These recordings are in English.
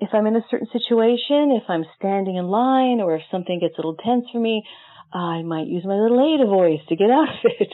if I'm in a certain situation, if I'm standing in line or if something gets a little tense for me, I might use my little Ada voice to get out of it.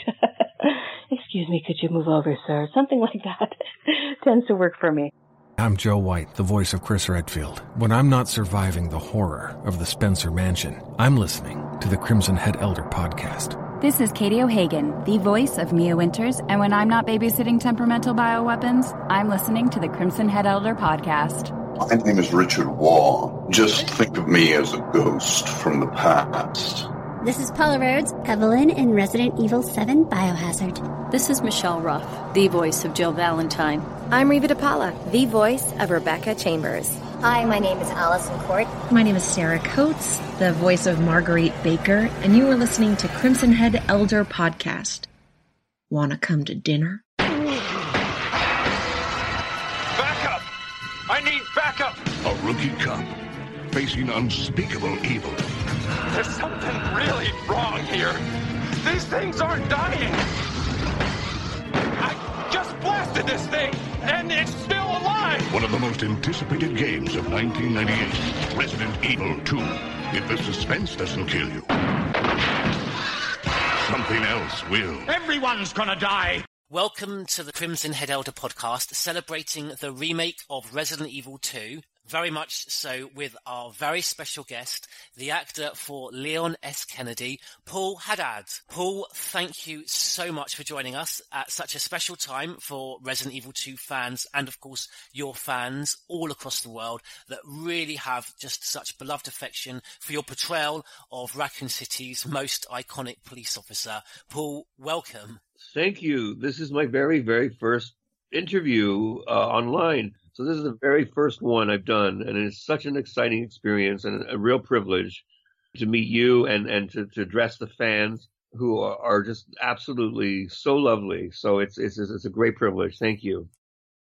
Excuse me, could you move over, sir? Something like that tends to work for me. I'm Joe White, the voice of Chris Redfield. When I'm not surviving the horror of the Spencer Mansion, I'm listening to the Crimson Head Elder podcast. This is Katie O'Hagan, the voice of Mia Winters, and when I'm not babysitting temperamental bioweapons, I'm listening to the Crimson Head Elder podcast. My name is Richard Waugh. Just think of me as a ghost from the past. This is Paula Rhodes, Evelyn in Resident Evil 7 Biohazard. This is Michelle Ruff, the voice of Jill Valentine. I'm Riva Di Paola, the voice of Rebecca Chambers. Hi, my name is Allison Court. My name is Sarah Coates, the voice of Marguerite Baker, and you are listening to Crimson Head Elder Podcast. Wanna come to dinner? Back up! I need backup! A rookie cop facing unspeakable evil. There's something really wrong here. These things aren't dying. I just blasted this thing, and it's still alive. One of the most anticipated games of 1998, Resident Evil 2. If the suspense doesn't kill you, something else will. Everyone's gonna die. Welcome to the Crimson Head Elder podcast, celebrating the remake of Resident Evil 2, very much so with our very special guest, the actor for Leon S. Kennedy, Paul Haddad. Paul, thank you so much for joining us at such a special time for Resident Evil 2 fans and of course your fans all across the world that really have just such beloved affection for your portrayal of Raccoon City's most iconic police officer. Paul, welcome. Thank you. This is my very, very first interview uh, online. So this is the very first one I've done, and it's such an exciting experience and a real privilege to meet you and and to, to address the fans who are, are just absolutely so lovely. So it's it's it's a great privilege. Thank you.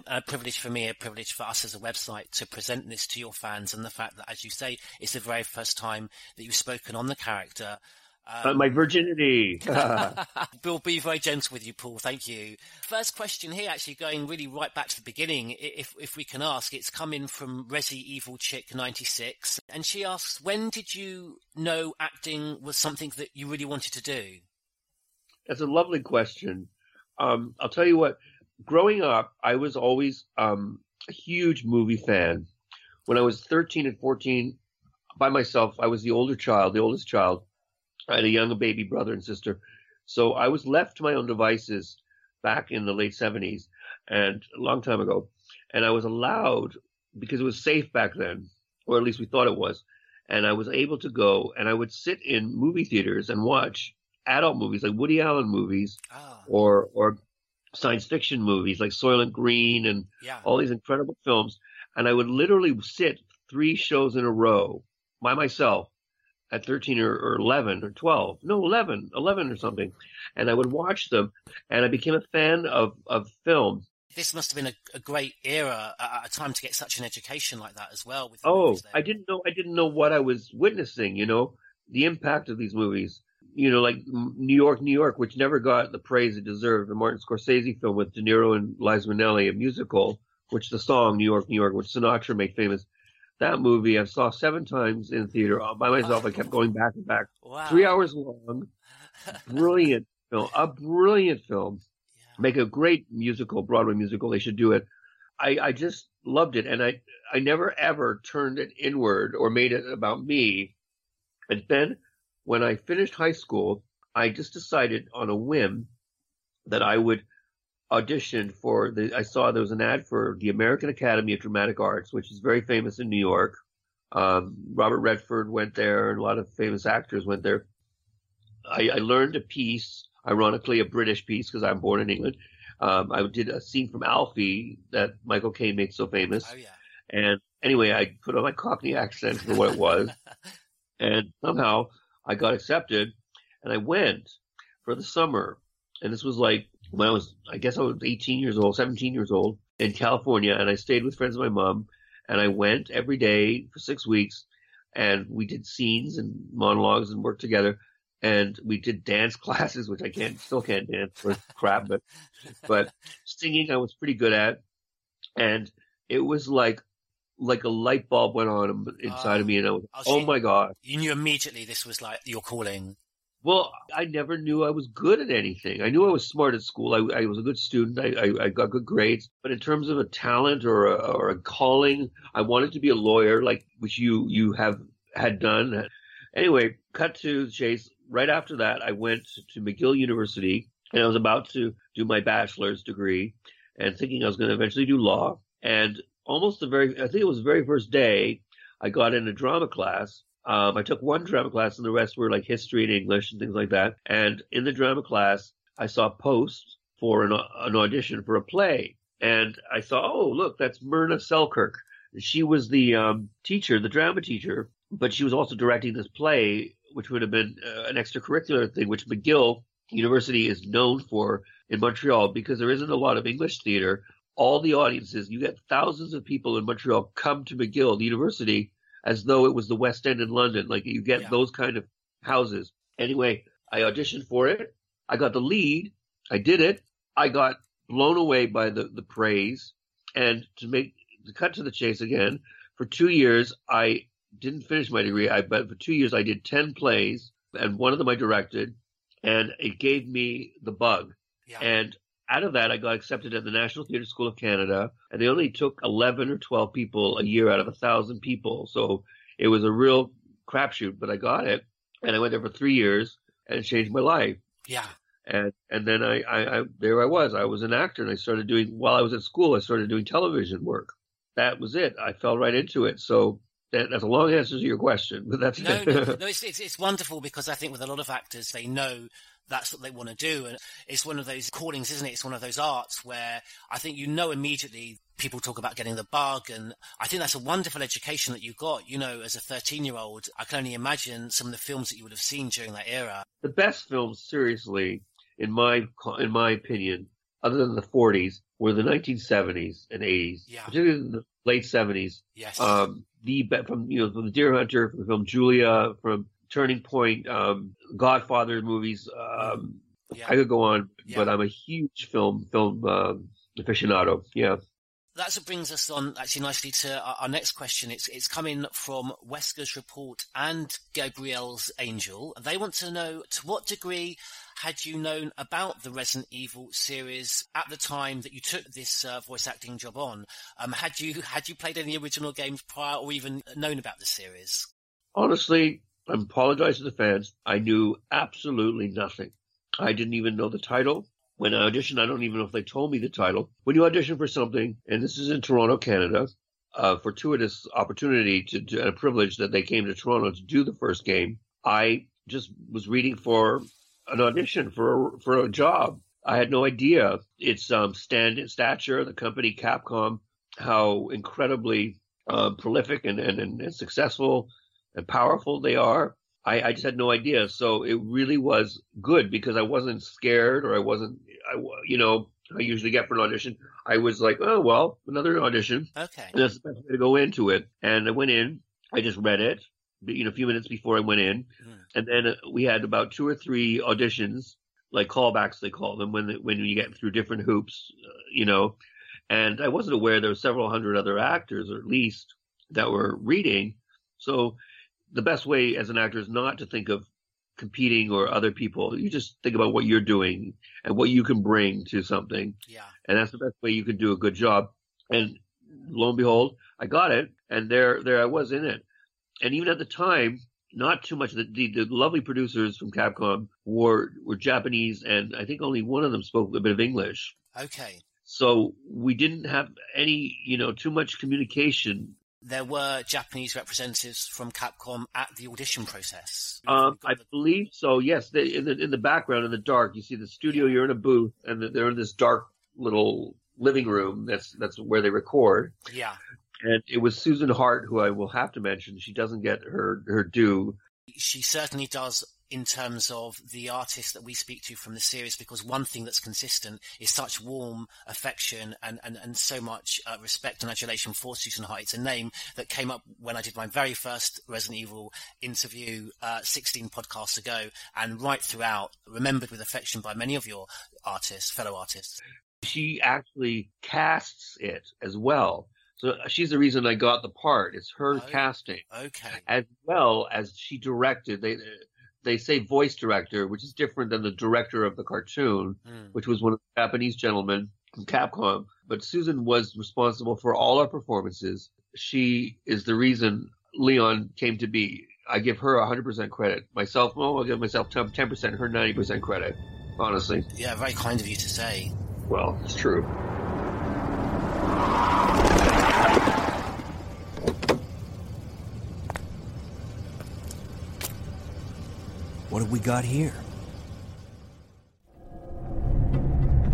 A privilege for me, a privilege for us as a website to present this to your fans, and the fact that, as you say, it's the very first time that you've spoken on the character. Um, my virginity. we'll be very gentle with you, Paul. Thank you. First question here, actually going really right back to the beginning, if if we can ask, it's coming from Resi Evil Chick ninety six, and she asks, when did you know acting was something that you really wanted to do? That's a lovely question. Um, I'll tell you what. Growing up, I was always um, a huge movie fan. When I was thirteen and fourteen, by myself, I was the older child, the oldest child I had a younger baby brother and sister. So I was left to my own devices back in the late 70s and a long time ago. And I was allowed, because it was safe back then, or at least we thought it was, and I was able to go and I would sit in movie theaters and watch adult movies like Woody Allen movies oh. or or science fiction movies like Soylent Green and yeah. all these incredible films. And I would literally sit three shows in a row by myself at 13 or, or 11 or 12, no, 11, 11 or something. And I would watch them and I became a fan of, of film. This must have been a, a great era, a, a, time to get such an education like that as well. oh, I didn't know, I didn't know what I was witnessing, you know, the impact of these movies. You know, like New York, New York, which never got the praise it deserved. The Martin Scorsese film with De Niro and Liza Minnelli, a musical, which the song New York, New York, which Sinatra made famous that movie I saw seven times in theater all by myself. I kept going back and back. Wow. Three hours long. Brilliant film. A brilliant film. Yeah. Make a great musical, Broadway musical. They should do it. I, I just loved it. And I, I never ever turned it inward or made it about me. And then when I finished high school, I just decided on a whim that I would auditioned for the. I saw there was an ad for the American Academy of Dramatic Arts, which is very famous in New York. Um, Robert Redford went there, and a lot of famous actors went there. I, I learned a piece, ironically, a British piece because I'm born in England. Um, I did a scene from Alfie that Michael Caine made so famous. Oh, yeah. And anyway, I put on my Cockney accent for what it was, and somehow I got accepted, and I went for the summer. And this was like when I was, I guess I was 18 years old, 17 years old in California, and I stayed with friends of my mom, and I went every day for six weeks, and we did scenes and monologues and worked together, and we did dance classes, which I can't, still can't dance for crap, but, but singing I was pretty good at, and it was like like a light bulb went on inside of me, ah, and I was, Oh, oh my god. You knew immediately this was like your calling. Well, I never knew I was good at anything. I knew I was smart at school. I, I was a good student. I, I, I got good grades. But in terms of a talent or a, or a calling, I wanted to be a lawyer, like which you you have had done. Anyway, cut to chase. Right after that, I went to McGill University, and I was about to do my bachelor's degree, and thinking I was going to eventually do law. And almost the very, I think it was the very first day, I got in a drama class um, I took one drama class and the rest were like history and English and things like that. And in the drama class, I saw a post for an, an audition for a play. And I thought, oh, look, that's Myrna Selkirk. She was the um, teacher, the drama teacher, but she was also directing this play, which would have been uh, an extracurricular thing, which McGill University is known for in Montreal because there isn't a lot of English theater. All the audiences, you get thousands of people in Montreal come to McGill, the university, as though it was the West End in London. Like you get yeah. those kind of houses. Anyway, I auditioned for it. I got the lead. I did it. I got blown away by the, the praise. And to make to cut to the chase again, for two years I didn't finish my degree. I but for two years I did ten plays, and one of them I directed, and it gave me the bug. Yeah. And out of that, I got accepted at the National Theatre School of Canada, and they only took 11 or 12 people a year out of a thousand people. So it was a real crapshoot, but I got it, and I went there for three years, and it changed my life. Yeah. And and then I, I, I there I was. I was an actor, and I started doing while I was at school. I started doing television work. That was it. I fell right into it. So that, that's a long answer to your question, but that's no, no, no. It's, it's it's wonderful because I think with a lot of actors, they know that's what they want to do. And it's one of those callings, isn't it? It's one of those arts where I think you know immediately people talk about getting the bug. And I think that's a wonderful education that you got. You know, as a 13 year old, I can only imagine some of the films that you would have seen during that era. The best films, seriously, in my, in my opinion, other than the 40s, were the 1970s and 80s, yeah. particularly the late 70s. Yes. Um, the from you know from the Deer Hunter, from the film Julia, from Turning Point, um, Godfather movies. Um, yeah. I could go on, Yeah. but I'm a huge film film um, aficionado. Yeah. That's what brings us on actually nicely to our, our next question. It's it's coming from Wesker's report and Gabrielle's Angel. They want to know to what degree had you known about the Resident Evil series at the time that you took this uh, voice acting job on? Um, had you had you played any original games prior, or even known about the series? Honestly, I apologize to the fans. I knew absolutely nothing. I didn't even know the title. When I auditioned, I don't even know if they told me the title. When you audition for something, and this is in Toronto, Canada, a fortuitous opportunity to, to and a privilege that they came to Toronto to do the first game. I just was reading for an audition for a, for a job. I had no idea its um, stand stature, the company Capcom, how incredibly uh, prolific and, and, and successful and powerful they are. I, I just had no idea. So it really was good because I wasn't scared or I wasn't, I, you know, I usually get for an audition. I was like, oh, well, another audition. Okay. And that's the best way to go into it. And I went in, I just read it, you know, a few minutes before I went in. And then we had about two or three auditions, like callbacks, they call them, when, when you get through different hoops, uh, you know. And I wasn't aware there were several hundred other actors, or at least, that were reading. So the best way as an actor is not to think of competing or other people. You just think about what you're doing and what you can bring to something. Yeah. And that's the best way you can do a good job. And lo and behold, I got it. And there, there I was in it. And even at the time, not too much. The, the, the lovely producers from Capcom were, were Japanese and I think only one of them spoke a bit of English. Okay. So we didn't have any, you know, too much communication There were Japanese representatives from Capcom at the audition process. Um, I believe so. Yes, they, in the in the background, in the dark, you see the studio. You're in a booth, and they're in this dark little living room. That's that's where they record. Yeah. And it was Susan Hart, who I will have to mention. She doesn't get her her due. She certainly does in terms of the artists that we speak to from the series, because one thing that's consistent is such warm affection and, and, and so much uh, respect and adulation for Susan Hart. It's a name that came up when I did my very first Resident Evil interview uh, 16 podcasts ago, and right throughout, remembered with affection by many of your artists, fellow artists. She actually casts it as well. So she's the reason I got the part. It's her Oh, casting, Okay. as well as she directed. They they say voice director, which is different than the director of the cartoon, Mm. which was one of the Japanese gentlemen from Capcom. But Susan was responsible for all our performances. She is the reason Leon came to be. I give her 100% credit. Myself, well, I'll give myself 10%, her 90% credit, honestly. Yeah, very kind of you to say. Well, it's true. What have we got here?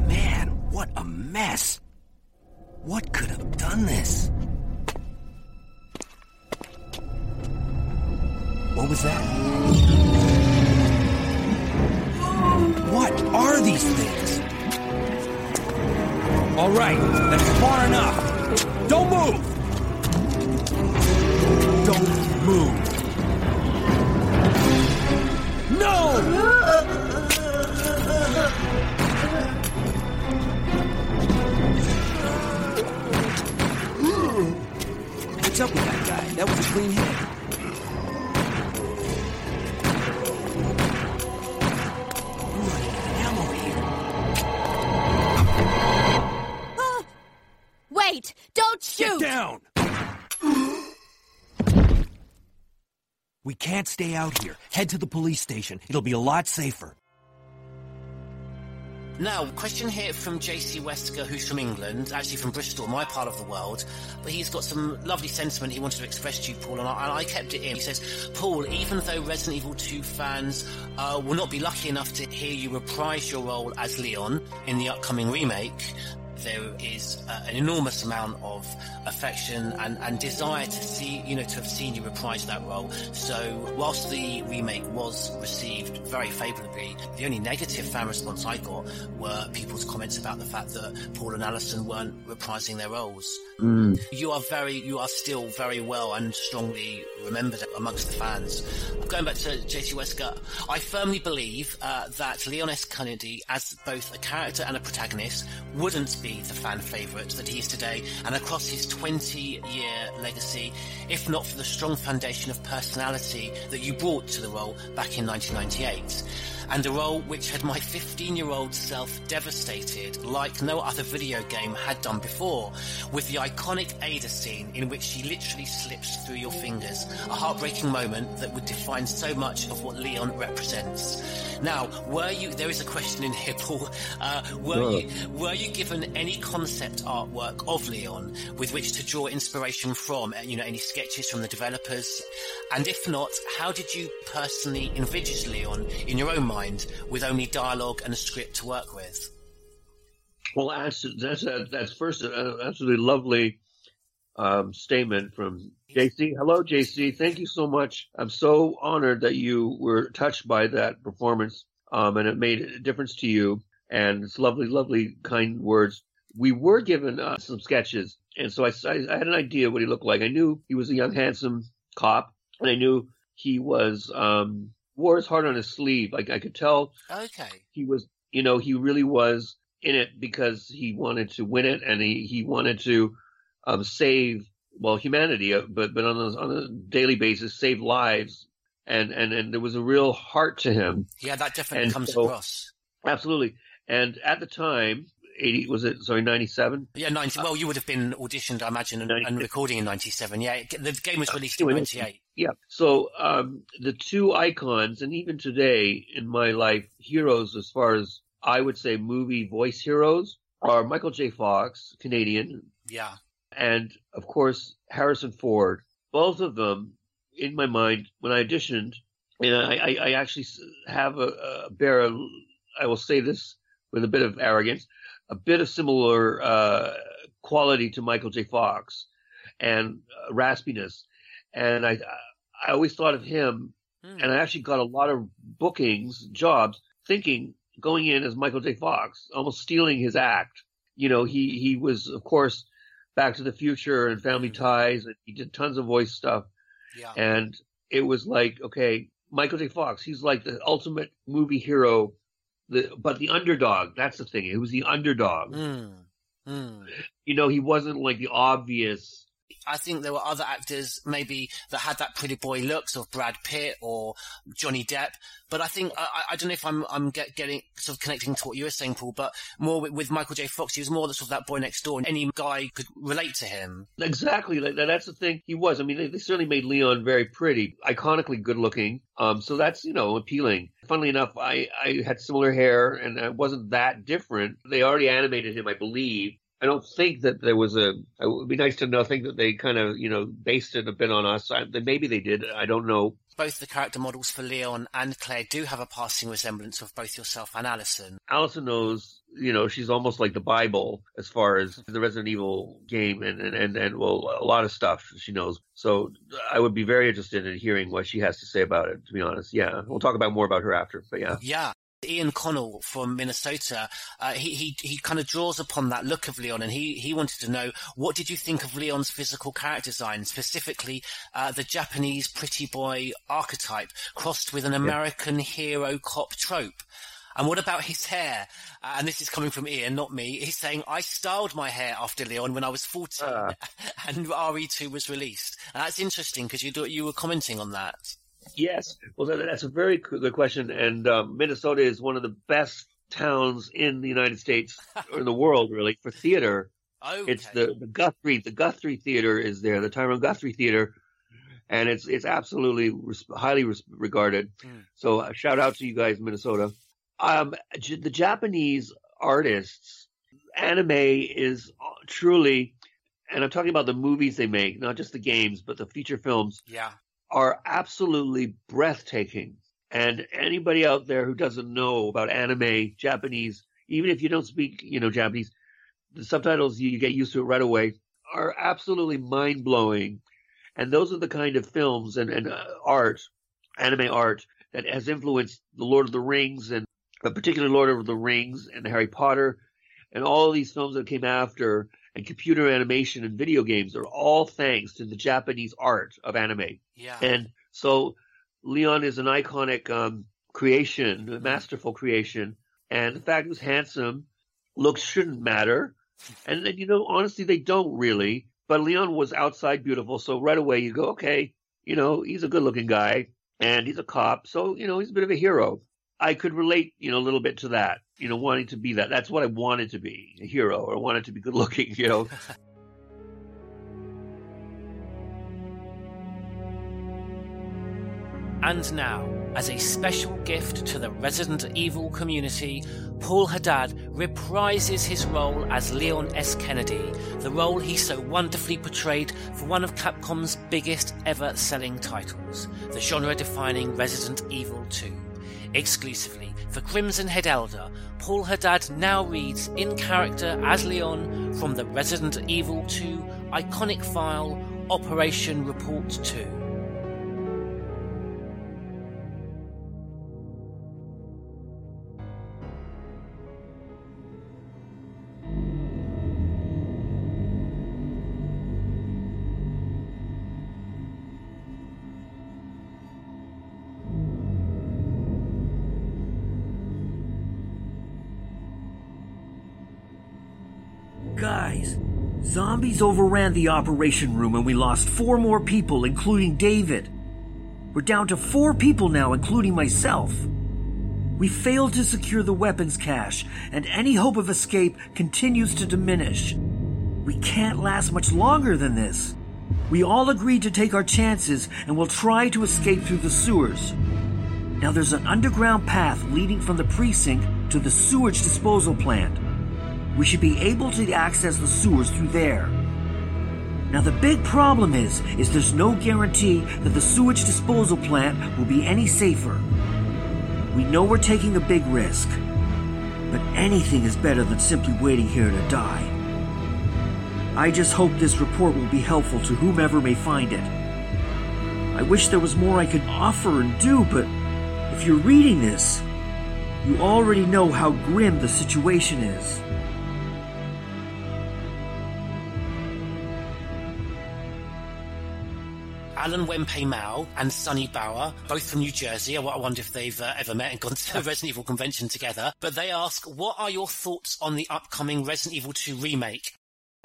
Man, what a mess! What could have done this? What was that? What are these things? All right, that's far enough. Don't move! Don't move. What's up with that guy? That was a clean hit. I'm running out of ammo here. Wait! Don't shoot! Get down! We can't stay out here. Head to the police station. It'll be a lot safer. Now, question here from JC Wesker, who's from England, actually from Bristol, my part of the world. But he's got some lovely sentiment he wanted to express to you, Paul, and I, and I kept it in. He says, Paul, even though Resident Evil 2 fans uh, will not be lucky enough to hear you reprise your role as Leon in the upcoming remake, there is uh, an enormous amount of affection and, and desire to see, you know, to have seen you reprise that role. So, whilst the remake was received very favourably, the only negative fan response I got were people's comments about the fact that Paul and Alison weren't reprising their roles. Mm. You are very, you are still very well and strongly remembered amongst the fans. Going back to JC Wesker, I firmly believe uh, that Leon S. Kennedy, as both a character and a protagonist, wouldn't be the fan favourite that he is today, and across his 20-year legacy, if not for the strong foundation of personality that you brought to the role back in 1998 and a role which had my 15 year old self devastated like no other video game had done before, with the iconic Ada scene in which she literally slips through your fingers, a heartbreaking moment that would define so much of what Leon represents. Now, were you, there is a question in here, Paul, uh, were you, were you given any concept artwork of Leon with which to draw inspiration from, uh, you know, any sketches from the developers? And if not, how did you personally envisage Leon in your own mind with only dialogue and a script to work with? Well, that's that's that's first an absolutely lovely um, statement from JC. Hello, JC. Thank you so much. I'm so honored that you were touched by that performance, um, and it made a difference to you. And it's lovely, lovely, kind words. We were given uh, some sketches, and so I, I, I had an idea what he looked like. I knew he was a young, handsome cop, and I knew he was um, wore his heart on his sleeve. Like I could tell Okay. he was, you know, he really was in it because he wanted to win it and he, he wanted to um, save, well, humanity, uh, but, but on a, on a daily basis, save lives. And, and, and there was a real heart to him. Yeah, that definitely And comes so- across. Absolutely. And at the time, 80, was it, sorry, 97? Yeah, 90. Well, you would have been auditioned, I imagine, and, and recording in 97. Yeah, the game was released in 98. Yeah. So um, the two icons, and even today in my life, heroes as far as I would say movie voice heroes are Michael J. Fox, Canadian, Yeah. and of course Harrison Ford. Both of them, in my mind, when I auditioned, and I, I, I actually have a, a bear. A, I will say this with a bit of arrogance, a bit of similar uh, quality to Michael J. Fox, and uh, raspiness. And I, I always thought of him, and I actually got a lot of bookings, jobs, thinking going in as Michael J. Fox, almost stealing his act. You know, he he was of course Back to the Future and Family Ties, and he did tons of voice stuff. Yeah. And it was like, okay, Michael J. Fox, he's like the ultimate movie hero, the but the underdog. That's the thing. It was the underdog. Hmm. Mm. You know, he wasn't like the obvious. I think there were other actors maybe that had that pretty boy looks of Brad Pitt or Johnny Depp, but I think I, I don't know if I'm I'm get, getting sort of connecting to what you were saying, Paul, but more with, with Michael J. Fox, he was more the sort of that boy next door, and any guy could relate to him. Exactly, that's the thing. He was. I mean, they, they certainly made Leon very pretty, iconically good looking. Um, so that's you know appealing. Funnily enough, I I had similar hair and I wasn't that different. They already animated him, I believe. I don't think that there was a. It would be nice to know. think that they kind of, you know, based it a bit on us. I, maybe they did. I don't know. Both the character models for Leon and Claire do have a passing resemblance of both yourself and Allison. Allison knows, you know, she's almost like the Bible as far as the Resident Evil game and and and, and well, a lot of stuff she knows. So I would be very interested in hearing what she has to say about it. To be honest, yeah, we'll talk about more about her after. But yeah, yeah. Ian Connell from Minnesota, uh, he, he, he kind of draws upon that look of Leon and he, he wanted to know what did you think of Leon's physical character design, specifically uh, the Japanese pretty boy archetype crossed with an American yeah. hero cop trope. And what about his hair? Uh, and this is coming from Ian, not me. He's saying, I styled my hair after Leon when I was 14 uh. and RE2 was released. And that's interesting because you, you were commenting on that. Yes. Well, that's a very good question. And um, Minnesota is one of the best towns in the United States or in the world, really, for theater. Okay. It's the, the Guthrie. The Guthrie Theater is there, the Tyrone Guthrie Theater, and it's it's absolutely res- highly res- regarded. Mm. So uh, shout out to you guys, Minnesota. Um, j- the Japanese artists, anime is uh, truly, and I'm talking about the movies they make, not just the games, but the feature films. Yeah are absolutely breathtaking. And anybody out there who doesn't know about anime, Japanese, even if you don't speak, you know, Japanese, the subtitles you get used to it right away are absolutely mind blowing. And those are the kind of films and, and uh, art, anime art, that has influenced the Lord of the Rings and particularly Lord of the Rings and Harry Potter and all these films that came after and computer animation and video games are all thanks to the Japanese art of anime. Yeah. And so Leon is an iconic um, creation, a masterful creation. And the fact he's handsome, looks shouldn't matter. And then, you know, honestly, they don't really. But Leon was outside beautiful. So right away you go, okay, you know, he's a good looking guy and he's a cop. So, you know, he's a bit of a hero. I could relate, you know, a little bit to that, you know, wanting to be that. That's what I wanted to be, a hero, or wanted to be good looking, you know. and now, as a special gift to the Resident Evil community, Paul Haddad reprises his role as Leon S. Kennedy, the role he so wonderfully portrayed for one of Capcom's biggest ever selling titles, the genre defining Resident Evil 2. Exclusively for Crimson Head Elder, Paul Haddad now reads in character as Leon from the Resident Evil 2 iconic file Operation Report 2. Zombies overran the operation room and we lost four more people, including David. We're down to four people now, including myself. We failed to secure the weapons cache, and any hope of escape continues to diminish. We can't last much longer than this. We all agreed to take our chances and will try to escape through the sewers. Now there's an underground path leading from the precinct to the sewage disposal plant. We should be able to access the sewers through there. Now the big problem is, is there's no guarantee that the sewage disposal plant will be any safer. We know we're taking a big risk, but anything is better than simply waiting here to die. I just hope this report will be helpful to whomever may find it. I wish there was more I could offer and do, but if you're reading this, you already know how grim the situation is. Alan Wempe Mao and Sonny Bauer, both from New Jersey. I wonder if they've uh, ever met and gone to a Resident Evil convention together. But they ask, what are your thoughts on the upcoming Resident Evil 2 remake?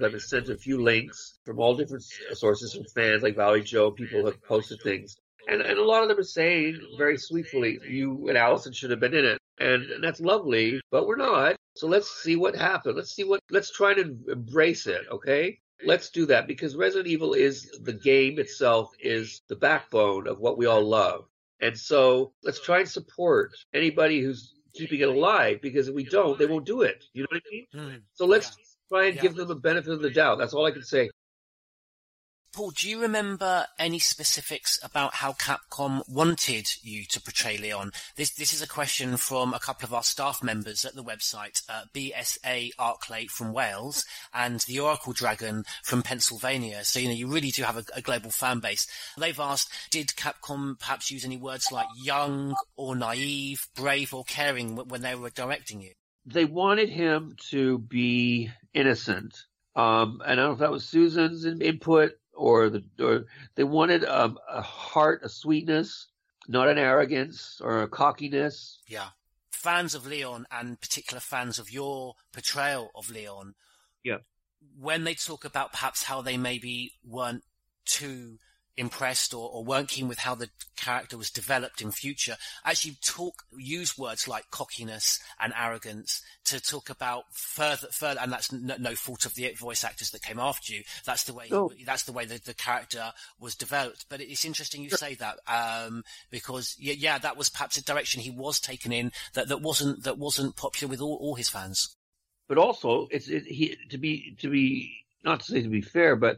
I've been sent a few links from all different sources from fans like Valley Joe. People have posted things. And, and a lot of them are saying very sweetly, you and Allison should have been in it. And, and that's lovely, but we're not. So let's see what happens. Let's see what, let's try to embrace it, okay? Let's do that because Resident Evil is the game itself is the backbone of what we all love. And so let's try and support anybody who's keeping it alive because if we don't, they won't do it. You know what I mean? Mm. So let's try and give them the benefit of the doubt. That's all I can say. Paul, do you remember any specifics about how Capcom wanted you to portray Leon? This this is a question from a couple of our staff members at the website, uh, BSA Arclay from Wales and the Oracle Dragon from Pennsylvania. So you know you really do have a, a global fan base. They've asked, did Capcom perhaps use any words like young or naive, brave or caring when they were directing you? They wanted him to be innocent. Um, and I don't know if that was Susan's input or the or they wanted um, a heart, a sweetness, not an arrogance or a cockiness. Yeah, fans of Leon and particular fans of your portrayal of Leon. Yeah, when they talk about perhaps how they maybe weren't too impressed or, or, weren't keen with how the character was developed in future actually talk use words like cockiness and arrogance to talk about further further and that's no, no fault of the voice actors that came after you. That's the way oh. that's the way the, the character was developed. But it's interesting you say that um, because yeah, yeah that was perhaps a direction he was taken in that, that wasn't that wasn't popular with all, all his fans. But also it's it, he to be to be not to say to be fair but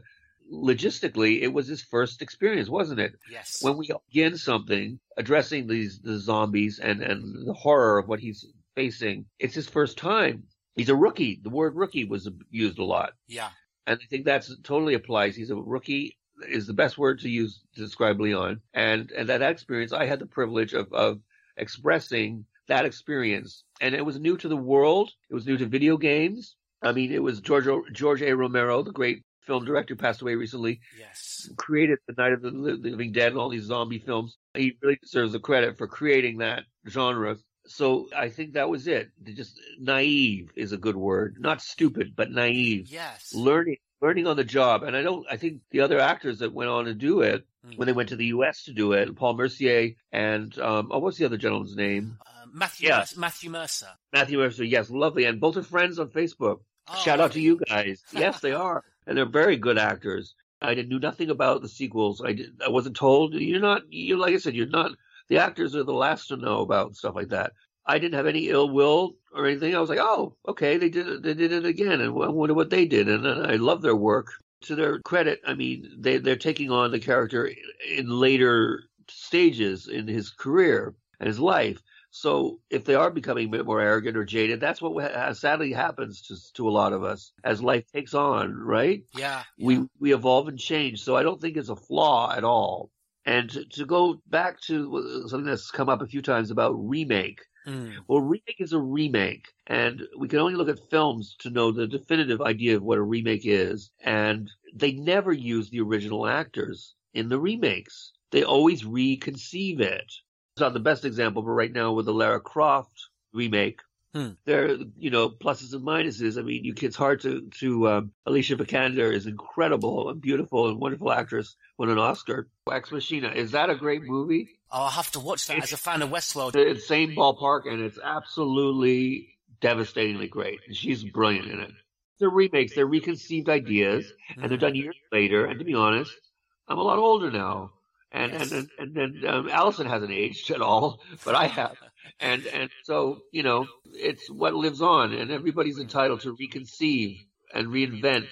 logistically, it was his first experience, wasn't it? Yes. When we begin something addressing these the zombies and and the horror of what he's facing, it's his first time. He's a rookie. The word rookie was used a lot. Yeah. And I think that's totally applies. He's a rookie is the best word to use to describe Leon. And and that experience, I had the privilege of of expressing that experience. And it was new to the world. It was new to video games. I mean, it was George George A. Romero, the great film director, passed away recently. Yes. Created The Night of the Living Dead and all these zombie films. He really deserves the credit for creating that genre. So I think that was it. Just naive is a good word. Not stupid, but naive. Yes. Learning learning on the job. And I don't I think the other actors that went on to do it Mm. when they went to the US to do it, Paul Mercier and um oh what's the other gentleman's name? Uh, Matthew. Mercer, Matthew Mercer. Matthew Mercer, yes, lovely. And both are friends on Facebook. Oh, Shout out to you guys. Yes, they are. And they're very good actors. I knew nothing about the sequels. I did, I wasn't told. You're not. You like I said, you're not. The actors are the last to know about stuff like that. I didn't have any ill will or anything. I was like, oh, okay, they did it. They did it again, and I wonder what they did. And, and I love their work. To their credit, I mean, they they're taking on the character in later stages in his career and his life. So if they are becoming a bit more arrogant or jaded, that's what ha- sadly happens to to a lot of us as life takes on, right? Yeah. We we evolve and change. So I don't think it's a flaw at all. And to, to go back to something that's come up a few times about remake. Mm. Well, remake is a remake, and we can only look at films to know the definitive idea of what a remake is. And they never use the original actors in the remakes. They always reconceive it. It's not the best example, but right now with the Lara Croft remake, Hmm. there, you know, pluses and minuses. I mean, you, it's hard to to um, Alicia Vikander is incredible and beautiful and wonderful actress. Won an Oscar. Ex Machina is that a great movie? Oh, I'll have to watch that as a fan of Westworld. It's same ballpark, and it's absolutely devastatingly great. And she's brilliant in it. They're remakes, they're reconceived ideas, and they're done years later. And to be honest, I'm a lot older now, and and and, and then um, Allison hasn't aged at all, but I have. And and so you know, it's what lives on, and everybody's entitled to reconceive and reinvent.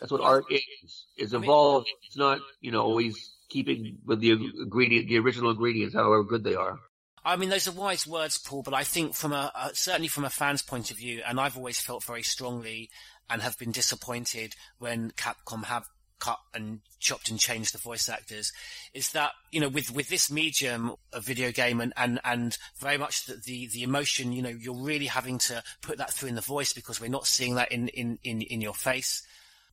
That's what art is. It's evolving. It's not you know always keeping with the ingredient, the original ingredients, however good they are. I mean, those are wise words, Paul, but I think from a, uh, certainly from a fan's point of view, and I've always felt very strongly and have been disappointed when Capcom have cut and chopped and changed the voice actors, is that, you know, with, with this medium of video game and, and, and very much the, the, the emotion, you know, you're really having to put that through in the voice because we're not seeing that in, in, in, in your face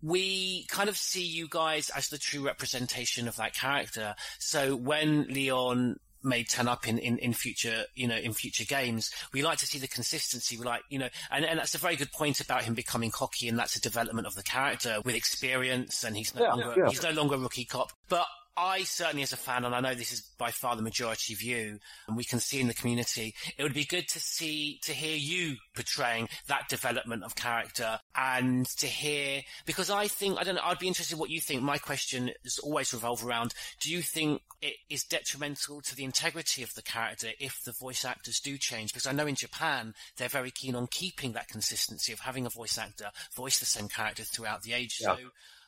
we kind of see you guys as the true representation of that character. So when Leon may turn up in, in, in future, you know, in future games. We like to see the consistency. We like, you know, and, and that's a very good point about him becoming cocky and that's a development of the character with experience and he's no Yeah, longer, yeah. he's no longer a rookie cop. But I certainly, as a fan, and I know this is by far the majority view, and we can see in the community, it would be good to see, to hear you portraying that development of character and to hear, because I think, I don't know, I'd be interested in what you think. My question is always revolve around, do you think it is detrimental to the integrity of the character if the voice actors do change? Because I know in Japan, they're very keen on keeping that consistency of having a voice actor voice the same character throughout the age. Yeah. So,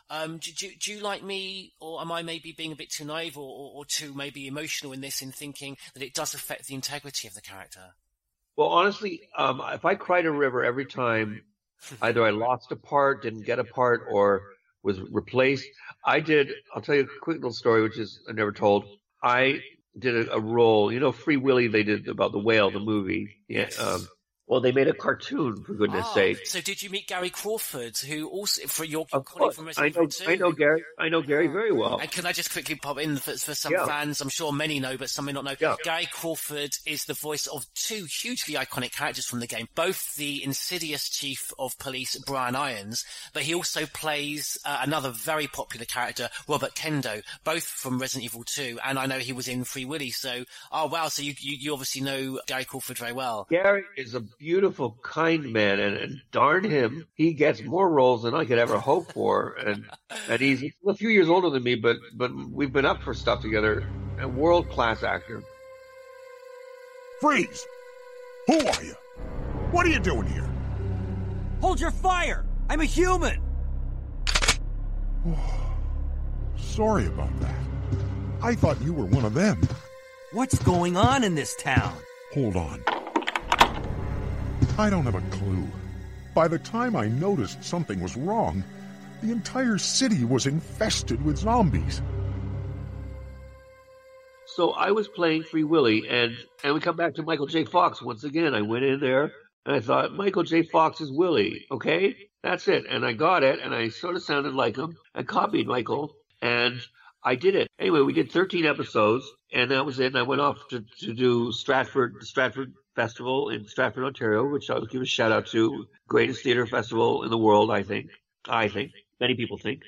um, do, do, do you like me, or am I maybe being a bit too naive or, or, or too maybe emotional in this in thinking that it does affect the integrity of the character? Well, honestly, um, if I cried a river every time either I lost a part, didn't get a part, or was replaced, I did. I'll tell you a quick little story, which is I never told. I did a, a role. You know, Free Willy. They did about the whale, the movie. Yeah. Um, well, they made a cartoon for goodness Ah, sake. So did you meet Gary Crawford, who also for your Of colleague course, from I Resident know. Evil 2? I know Gary. I know Gary very well. And can I just quickly pop in for, for some Yeah. fans? I'm sure many know, but some may not know. Yeah. Gary Crawford is the voice of two hugely iconic characters from the game. Both the insidious chief of police, Brian Irons, but he also plays uh, another very popular character, Robert Kendo, both from Resident Evil 2. And I know he was in Free Willy. So, oh wow, so you, you, you obviously know Gary Crawford very well. Gary is a beautiful, kind man, and, and darn him, he gets more roles than I could ever hope for. And and he's a few years older than me, but but we've been up for stuff together. A world class actor. Freeze! Who are you? What are you doing here? Hold your fire! I'm a human! Sorry about that. I thought you were one of them. What's going on in this town? Hold on. I don't have a clue. By the time I noticed something was wrong, the entire city was infested with zombies. So I was playing Free Willy, and and we come back to Michael J. Fox once again. I went in there and I thought Michael J. Fox is Willie. Okay, that's it. And I got it, and I sort of sounded like him. I copied Michael, and I did it. Anyway, we did 13 episodes, and that was it. And I went off to, to do Stratford, Stratford Festival in Stratford, Ontario, which I'll give a shout out to. Greatest theater festival in the world, I think. I think. Many people think.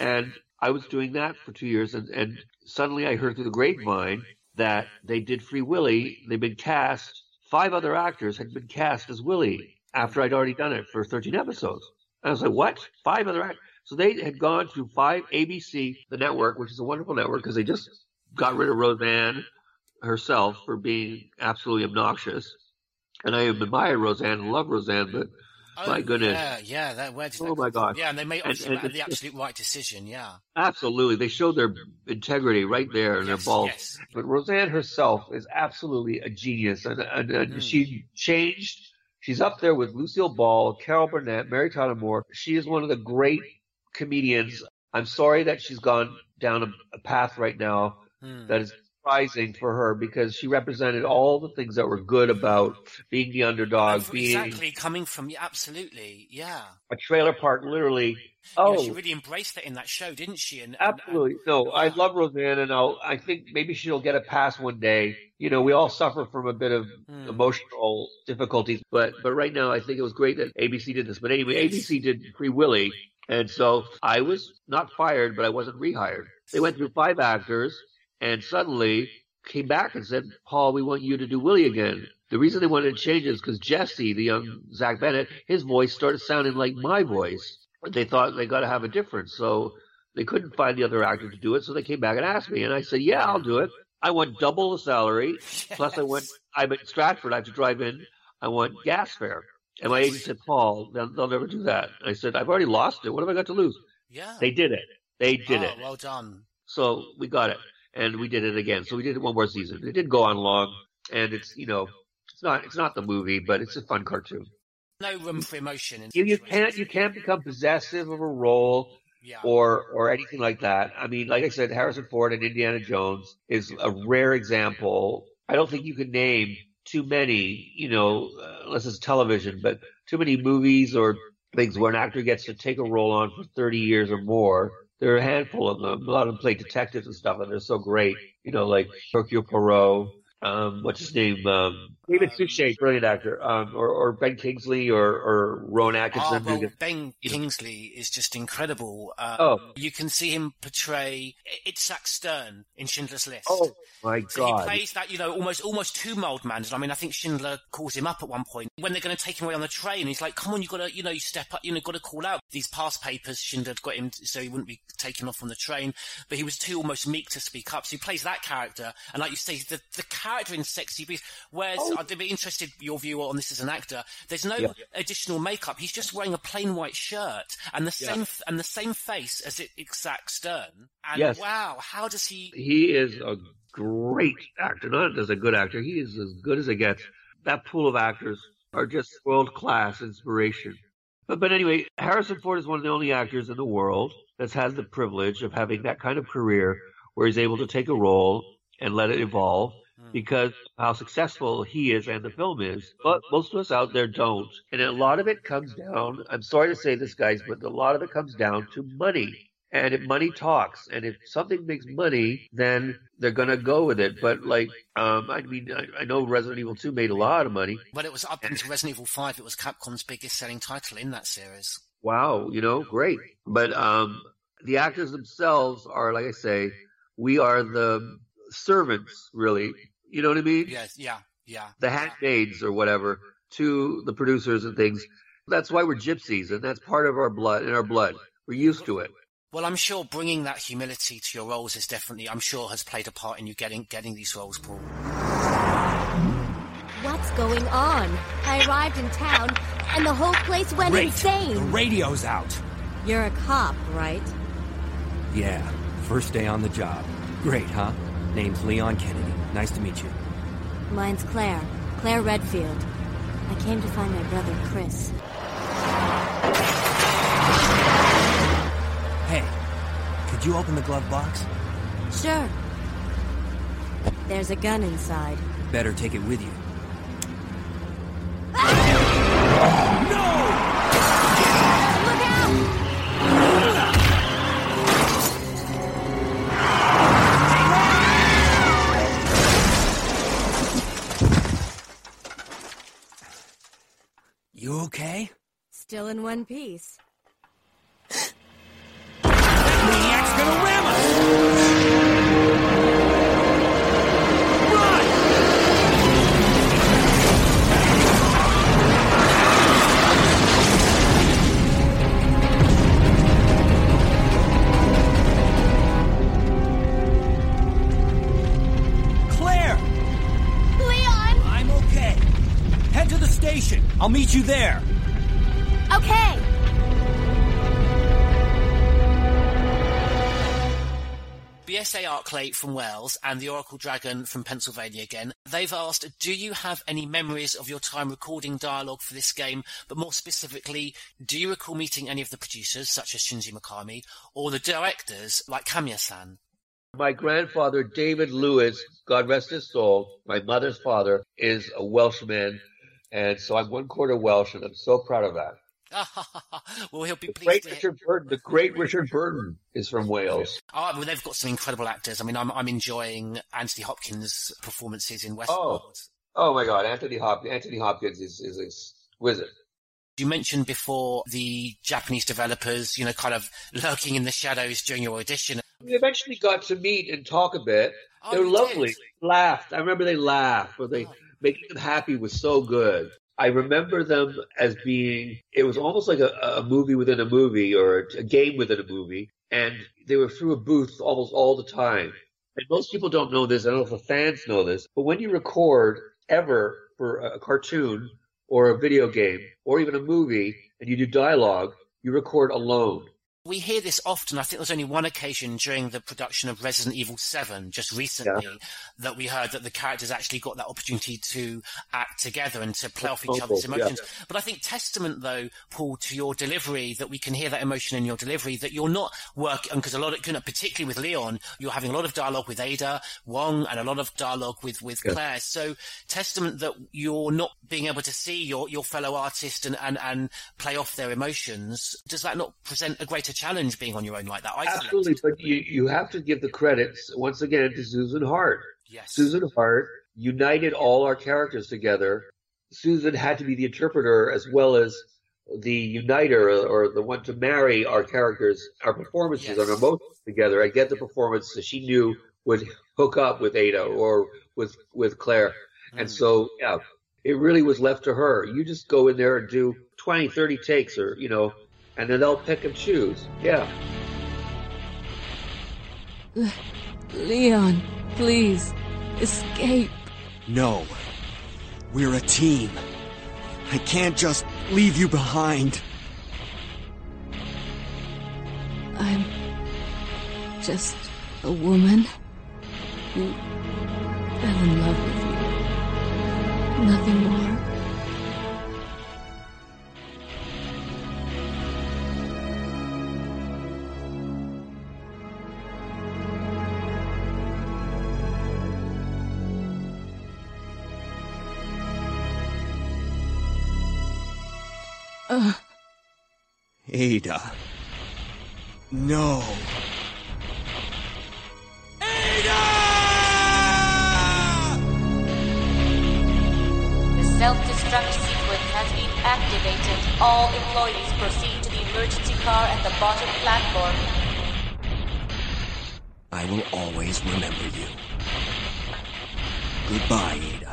And I was doing that for two years, and, and suddenly I heard through the grapevine that they did Free Willy. They'd been cast, five other actors had been cast as Willie after I'd already done it for 13 episodes. And I was like, what? Five other actors? So they had gone through five ABC, the network, which is a wonderful network because they just got rid of Roseanne herself for being absolutely obnoxious. And I admire Roseanne and love Roseanne, but my goodness. Yeah, yeah, that, where did Oh my gosh. Yeah, and they made And- and the absolute right decision, yeah. Absolutely. They showed their integrity right there in Yes, their balls. yes. But Roseanne herself is absolutely a genius. And, and, and Mm. she changed. She's up there with Lucille Ball, Carol Burnett, Mary Tyler Moore. She is one of the great comedians. I'm sorry that she's gone down a, a path right now Hmm. that is surprising for her because she represented all the things that were good about being the underdog, being Exactly, coming from, absolutely, yeah. a trailer park literally. You Oh, know, she really embraced that in that show, didn't she? And, and- Absolutely. No, I love Roseanne, and I'll, I think maybe she'll get a pass one day. You know, we all suffer from a bit of Hmm. emotional difficulties, but but right now I think it was great that ABC did this. But anyway, ABC did Free Willy, and so I was not fired, but I wasn't rehired. They went through five actors, and suddenly came back and said, "Paul, we want you to do Willie again." The reason they wanted to change is because Jesse, the young Zach Bennett, his voice started sounding like my voice. They thought they got to have a difference, so they couldn't find the other actor to do it. So they came back and asked me, and I said, "Yeah, I'll do it." I want double the salary, plus I want. I'm at Stratford. I have to drive in. I want gas fare. And my agent said, "Paul, they'll, they'll never do that." I said, "I've already lost it. What have I got to lose?" Yeah. They did it. They did oh, it. well done. So we got it, and we did it again. So we did it one more season. It didn't go on long, and it's you know, it's not it's not the movie, but it's a fun cartoon. No room for emotion. In You you can't you can't become possessive of a role Yeah. or or anything like that. I mean, like I said, Harrison Ford and Indiana Jones is a rare example. I don't think you can name too many, you know, uh, unless it's television, but too many movies or things where an actor gets to take a role on for 30 years or more. There are a handful of them. A lot of them play detectives and stuff, and they're so great. You know, like Hercule Poirot, um, what's his name? Um, David Suchet, brilliant actor, um, or, or Ben Kingsley, or, or Rowan Atkinson. Oh, well, Ben Kingsley is just incredible. Um, Oh. You can see him portray Itzhak Stern in Schindler's List. Oh my So God! he plays that, you know, almost almost too mild mannered. I mean, I think Schindler calls him up at one point when they're going to take him away on the train. He's like, "Come on, you got to, you know, you step up, you know, got to call out." These past papers, Schindler had got him so he wouldn't be taken off on the train, but he was too almost meek to speak up. So he plays that character, and like you say, the the character in Sexy Beast. Whereas oh. I'd be interested your view on this as an actor. There's no Yeah. additional makeup. He's just wearing a plain white shirt and the Yeah. same and the same face as it Exact Stern. And Yes. wow, how does he? He is a great actor, not as a good actor. He is as good as it gets. That pool of actors are just world class inspiration. But, but anyway, Harrison Ford is one of the only actors in the world that's had the privilege of having that kind of career where he's able to take a role and let it evolve because how successful he is and the film is. But most of us out there don't. And a lot of it comes down, I'm sorry to say this, guys, but a lot of it comes down to money. And if money talks, and if something makes money, then they're gonna go with it. But like, um, I mean, I, I know Resident Evil 2 made a lot of money. But it was up until Resident Evil 5, it was Capcom's biggest selling title in that series. Wow, you know, great. But um, the actors themselves are, like I say, we are the servants, really. You know what I mean? Yes. yeah, yeah. The handmaids or whatever to the producers and things. That's why we're gypsies, and that's part of our blood. In our blood, we're used to it. Well, I'm sure bringing that humility to your roles is definitely, I'm sure, has played a part in you getting getting these roles, Paul. What's going on? I arrived in town and the whole place went Great. insane. The radio's out. You're a cop, right? Yeah, first day on the job. Great, huh? Name's Leon Kennedy. Nice to meet you. Mine's Claire. Claire Redfield. I came to find my brother Chris. Hey, could you open the glove box? Sure. There's a gun inside. Better take it with you. Look Still in one piece. Maniac's gonna ram us! Claire! Leon! I'm okay. Head to the station. I'll meet you there. Okay! BSA Arklay from Wales and the Oracle Dragon from Pennsylvania again. They've asked, do you have any memories of your time recording dialogue for this game? But more specifically, do you recall meeting any of the producers, such as Shinji Mikami, or the directors, like Kamiya-san? My grandfather, David Lewis, God rest his soul, my mother's father, is a Welshman. And so I'm one quarter Welsh, and I'm so proud of that. well, he'll be The pleased great. Richard Burton, the great Richard Burton is from Wales. Oh, well, they've got some incredible actors. I mean, I'm, I'm enjoying Anthony Hopkins' performances in Westworld. Oh, oh my God, Anthony Hopkins, Anthony Hopkins is, is exquisite. You mentioned before the Japanese developers, you know, kind of lurking in the shadows during your audition. We eventually got to meet and talk a bit. Oh, they were you lovely. did? Laughed. I remember they laughed, but they oh. making them happy was so good. I remember them as being. It was almost like a, a movie within a movie or a game within a movie, and they were through a booth almost all the time. And most people don't know this. I don't know if the fans know this, but when you record ever for a cartoon or a video game or even a movie, and you do dialogue, you record alone. We hear this often. I think there's only one occasion during the production of Resident Evil 7, just recently, yeah. that we heard that the characters actually got that opportunity to act together and to play off each other's emotions. Yeah. But I think testament, though, Paul, to your delivery, that we can hear that emotion in your delivery, that you're not working, because a lot of, particularly with Leon, you're having a lot of dialogue with Ada, Wong, and a lot of dialogue with, with yeah. Claire. So testament that you're not being able to see your, your fellow artist and, and, and play off their emotions. Does that not present a greater challenge being on your own like that. Isolated. Absolutely, but you, you have to give the credits once again to Susan Hart. Yes. Susan Hart united all our characters together. Susan had to be the interpreter as well as the uniter or, the one to marry our characters, our performances yes. and our emotions together and get the performance that she knew would hook up with Ada or with with Claire. Mm. And so, yeah, it really was left to her. You just go in there and do 20, 30 takes or, you know, and then they'll pick and choose. Yeah. Leon, please, escape. No. We're a team. I can't just leave you behind. I'm just a woman who fell in love with you. Nothing more. Ada. No. Ada! The self-destruct sequence has been activated. All employees proceed to the emergency car at the bottom platform. I will always remember you. Goodbye, Ada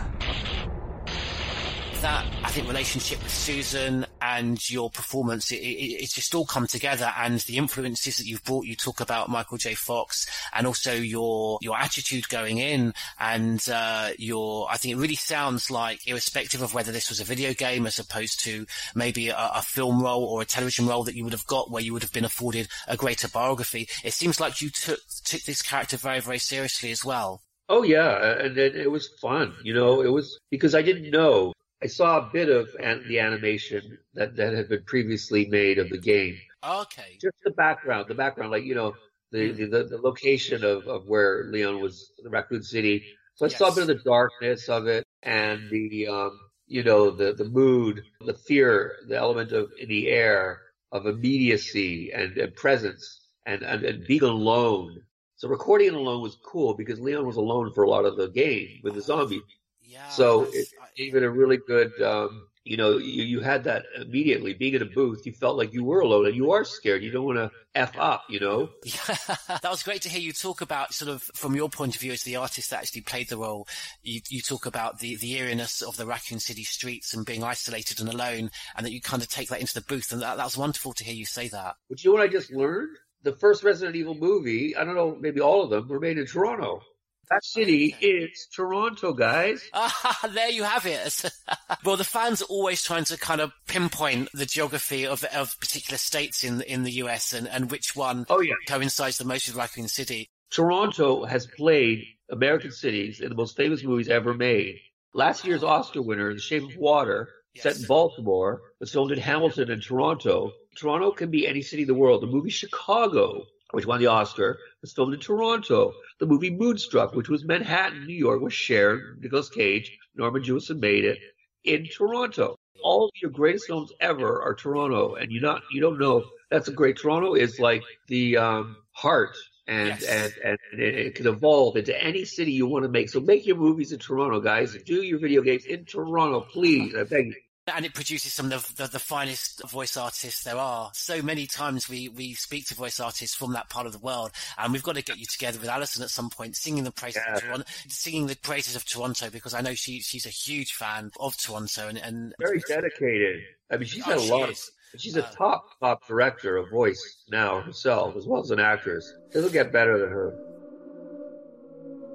that I think relationship with Susan and your performance, it, it, it's just all come together. And the influences that you've brought, you talk about Michael J. Fox, and also your your attitude going in, and uh, your. I think it really sounds like, irrespective of whether this was a video game as opposed to maybe a, a film role or a television role that you would have got, where you would have been afforded a greater biography. It seems like you took took this character very very seriously as well. Oh yeah, and it, it was fun. You know, it was because I didn't know I saw a bit of an- the animation that, that had been previously made of the game. Okay. Just the background, the background, like, you know, the, hmm. the, the, the, location of, of where Leon was, the Raccoon City. So I yes. saw a bit of the darkness of it and the, um, you know, the, the mood, the fear, the element of in the air of immediacy and, and presence and, and, and being alone. So recording it alone was cool because Leon was alone for a lot of the game with the zombie. Yeah. So it gave it a really good, um, you know, you, you had that immediately being in a booth. You felt like you were alone and you are scared. You don't want to F up, you know? Yeah, that was great to hear you talk about sort of from your point of view as the artist that actually played the role. You, you talk about the, the eeriness of the Raccoon City streets and being isolated and alone and that you kind of take that into the booth. And that, that was wonderful to hear you say that. But you know what I just learned? The first Resident Evil movie, I don't know, maybe all of them were made in Toronto. That city is Toronto, guys. Ah, there you have it. well, the fans are always trying to kind of pinpoint the geography of, of particular states in in the US and, and which one oh, yeah. coincides the most with Raccoon City. Toronto has played American cities in the most famous movies ever made. Last year's Oscar winner, The Shape of Water, yes. set in Baltimore, was filmed in Hamilton and Toronto. Toronto can be any city in the world. The movie Chicago which won the Oscar, was filmed in Toronto. The movie Moonstruck, which was Manhattan, New York, was shared. Nicolas Cage, Norman Jewison made it in Toronto. All your greatest films ever are Toronto, and you not you don't know that's a great. Toronto is like the um, heart, and yes. and and it, it can evolve into any city you want to make. So make your movies in Toronto, guys. Do your video games in Toronto, please. I beg you and it produces some of the, the, the, finest voice artists there are. So many times we, we speak to voice artists from that part of the world, and we've got to get you together with Alyson at some point, singing the praises yeah. of Toronto, singing the praises of Toronto, because I know she she's a huge fan of Toronto and, and very dedicated. I mean, she's oh, had a lot of. She's a uh, top top director of voice now herself, as well as an actress. It'll get better than her.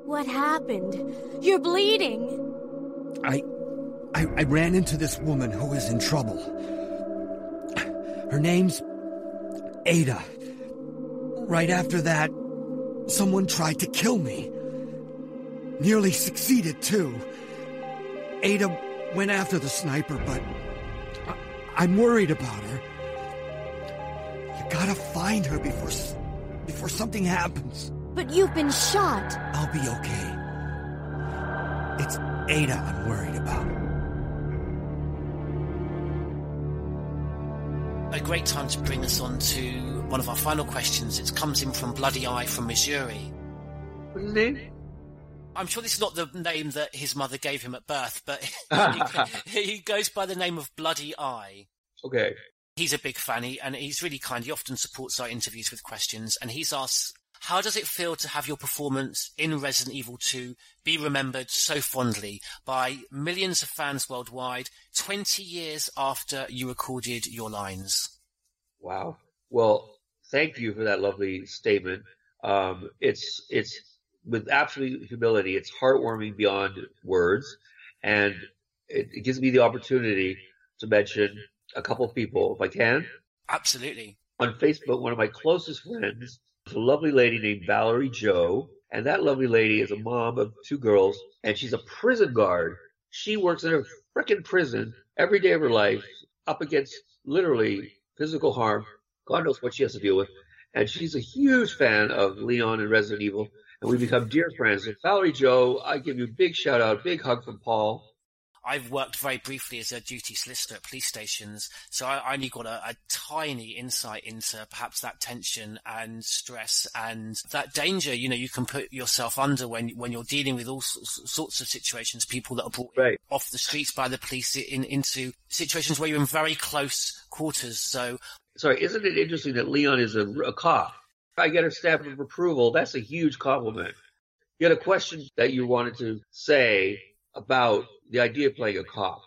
What happened? You're bleeding. I I, I ran into this woman who is in trouble. Her name's Ada. Right after that, someone tried to kill me. Nearly succeeded, too. Ada went after the sniper, but I- am worried about her. You gotta find her before, before something happens. But you've been shot. I'll be okay. It's Ada I'm worried about. A great time to bring us on to one of our final questions. It comes in from Bloody Eye from Missouri. What's? I'm sure this is not the name that his mother gave him at birth, but he, he, goes by the name of Bloody Eye. Okay. He's a big fan, he, and he's really kind. He often supports our interviews with questions, and he's asked, how does it feel to have your performance in Resident Evil 2 be remembered so fondly by millions of fans worldwide 20 years after you recorded your lines? Wow. Well, thank you for that lovely statement. Um, it's, it's with absolute humility. It's heartwarming beyond words. And it, it gives me the opportunity to mention a couple of people, if I can. Absolutely. On Facebook, one of my closest friends lovely lady named Valerie Joe. And that lovely lady is a mom of two girls, and she's a prison guard. She works in a freaking prison every day of her life, up against literally physical harm. God knows what she has to deal with. And she's a huge fan of Leon and Resident Evil and we become dear friends. And Valerie Joe, I give you a big shout out, big hug from Paul. I've worked very briefly as a duty solicitor at police stations, so I, only got a, a, tiny insight into perhaps that tension and stress and that danger. You know, you can put yourself under when when you're dealing with all sorts of situations. People that are brought right. off the streets by the police in, into situations where you're in very close quarters. So, sorry, isn't it interesting that Leon is a, a cop? If I get a stamp of approval, that's a huge compliment. You had a question that you wanted to say about the idea of playing a cop.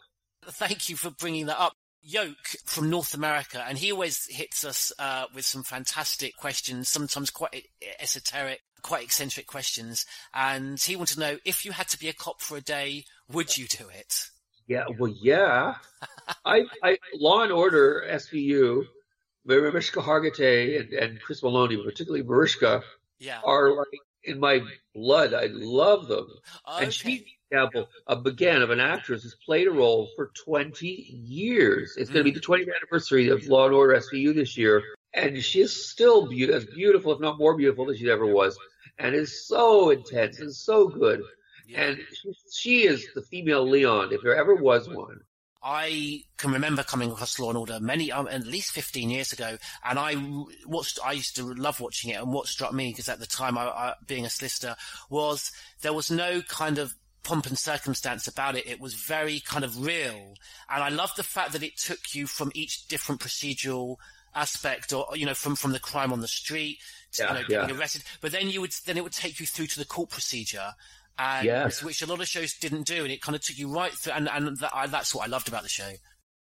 Thank you for bringing that up. Yoke from North America, and he always hits us uh, with some fantastic questions, sometimes quite esoteric, quite eccentric questions. And he wanted to know if you had to be a cop for a day, would you do it? Yeah, well, yeah. I, I, Law and Order SVU Mariska Hargitay and, and Chris Meloni, particularly Mariska, yeah. are like in my blood. I love them. And she's an example of again of an actress who's played a role for 20 years. It's mm. going to be the 20th anniversary of Law and Order SVU this year, and she is still be- as beautiful, if not more beautiful, than she ever was, and is so intense and so good. And she, she is the female Leon, if there ever was one. I can remember coming across Law and Order many, um, at least 15 years ago, and I watched, I used to love watching it, and what struck me, because at the time, I, I, being a solicitor, was there was no kind of pomp and circumstance about it. It was very kind of real. And I love the fact that it took you from each different procedural aspect or, you know, from, from the crime on the street to, yeah, you know, getting yeah. arrested. But then you would, then it would take you through to the court procedure and yes. which a lot of shows didn't do, and it kind of took you right through. And, and that, I, that's what I loved about the show.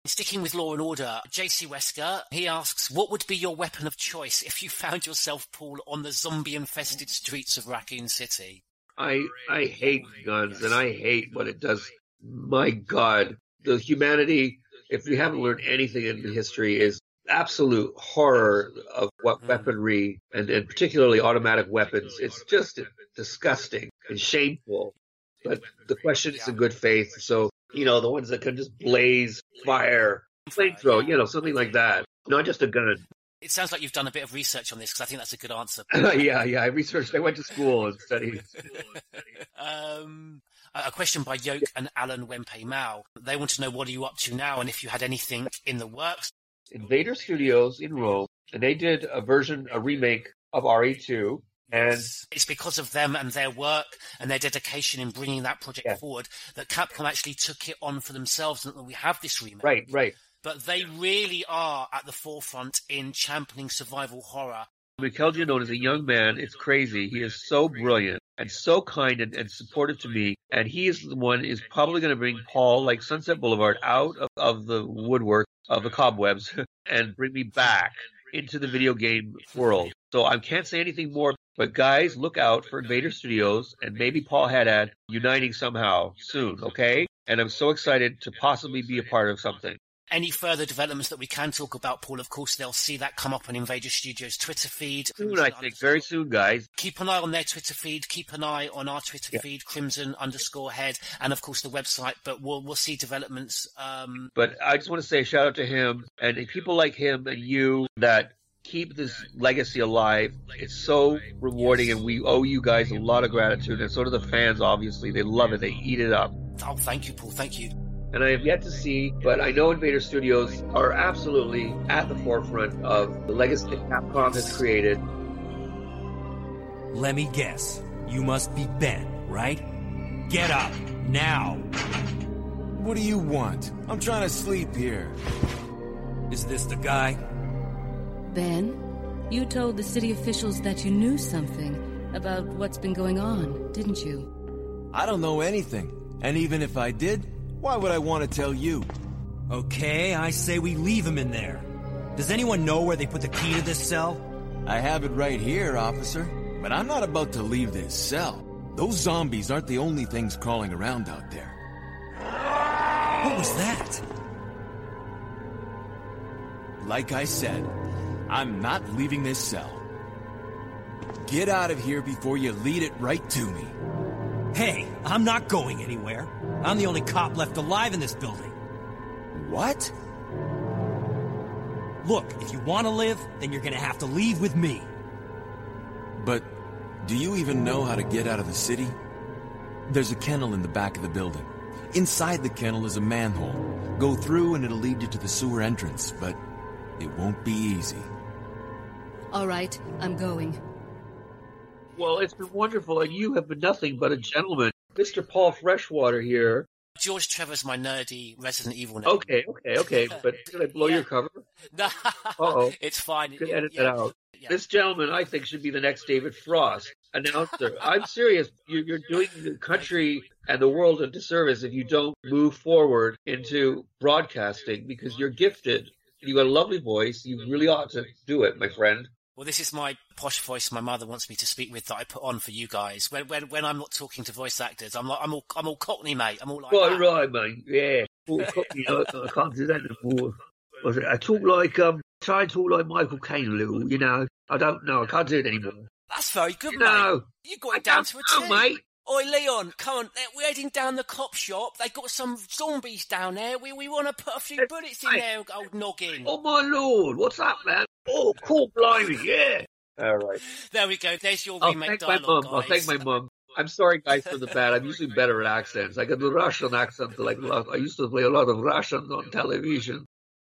Sticking with Law and Order, J.C. Wesker, he asks, what would be your weapon of choice if you found yourself, Paul, on the zombie-infested streets of Raccoon City? I I hate guns, and I hate what it does. My God, the humanity. If we haven't learned anything in history, is absolute horror of what mm. weaponry and, and particularly automatic weapons. It's just disgusting and shameful. But the question is in good faith. So, you know, the ones that can just blaze fire, flamethrower, you know, something like that. Not just a gun. It sounds like you've done a bit of research on this because I think that's a good answer. yeah, yeah. I researched. I went to school and studied. um, a question by Yoke and Alan Wempe Mao. They want to know what are you up to now and if you had anything in the works. Invader Studios in Rome, and they did a version, a remake of RE2. And it's because of them and their work and their dedication in bringing that project yeah. forward that Capcom actually took it on for themselves and that we have this remake. Right, right. But they really are at the forefront in championing survival horror. Michele Giannone is a young man. It's crazy. He is so brilliant and so kind and, and supportive to me. And he is the one is probably going to bring Paul, like Sunset Boulevard, out of, of the woodwork of the cobwebs and bring me back into the video game world. So I can't say anything more but guys, look out for Invader Studios and maybe Paul Haddad uniting somehow soon, okay? And I'm so excited to possibly be a part of something. Any further developments that we can talk about, Paul, of course, they'll see that come up on Invader Studios Twitter feed. Soon, I think, very soon, guys. Keep an eye on their Twitter feed. Keep an eye on our Twitter Yeah. feed, Crimson underscore head, and of course the website. But we'll we'll see developments. Um, But I just want to say a shout out to him and people like him and you that keep this legacy alive. It's so rewarding, and we owe you guys a lot of gratitude. And so do the fans, obviously. They love it, they eat it up. oh, thank you, Paul. Thank you. And I have yet to see, but I know Invader Studios are absolutely at the forefront of the legacy that Capcom has created. Let me guess. You must be Ben, right? Get up, now! What do you want? I'm trying to sleep here. Is this the guy? Ben, you told the city officials that you knew something about what's been going on, didn't you? I don't know anything. And even if I did, why would I want to tell you? Okay, I say we leave him in there. Does anyone know where they put the key to this cell? I have it right here, officer. But I'm not about to leave this cell. Those zombies aren't the only things crawling around out there. What was that? Like I said, I'm not leaving this cell. Get out of here before you lead it right to me. Hey, I'm not going anywhere. I'm the only cop left alive in this building. What? Look, if you want to live, then you're gonna have to leave with me. But do you even know how to get out of the city? There's a kennel in the back of the building. Inside the kennel is a manhole. Go through and it'll lead you to the sewer entrance, but it won't be easy. All right, I'm going. Well, it's been wonderful, and you have been nothing but a gentleman. Mr. Paul Freshwater here. George Trevor's my nerdy Resident Evil name. Okay, okay, okay, but did I blow your cover? No, Uh-oh. it's fine. Could Yeah, edit yeah. that out. This gentleman, I think, should be the next David Frost announcer. I'm serious. You're, you're doing the country and the world a disservice if you don't move forward into broadcasting because you're gifted. You got a lovely voice. You really ought to do it, my friend. Well, this is my posh voice my mother wants me to speak with that I put on for you guys. When when when I'm not talking to voice actors, I'm like I'm all I'm all Cockney, mate. I'm all like Right, that. right, mate. Yeah. Well, you know, I can't do that anymore. Was it? I talk like um, try and talk like Michael Caine a little. You know, I don't know. I can't do it anymore. That's very good, No. mate. You got it down to a know, T. mate. Oi, Leon, come on. We're heading down the cop shop. They got some zombies down there. We we want to put a few bullets in there, old noggin. Oh my lord, what's that, man? Oh, cool, blimey, yeah. All right. There we go. There's your I'll remake thank my dialogue, mum. I'll thank my mum. I'm sorry, guys, for the bad. I'm usually better at accents. I got the Russian accent. Like a lot- I used to play a lot of Russian on television.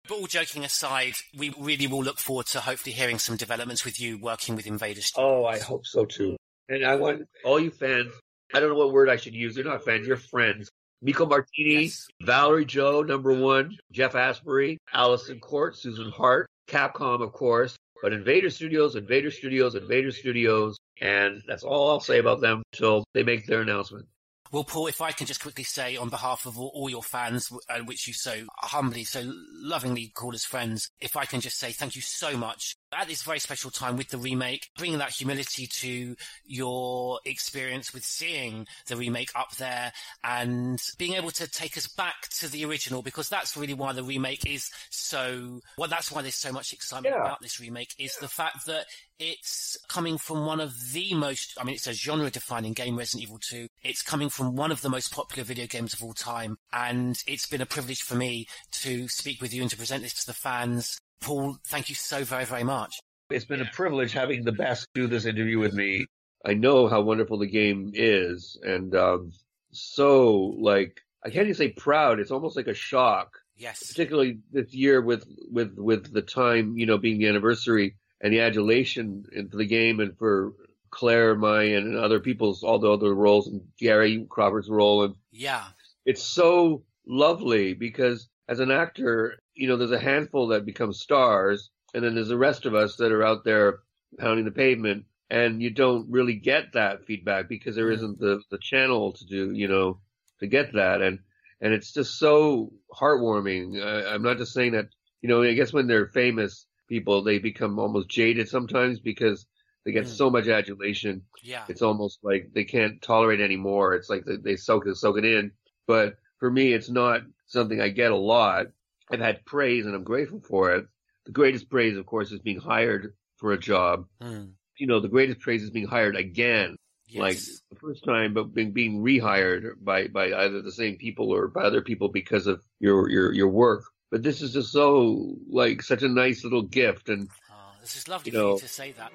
But all joking aside, we really will look forward to hopefully hearing some developments with you working with Invaders. Oh, I hope so too. And I want all you fans. I don't know what word I should use. You're not fans. You're friends. Miko Martini, Valerie Joe, number one, Jeff Asbury, Alyson Court, Susan Hart, Capcom, of course, but Invader Studios, Invader Studios, Invader Studios, and that's all I'll say about them until they make their announcement. Well, Paul, if I can just quickly say on behalf of all, all your fans, uh, which you so humbly, so lovingly call as friends, if I can just say thank you so much at this very special time with the remake, bringing that humility to your experience with seeing the remake up there and being able to take us back to the original because that's really why the remake is so, well, that's why there's so much excitement Yeah. about this remake is the fact that it's coming from one of the most, I mean, it's a genre defining game, Resident Evil 2. It's coming from one of the most popular video games of all time. And it's been a privilege for me to speak with you and to present this to the fans. Paul, thank you so very, very much. It's been a privilege having the best do this interview with me. I know how wonderful the game is, and um, so like I can't even say proud. It's almost like a shock, Yes. particularly this year with with with the time you know being the anniversary and the adulation for the game and for Claire, Mayan, and other people's all the other roles and Gary Krawford's role and Yeah. it's so lovely because as an actor, you know, there's a handful that become stars, and then there's the rest of us that are out there pounding the pavement, and you don't really get that feedback because there mm-hmm. isn't the the channel to do, you know, to get that, and and it's just so heartwarming. I, I'm not just saying that, you know, I guess when they're famous people, they become almost jaded sometimes because they get mm. so much adulation Yeah. it's almost like they can't tolerate anymore. It's like they, they soak it, soak it in. But for me, it's not something I get a lot. I've had praise and I'm grateful for it. The greatest praise, of course, is being hired for a job. Mm. You know, the greatest praise is being hired again. Yes. Like the first time, but being, being rehired by, by either the same people or by other people because of your, your, your work. But this is just so, like, such a nice little gift. And, Oh, this is lovely You for know- you to say that.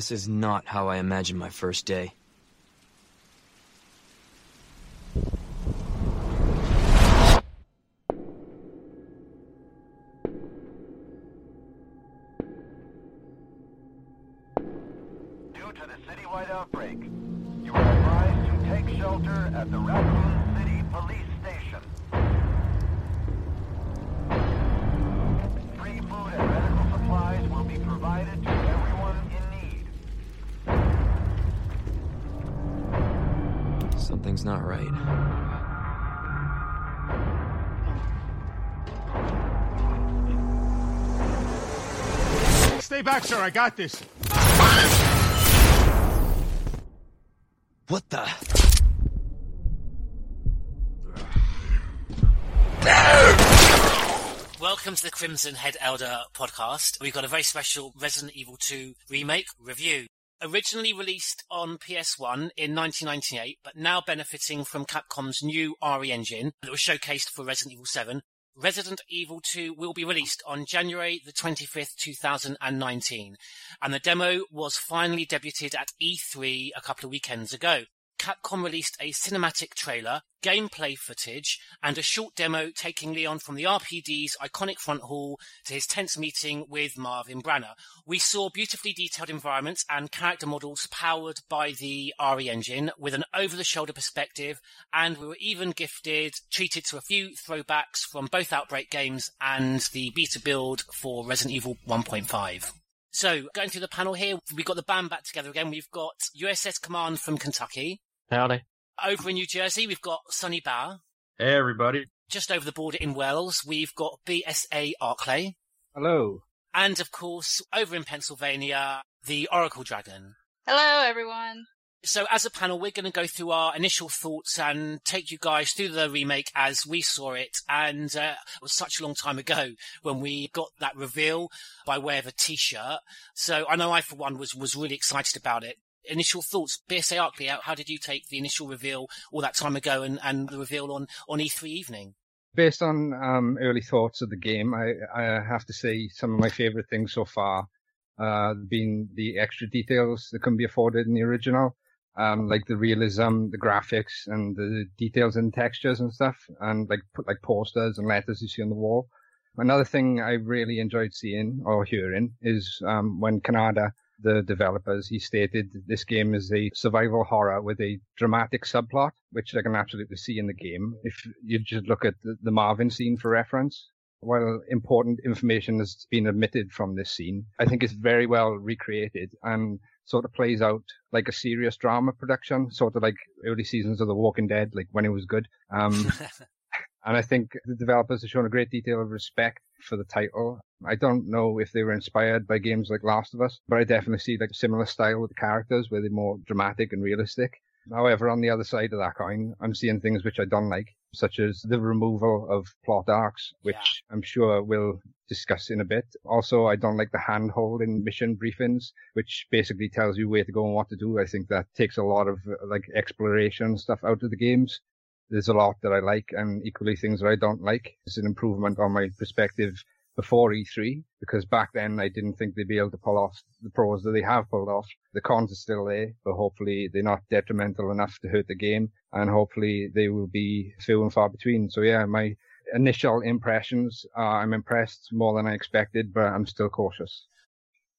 This is not how I imagined my first day. Stay sir. I got this. What the? Welcome to the Crimson Head Elder podcast. We've got a very special Resident Evil 2 remake review. Originally released on PS1 in 1998, but now benefiting from Capcom's new RE engine that was showcased for Resident Evil 7, Resident Evil 2 will be released on January the 25th, 2019. And the demo was finally debuted at E3 a couple of weekends ago. Capcom released a cinematic trailer, gameplay footage, and a short demo taking Leon from the RPD's iconic front hall to his tense meeting with Marvin Branagh. We saw beautifully detailed environments and character models powered by the RE engine with an over-the-shoulder perspective, and we were even gifted, treated to a few throwbacks from both Outbreak games and the beta build for Resident Evil 1.5. So, going through the panel here, we've got the band back together again. We've got USS Command from Kentucky. Howdy. Over in New Jersey, we've got Sonny Bauer. Hey, everybody. Just over the border in Wales, we've got BSA Arklay. Hello. And of course, over in Pennsylvania, the Oracle Dragon. Hello, everyone. So as a panel, we're going to go through our initial thoughts and take you guys through the remake as we saw it. And uh, it was such a long time ago when we got that reveal by way of a t-shirt. So I know I, for one, was, was really excited about it. Initial thoughts, BSA Arklay, how, how did you take the initial reveal all that time ago and, and the reveal on, on E3 evening? Based on um, early thoughts of the game, I, I have to say some of my favorite things so far uh, being the extra details that can be afforded in the original, um, like the realism, the graphics, and the details and textures and stuff, and like like posters and letters you see on the wall. Another thing I really enjoyed seeing or hearing is um, when Canada the developers, he stated this game is a survival horror with a dramatic subplot, which I can absolutely see in the game. If you just look at the, the Marvin scene for reference, while important information has been omitted from this scene, I think it's very well recreated and sort of plays out like a serious drama production, sort of like early seasons of The Walking Dead, like when it was good. Um, and I think the developers have shown a great detail of respect for the title. I don't know if they were inspired by games like Last of Us, but I definitely see like a similar style with the characters where they're more dramatic and realistic. However, on the other side of that coin, I'm seeing things which I don't like, such as the removal of plot arcs, which yeah. I'm sure we'll discuss in a bit. Also, I don't like the hand-holding mission briefings, which basically tells you where to go and what to do. I think that takes a lot of like exploration stuff out of the games there's a lot that I like and equally things that I don't like. It's an improvement on my perspective before E3 because back then I didn't think they'd be able to pull off the pros that they have pulled off. The cons are still there, but hopefully they're not detrimental enough to hurt the game and hopefully they will be few and far between. So yeah, my initial impressions are I'm impressed more than I expected, but I'm still cautious.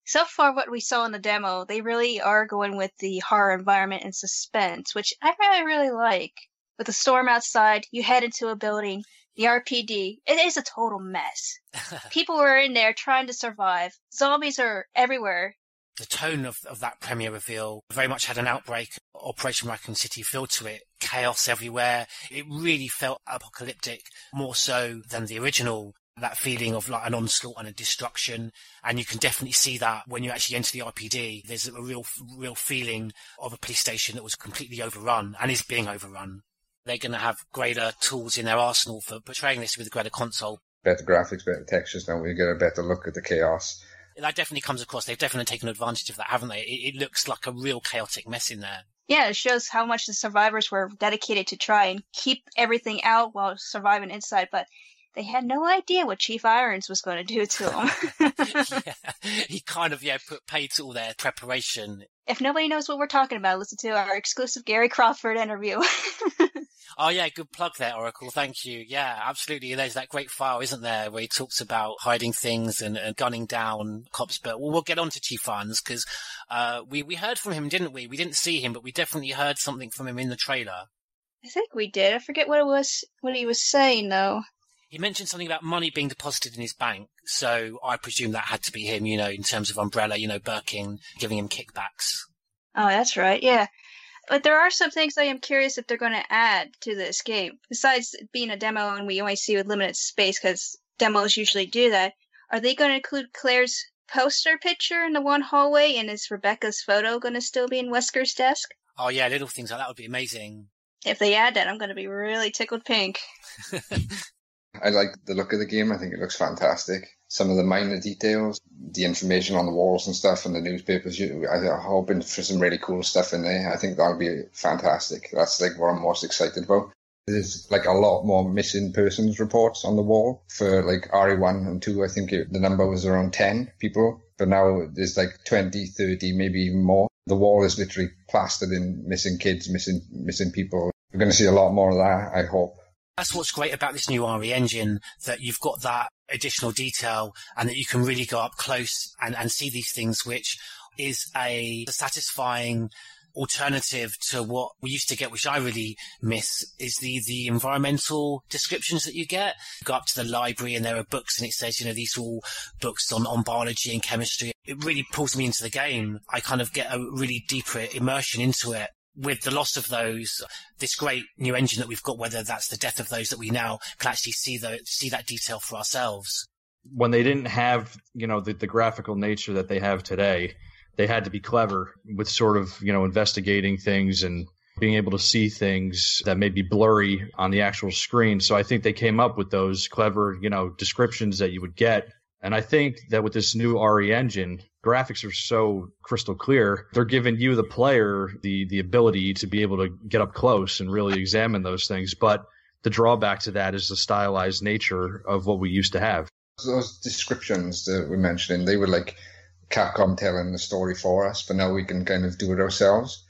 So far, what we saw in the demo, they really are going with the horror environment and suspense, which I really, really like with a storm outside, you head into a building, the RPD, it is a total mess. People are in there trying to survive. Zombies are everywhere. the tone of, of that premiere reveal very much had an outbreak Operation Raccoon City feel to it. Chaos everywhere. It really felt apocalyptic, more so than the original. That feeling of like an onslaught and a destruction. And you can definitely see that when you actually enter the RPD. There's a real, real feeling of a police station that was completely overrun and is being overrun. They're going to have greater tools in their arsenal for portraying this with a greater console. Better graphics, better textures, now we get a better look at the chaos that definitely comes across. They've definitely taken advantage of that, haven't they? It, it, looks like a real chaotic mess in there. Yeah, it shows how much the survivors were dedicated to try and keep everything out while surviving inside, but they had no idea what Chief Irons was going to do to them. yeah, he kind of yeah put paid to all their preparation. If nobody knows what we're talking about, listen to our exclusive Gary Krawford interview. Oh yeah, good plug there, Oracle. Thank you. Yeah, absolutely. There's that great file, isn't there, where he talks about hiding things and, and gunning down cops. But we'll, we'll get on to Chief because uh, we we heard from him, didn't we? We didn't see him, but we definitely heard something from him in the trailer. I think we did. I forget what it was. What he was saying though. He mentioned something about money being deposited in his bank, so I presume that had to be him. You know, in terms of Umbrella, you know, Birkin giving him kickbacks. Oh, that's right. Yeah. But there are some things I am curious if they're going to add to this game. Besides being a demo and we only see with limited space because demos usually do that, are they going to include Claire's poster picture in the one hallway and is Rebecca's photo going to still be in Wesker's desk? Oh yeah, little things like that would be amazing. If they add that, I'm going to be really tickled pink. I like the look of the game. I think it looks fantastic. Some of the minor details, the information on the walls and stuff, and the newspapers. I'm hoping for some really cool stuff in there. I think that'll be fantastic. That's like what I'm most excited about. There's like a lot more missing persons reports on the wall for like RE1 and 2. I think it, the number was around 10 people, but now there's like 20, 30, maybe even more. The wall is literally plastered in missing kids, missing missing people. We're going to see a lot more of that, I hope. That's what's great about this new RE engine, that you've got that additional detail and that you can really go up close and, and see these things, which is a satisfying alternative to what we used to get, which I really miss, is the, the environmental descriptions that you get. You go up to the library and there are books and it says, you know, these are all books on, on biology and chemistry. It really pulls me into the game. I kind of get a really deeper immersion into it with the loss of those, this great new engine that we've got, whether that's the death of those that we now can actually see the, see that detail for ourselves. When they didn't have, you know, the, the graphical nature that they have today, they had to be clever with sort of, you know, investigating things and being able to see things that may be blurry on the actual screen. So I think they came up with those clever, you know, descriptions that you would get. And I think that with this new RE engine, graphics are so crystal clear they're giving you the player the the ability to be able to get up close and really examine those things. But the drawback to that is the stylized nature of what we used to have. Those descriptions that we're mentioning they were like capcom telling the story for us but now we can kind of do it ourselves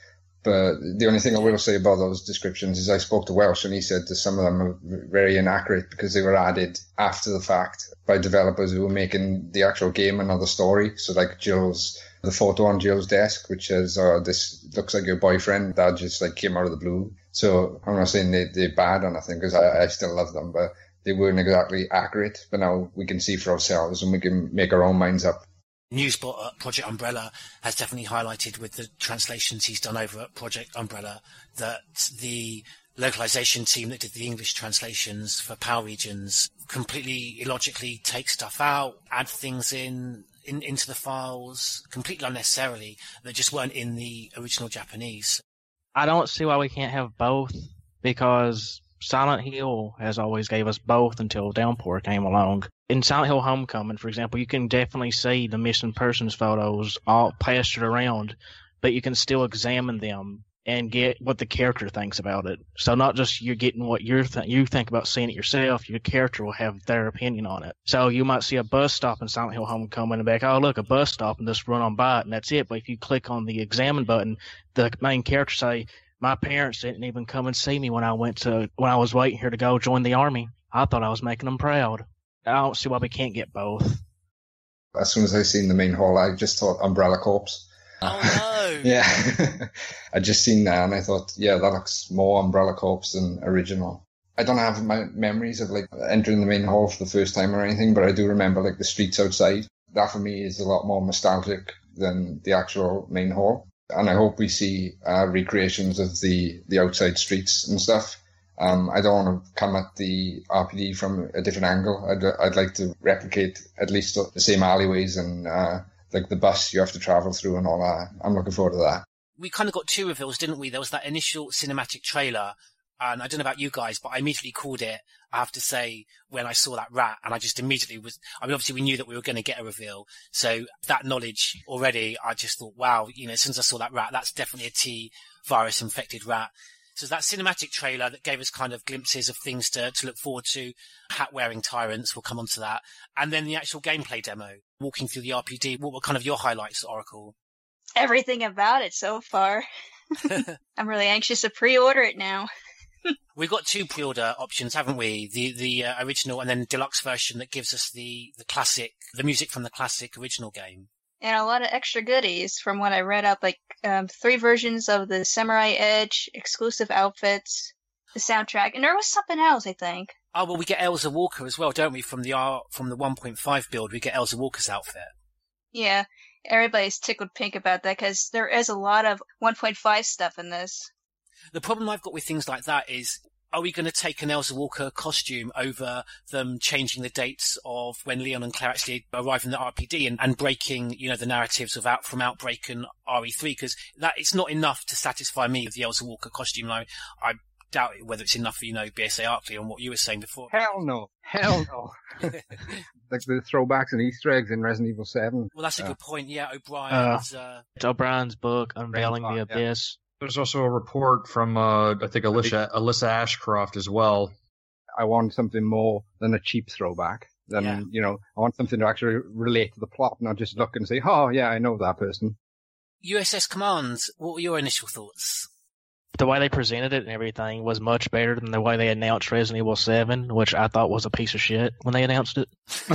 but the only thing I will say about those descriptions is I spoke to Welsh and he said that some of them are very inaccurate because they were added after the fact by developers who were making the actual game another story. So like Jill's, the photo on Jill's desk, which says, oh, uh, this looks like your boyfriend, that just like came out of the blue. So I'm not saying they, they're bad or nothing because I, I still love them, but they weren't exactly accurate. But now we can see for ourselves and we can make our own minds up. Newsbot at uh, Project Umbrella has definitely highlighted with the translations he's done over at Project Umbrella that the localization team that did the English translations for Power regions completely illogically take stuff out, add things in, in into the files completely unnecessarily that just weren't in the original Japanese. I don't see why we can't have both because Silent Hill has always gave us both until Downpour came along in Silent Hill Homecoming, for example, you can definitely see the missing persons photos all plastered around, but you can still examine them and get what the character thinks about it. So not just you're getting what you th- you think about seeing it yourself, your character will have their opinion on it. So you might see a bus stop in Silent Hill Homecoming and be like, oh look, a bus stop, and just run on by it, and that's it. But if you click on the examine button, the main character say, my parents didn't even come and see me when I went to when I was waiting here to go join the army. I thought I was making them proud. I don't see why we can't get both. As soon as I seen the main hall, I just thought Umbrella Corps. Oh no! yeah, I just seen that and I thought, yeah, that looks more Umbrella Corps than original. I don't have my memories of like entering the main hall for the first time or anything, but I do remember like the streets outside. That for me is a lot more nostalgic than the actual main hall. And I hope we see uh, recreations of the, the outside streets and stuff. Um, I don't want to come at the RPD from a different angle. I'd, I'd like to replicate at least the same alleyways and uh, like the bus you have to travel through and all that. I'm looking forward to that. We kind of got two reveals, didn't we? There was that initial cinematic trailer and I don't know about you guys, but I immediately called it. I have to say when I saw that rat, and I just immediately was. I mean, obviously we knew that we were going to get a reveal, so that knowledge already, I just thought, wow, you know, as soon as I saw that rat, that's definitely a T virus infected rat. So that cinematic trailer that gave us kind of glimpses of things to, to look forward to, hat wearing tyrants, we'll come on to that. And then the actual gameplay demo, walking through the RPD. What were kind of your highlights, Oracle? Everything about it so far. I'm really anxious to pre-order it now. We've got two pre-order options, haven't we? The the uh, original and then deluxe version that gives us the the classic, the music from the classic original game, and a lot of extra goodies from what I read up, like um, three versions of the Samurai Edge exclusive outfits, the soundtrack, and there was something else, I think. Oh well, we get Elza Walker as well, don't we? From the R from the 1.5 build, we get Elza Walker's outfit. Yeah, everybody's tickled pink about that because there is a lot of 1.5 stuff in this. The problem I've got with things like that is are we going to take an Elza Walker costume over them changing the dates of when Leon and Claire actually arrive in the RPD and, and breaking, you know, the narratives of out from Outbreak and RE3? Because that it's not enough to satisfy me with the Elza Walker costume. I, I doubt whether it's enough for you know BSA Arklay on what you were saying before. Hell no, hell no. like the throwbacks and Easter eggs in Resident Evil Seven. Well, that's a uh, good point. Yeah, O'Brien's. Uh, it's O'Brien's book, Unveiling the Abyss. Yeah. There's also a report from uh, I think Alyssa Alyssa Ashcroft as well. I want something more than a cheap throwback. Than yeah. you know, I want something to actually relate to the plot, not just look and say, "Oh, yeah, I know that person." USS Commands. What were your initial thoughts? The way they presented it and everything was much better than the way they announced Resident Evil Seven, which I thought was a piece of shit when they announced it.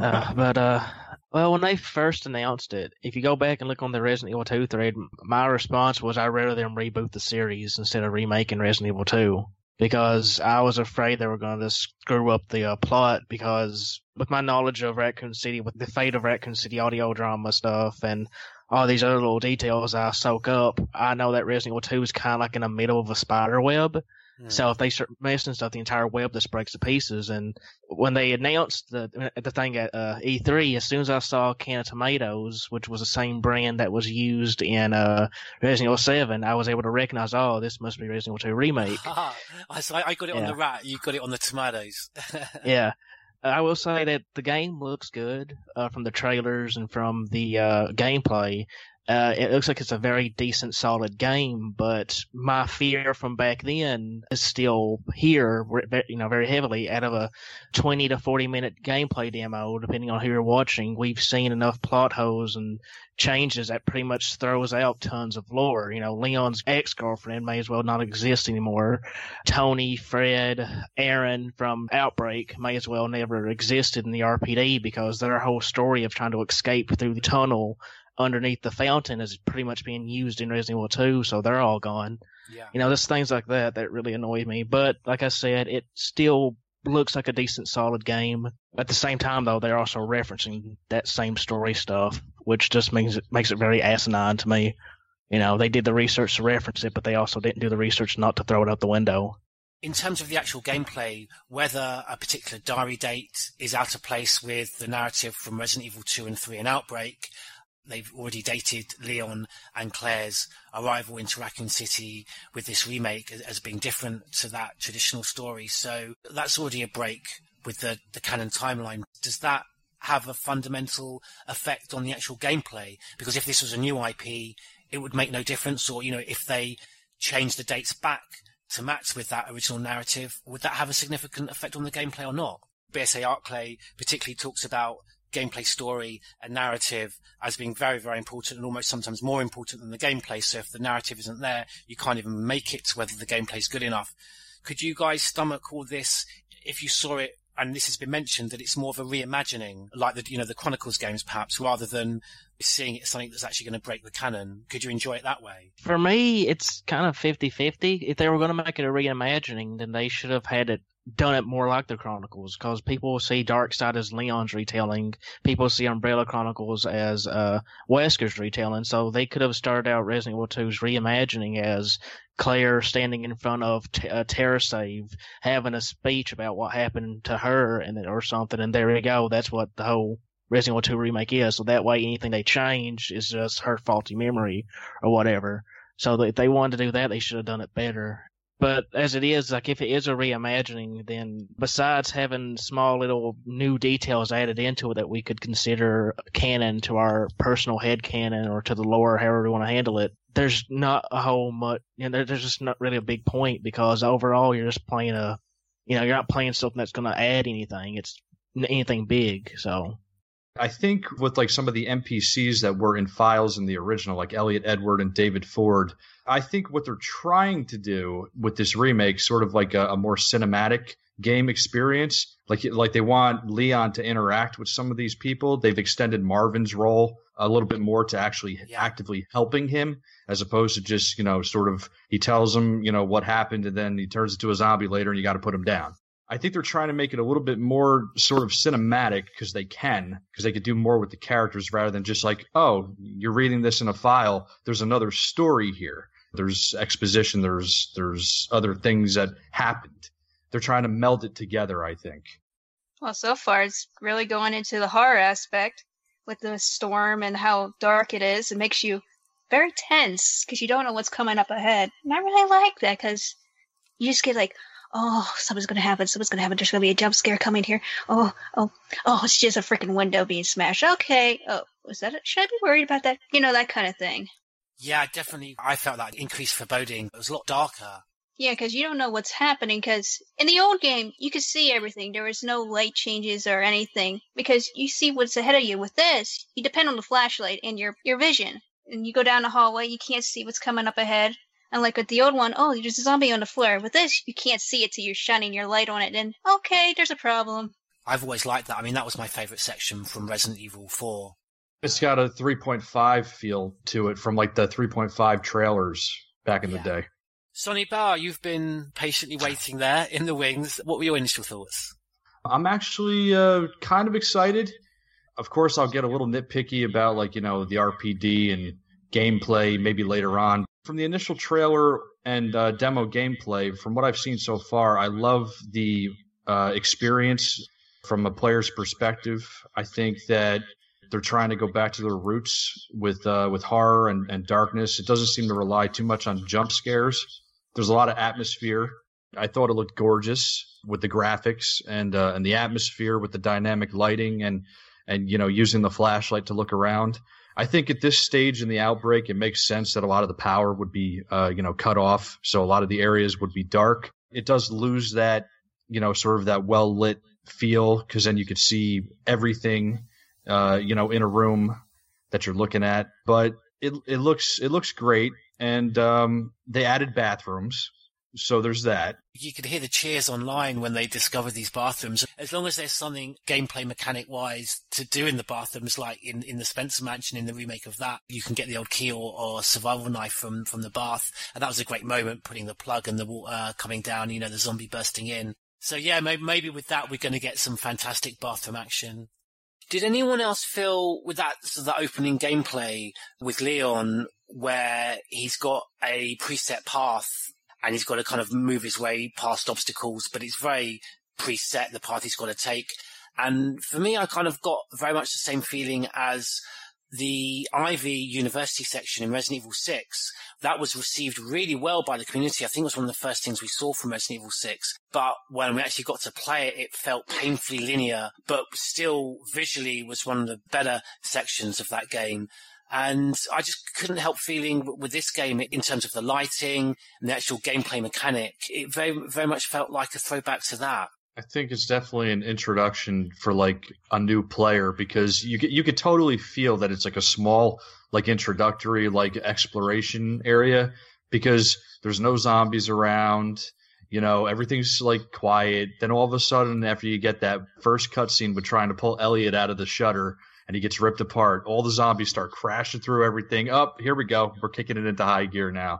uh, but uh, well, when they first announced it, if you go back and look on the Resident Evil 2 thread, my response was I'd rather them reboot the series instead of remaking Resident Evil 2 because I was afraid they were going to screw up the uh, plot because with my knowledge of Raccoon City, with the fate of Raccoon City audio drama stuff and all these other little details I soak up, I know that Resident Evil 2 is kind of like in the middle of a spider web. So hmm. if they start messing stuff, the entire web just breaks to pieces. And when they announced the the thing at uh, E3, as soon as I saw a can of tomatoes, which was the same brand that was used in uh, Resident Evil 7, I was able to recognize, oh, this must be Resident Evil 2 remake. I, so I got it yeah. on the rat, you got it on the tomatoes. yeah. I will say that the game looks good uh, from the trailers and from the uh, gameplay. Uh, it looks like it's a very decent, solid game, but my fear from back then is still here, you know, very heavily. Out of a 20 to 40 minute gameplay demo, depending on who you're watching, we've seen enough plot holes and changes that pretty much throws out tons of lore. You know, Leon's ex-girlfriend may as well not exist anymore. Tony, Fred, Aaron from Outbreak may as well never existed in the RPD because their whole story of trying to escape through the tunnel underneath the fountain is pretty much being used in Resident Evil 2, so they're all gone. Yeah. You know, there's things like that that really annoy me. But like I said, it still looks like a decent, solid game. At the same time, though, they're also referencing that same story stuff, which just makes it makes it very asinine to me. You know, they did the research to reference it, but they also didn't do the research not to throw it out the window. In terms of the actual gameplay, whether a particular diary date is out of place with the narrative from Resident Evil 2 and 3 and Outbreak, they've already dated Leon and Claire's arrival into Raccoon City with this remake as being different to that traditional story. So that's already a break with the, the canon timeline. Does that have a fundamental effect on the actual gameplay? Because if this was a new IP, it would make no difference. Or, you know, if they change the dates back to match with that original narrative, would that have a significant effect on the gameplay or not? BSA Arklay particularly talks about gameplay story and narrative as being very, very important and almost sometimes more important than the gameplay. So if the narrative isn't there, you can't even make it whether the gameplay is good enough. Could you guys stomach all this if you saw it? And this has been mentioned that it's more of a reimagining, like the you know the Chronicles games, perhaps, rather than seeing it as something that's actually going to break the canon. Could you enjoy it that way? For me, it's kind of 50-50. If they were going to make it a reimagining, then they should have had it done it more like the Chronicles because people see Dark Side as Leon's retelling. People see Umbrella Chronicles as uh, Wesker's retelling. So they could have started out Resident Evil 2's reimagining as Claire standing in front of t- a TerraSave, having a speech about what happened to her and or something. And there you go. That's what the whole Resident Evil 2 remake is. So that way anything they change is just her faulty memory or whatever. So if they wanted to do that, they should have done it better. But as it is, like if it is a reimagining, then besides having small little new details added into it that we could consider canon to our personal head canon or to the lore, however we want to handle it, there's not a whole much, you know, there's just not really a big point because overall you're just playing a, you know, you're not playing something that's going to add anything. It's anything big. So I think with like some of the NPCs that were in files in the original, like Elliot Edward and David Ford, I think what they're trying to do with this remake, sort of like a, a more cinematic game experience, like like they want Leon to interact with some of these people. They've extended Marvin's role a little bit more to actually actively helping him, as opposed to just you know sort of he tells him you know what happened and then he turns into a zombie later and you got to put him down. I think they're trying to make it a little bit more sort of cinematic because they can, because they could do more with the characters rather than just like, oh, you're reading this in a file. There's another story here. There's exposition. There's there's other things that happened. They're trying to meld it together. I think. Well, so far it's really going into the horror aspect with the storm and how dark it is. It makes you very tense because you don't know what's coming up ahead. And I really like that because you just get like, oh, something's gonna happen, something's gonna happen, there's gonna be a jump scare coming here. Oh, oh, oh, it's just a freaking window being smashed. Okay. Oh, was that, a, should I be worried about that? You know, that kind of thing. Yeah, definitely. I felt that increased foreboding. It was a lot darker. Yeah, because you don't know what's happening. Because in the old game, you could see everything. There was no light changes or anything because you see what's ahead of you. With this, you depend on the flashlight and your your vision. And you go down the hallway, you can't see what's coming up ahead. And like with the old one, oh, there's a zombie on the floor. With this, you can't see it till you're shining your light on it. And okay, there's a problem. I've always liked that. I mean, that was my favorite section from Resident Evil 4. It's got a 3.5 feel to it from like the 3.5 trailers back in yeah. the day. Sonny Bar, you've been patiently waiting there in the wings. What were your initial thoughts? I'm actually uh, kind of excited. Of course, I'll get a little nitpicky about like, you know, the RPD and gameplay maybe later on. From the initial trailer and uh, demo gameplay, from what I've seen so far, I love the uh, experience from a player's perspective. I think that they're trying to go back to their roots with uh, with horror and, and darkness. It doesn't seem to rely too much on jump scares. There's a lot of atmosphere. I thought it looked gorgeous with the graphics and uh, and the atmosphere with the dynamic lighting and and you know using the flashlight to look around. I think at this stage in the outbreak, it makes sense that a lot of the power would be uh, you know cut off, so a lot of the areas would be dark. It does lose that you know sort of that well lit feel because then you could see everything uh, you know, in a room that you're looking at. But it it looks it looks great, and um, they added bathrooms. So there's that. You could hear the cheers online when they discovered these bathrooms. As long as there's something gameplay mechanic wise to do in the bathrooms, like in, in the Spencer Mansion in the remake of that, you can get the old key or, or survival knife from, from the bath. And that was a great moment, putting the plug and the water uh, coming down, you know, the zombie bursting in. So yeah, maybe, maybe with that, we're going to get some fantastic bathroom action. Did anyone else feel with that so that opening gameplay with Leon where he's got a preset path and he's got to kind of move his way past obstacles, but it's very preset the path he's got to take. And for me, I kind of got very much the same feeling as the Ivy University section in Resident Evil 6, that was received really well by the community. I think it was one of the first things we saw from Resident Evil 6. But when we actually got to play it, it felt painfully linear, but still visually was one of the better sections of that game. And I just couldn't help feeling with this game in terms of the lighting and the actual gameplay mechanic, it very, very much felt like a throwback to that. I think it's definitely an introduction for like a new player because you you could totally feel that it's like a small like introductory like exploration area because there's no zombies around, you know, everything's like quiet. Then all of a sudden after you get that first cutscene with trying to pull Elliot out of the shutter and he gets ripped apart, all the zombies start crashing through everything. Up, oh, here we go. We're kicking it into high gear now.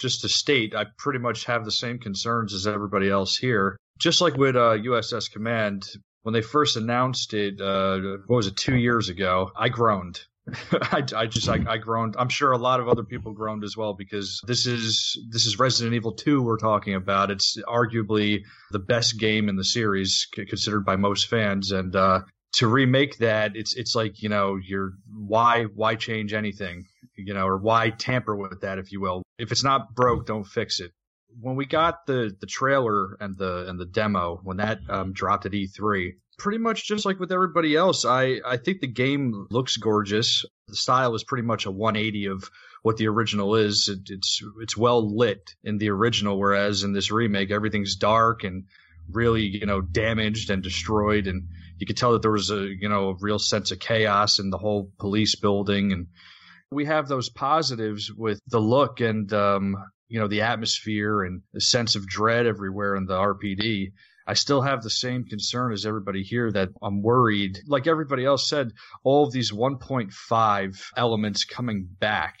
Just to state, I pretty much have the same concerns as everybody else here Just like with uh, USS Command, when they first announced it, uh, what was it, two years ago, I groaned. I, I just I, I groaned. I'm sure a lot of other people groaned as well because this is this is Resident Evil 2 we're talking about. It's arguably the best game in the series considered by most fans, and uh, to remake that, it's it's like you know you're why why change anything, you know, or why tamper with that if you will. If it's not broke, don't fix it. When we got the the trailer and the and the demo when that um, dropped at E3, pretty much just like with everybody else. I, I think the game looks gorgeous. The style is pretty much a 180 of what the original is. It, it's it's well lit in the original, whereas in this remake everything's dark and really you know damaged and destroyed, and you could tell that there was a you know a real sense of chaos in the whole police building. And we have those positives with the look and um, you know the atmosphere and the sense of dread everywhere in the RPD I still have the same concern as everybody here that I'm worried. Like everybody else said, all of these 1.5 elements coming back.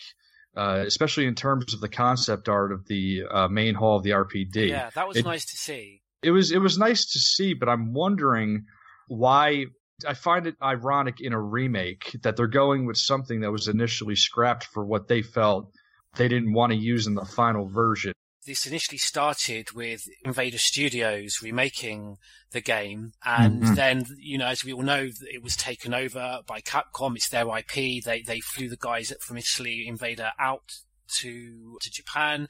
Uh, especially in terms of the concept art of the uh, main hall of the RPD. Yeah, that was it, nice to see. It was it was nice to see, but I'm wondering why. I find it ironic in a remake that they're going with something that was initially scrapped for what they felt they didn't want to use in the final version this initially started with Invader Studios remaking the game, and Mm-hmm. then you know, as we all know, it was taken over by Capcom. It's their IP. They they flew the guys from Italy Invader out to to Japan.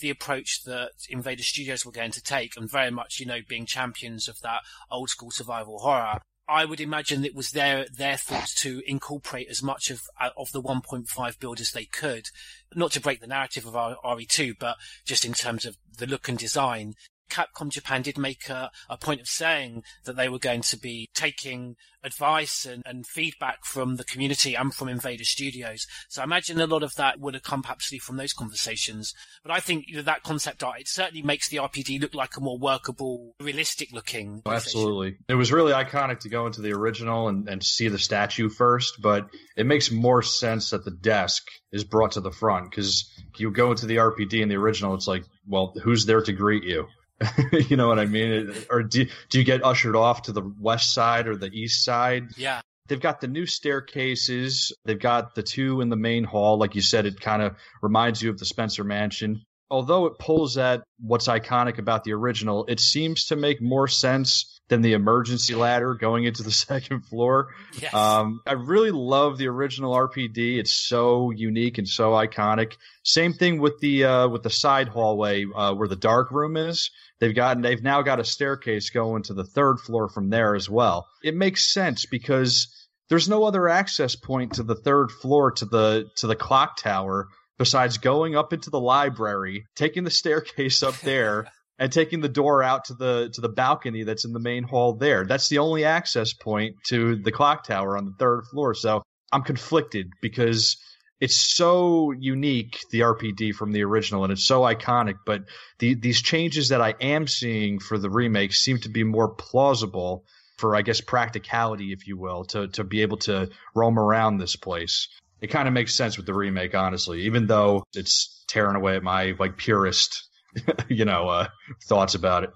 The approach that Invader Studios were going to take, and very much you know being champions of that old school survival horror. I would imagine it was their their thought to incorporate as much of uh, of the 1.5 build as they could, not to break the narrative of R- RE2, but just in terms of the look and design. Capcom Japan did make a, a point of saying that they were going to be taking advice and, and feedback from the community and from Invader Studios. So I imagine a lot of that would have come perhaps from those conversations. But I think you know, that concept art, it certainly makes the RPD look like a more workable, realistic looking. Oh, absolutely. It was really iconic to go into the original and, and see the statue first, but it makes more sense that the desk is brought to the front because you go into the RPD in the original, it's like, well, who's there to greet you? you know what I mean? Or do, do you get ushered off to the west side or the east side? Yeah. They've got the new staircases. They've got the two in the main hall. Like you said, it kind of reminds you of the Spencer Mansion. Although it pulls at what's iconic about the original, it seems to make more sense than the emergency ladder going into the second floor. Yes. Um, I really love the original RPD. It's so unique and so iconic. Same thing with the uh, with the side hallway uh, where the dark room is. They've gotten they've now got a staircase going to the third floor from there as well. It makes sense because there's no other access point to the third floor to the to the clock tower besides going up into the library, taking the staircase up there. And taking the door out to the to the balcony that's in the main hall there. That's the only access point to the clock tower on the third floor. So I'm conflicted because it's so unique the RPD from the original and it's so iconic. But the, these changes that I am seeing for the remake seem to be more plausible for I guess practicality, if you will, to to be able to roam around this place. It kind of makes sense with the remake, honestly, even though it's tearing away at my like purist, you know, uh, thoughts about it.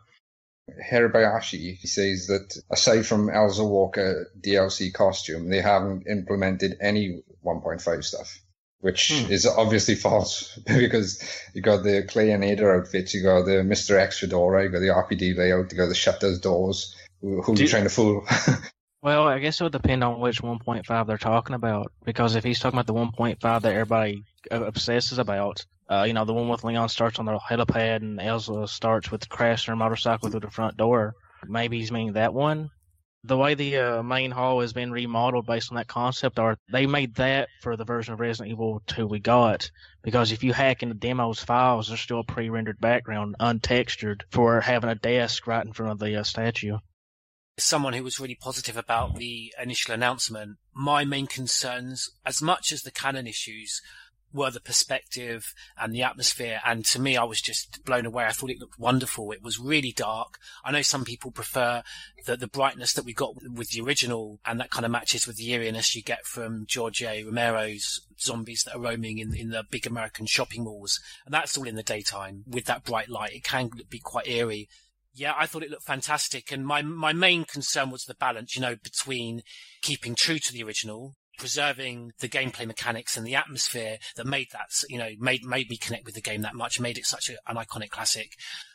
Hirabayashi, says that aside from Elza Walker DLC costume, they haven't implemented any 1.5 stuff, which Hmm. is obviously false because you got the Clay and Ada outfits, you got the Mr. X Fedora, you got the RPD layout, you got the shutters, doors. Who, who are you trying to fool? Well, I guess it would depend on which 1.5 they're talking about. Because if he's talking about the 1.5 that everybody obsesses about, uh, you know, the one with Leon starts on the helipad and Elza starts with crashing her motorcycle through the front door, maybe he's meaning that one. The way the uh, main hall has been remodeled based on that concept art, they made that for the version of Resident Evil 2 we got. Because if you hack into demos files, there's still a pre-rendered background, untextured, for having a desk right in front of the uh, statue. Someone who was really positive about the initial announcement, my main concerns, as much as the canon issues, were the perspective and the atmosphere. And to me, I was just blown away. I thought it looked wonderful. It was really dark. I know some people prefer the, the brightness that we got with the original, and that kind of matches with the eeriness you get from George A. Romero's zombies that are roaming in, in the big American shopping malls. And that's all in the daytime with that bright light. It can be quite eerie Yeah, I thought it looked fantastic. And my, my main concern was the balance, you know, between keeping true to the original, preserving the gameplay mechanics and the atmosphere that made that, you know, made, made me connect with the game that much, made it such a, an iconic classic,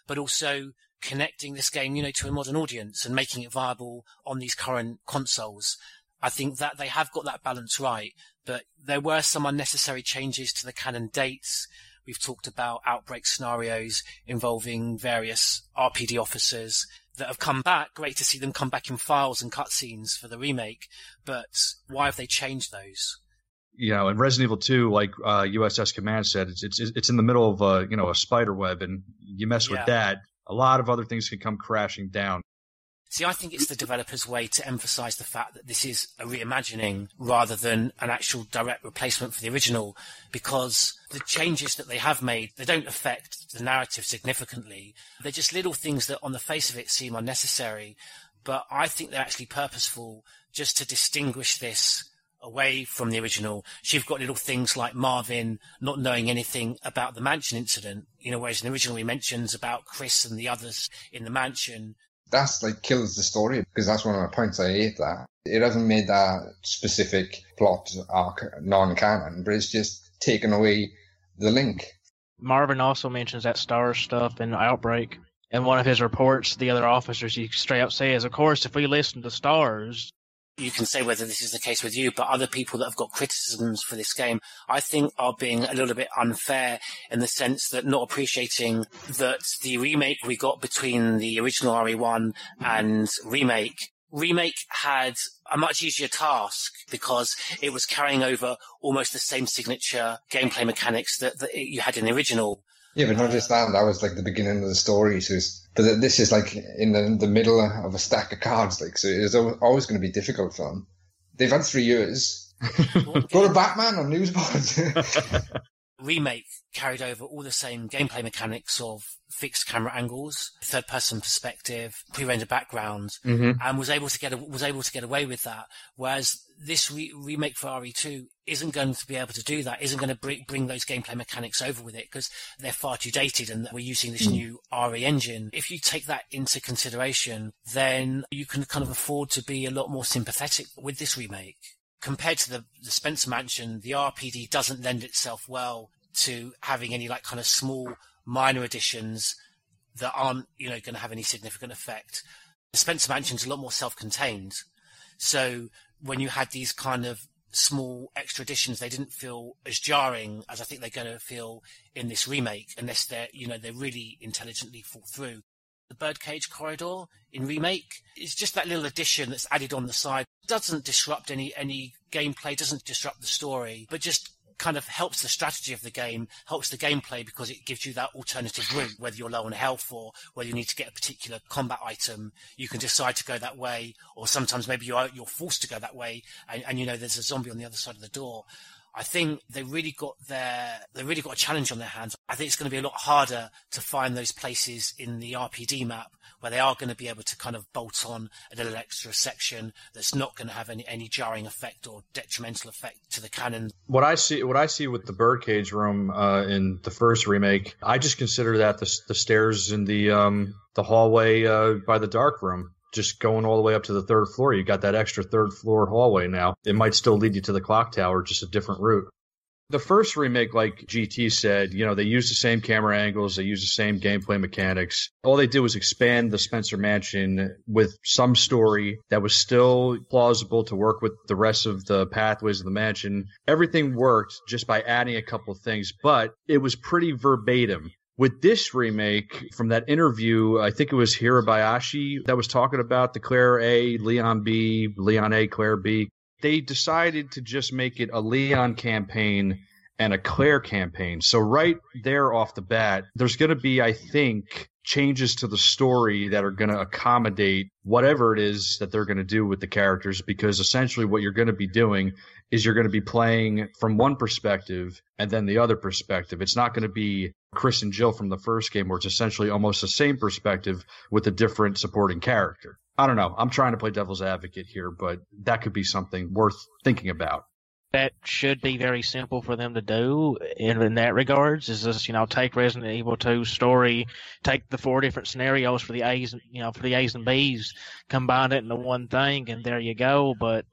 but also connecting this game, you know, to a modern audience and making it viable on these current consoles. I think that they have got that balance right, but there were some unnecessary changes to the canon dates. We've talked about outbreak scenarios involving various RPD officers that have come back. Great to see them come back in files and cutscenes for the remake, but why have they changed those? You know, in Resident Evil 2, like uh, USS Command said, it's it's it's in the middle of a you know a spider web, and you mess Yeah. with that, a lot of other things can come crashing down. See, I think it's the developer's way to emphasize the fact that this is a reimagining rather than an actual direct replacement for the original, because the changes that they have made, they don't affect the narrative significantly. They're just little things that on the face of it seem unnecessary, but I think they're actually purposeful just to distinguish this away from the original. So you've got little things like Marvin not knowing anything about the mansion incident, you know, whereas in the original he mentions about Chris and the others in the mansion. That's like kills the story because that's one of my points. I hate that. It hasn't made that specific plot arc non-canon, but it's just taken away the link. Marvin also mentions that Stars stuff in Outbreak. In one of his reports, the other officers, he straight up says, of course, if we listen to Stars, you can say whether this is the case with you, but other people that have got criticisms for this game, I think are being a little bit unfair in the sense that not appreciating that the remake we got between the original RE1 and remake, remake had a much easier task because it was carrying over almost the same signature gameplay mechanics that, that you had in the original. Yeah, but not just that. That was like the beginning of the story. So, it's, but this is like in the, the middle of a stack of cards. Like, so it's always going to be difficult for them. They've had three years. Go to Batman on newsboards. remake carried over all the same gameplay mechanics of fixed camera angles, third person perspective, pre-rendered background, Mhm. and was able to get a, was able to get away with that. Whereas this re- remake for RE2 isn't going to be able to do that. Isn't going to bring, bring those gameplay mechanics over with it because they're far too dated, and we're using this Mm. new RE engine. If you take that into consideration, then you can kind of afford to be a lot more sympathetic with this remake compared to the, the Spencer Mansion, the RPD doesn't lend itself well to having any like kind of small minor additions that aren't, you know, going to have any significant effect. The Spencer Mansion's a lot more self-contained. So when you had these kind of small extra additions, they didn't feel as jarring as I think they're going to feel in this remake, unless they're, you know, they're really intelligently fall through. The birdcage corridor in remake is just that little addition that's added on the side. Doesn't disrupt any any gameplay, doesn't disrupt the story, but just kind of helps the strategy of the game, helps the gameplay because it gives you that alternative route, whether you're low on health or whether you need to get a particular combat item, you can decide to go that way, or sometimes maybe you're you're forced to go that way, and, and you know there's a zombie on the other side of the door. I think they really got their they really got a challenge on their hands. I think it's going to be a lot harder to find those places in the RPD map where they are going to be able to kind of bolt on a little extra section that's not going to have any, any jarring effect or detrimental effect to the canon. What I see, what I see with the birdcage room uh, in the first remake, I just consider that the, the stairs in the um, the hallway uh, by the dark room, just going all the way up to the third floor. You got that extra third floor hallway now. It might still lead you to the clock tower, just a different route. The first remake, like GT said, you know, they used the same camera angles, they used the same gameplay mechanics. All they did was expand the Spencer Mansion with some story that was still plausible to work with the rest of the pathways of the mansion. Everything worked just by adding a couple of things, but it was pretty verbatim. With this remake, from that interview, I think it was Hirabayashi that was talking about the Claire A, Leon B, Leon A, Claire B they decided to just make it a Leon campaign and a Claire campaign. So right there off the bat, there's going to be, I think, changes to the story that are going to accommodate whatever it is that they're going to do with the characters because essentially what you're going to be doing is you're going to be playing from one perspective and then the other perspective. It's not going to be Chris and Jill from the first game where it's essentially almost the same perspective with a different supporting character. I don't know. I'm trying to play devil's advocate here, but that could be something worth thinking about. that should be very simple for them to do in, in that regards is just you know take Resident Evil 2 story take the four different scenarios for the A's you know for the A's and B's combine it into one thing and there you go but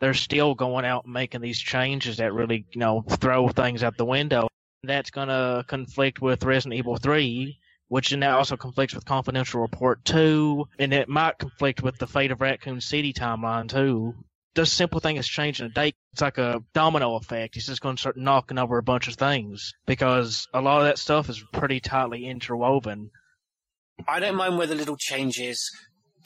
they're still going out and making these changes that really you know throw things out the window that's going to conflict with Resident Evil 3 which now also conflicts with Confidential Report 2 and it might conflict with the Fate of Raccoon City timeline too this simple thing is changing a date. It's like a domino effect. It's just going to start knocking over a bunch of things because a lot of that stuff is pretty tightly interwoven. I don't mind where the little changes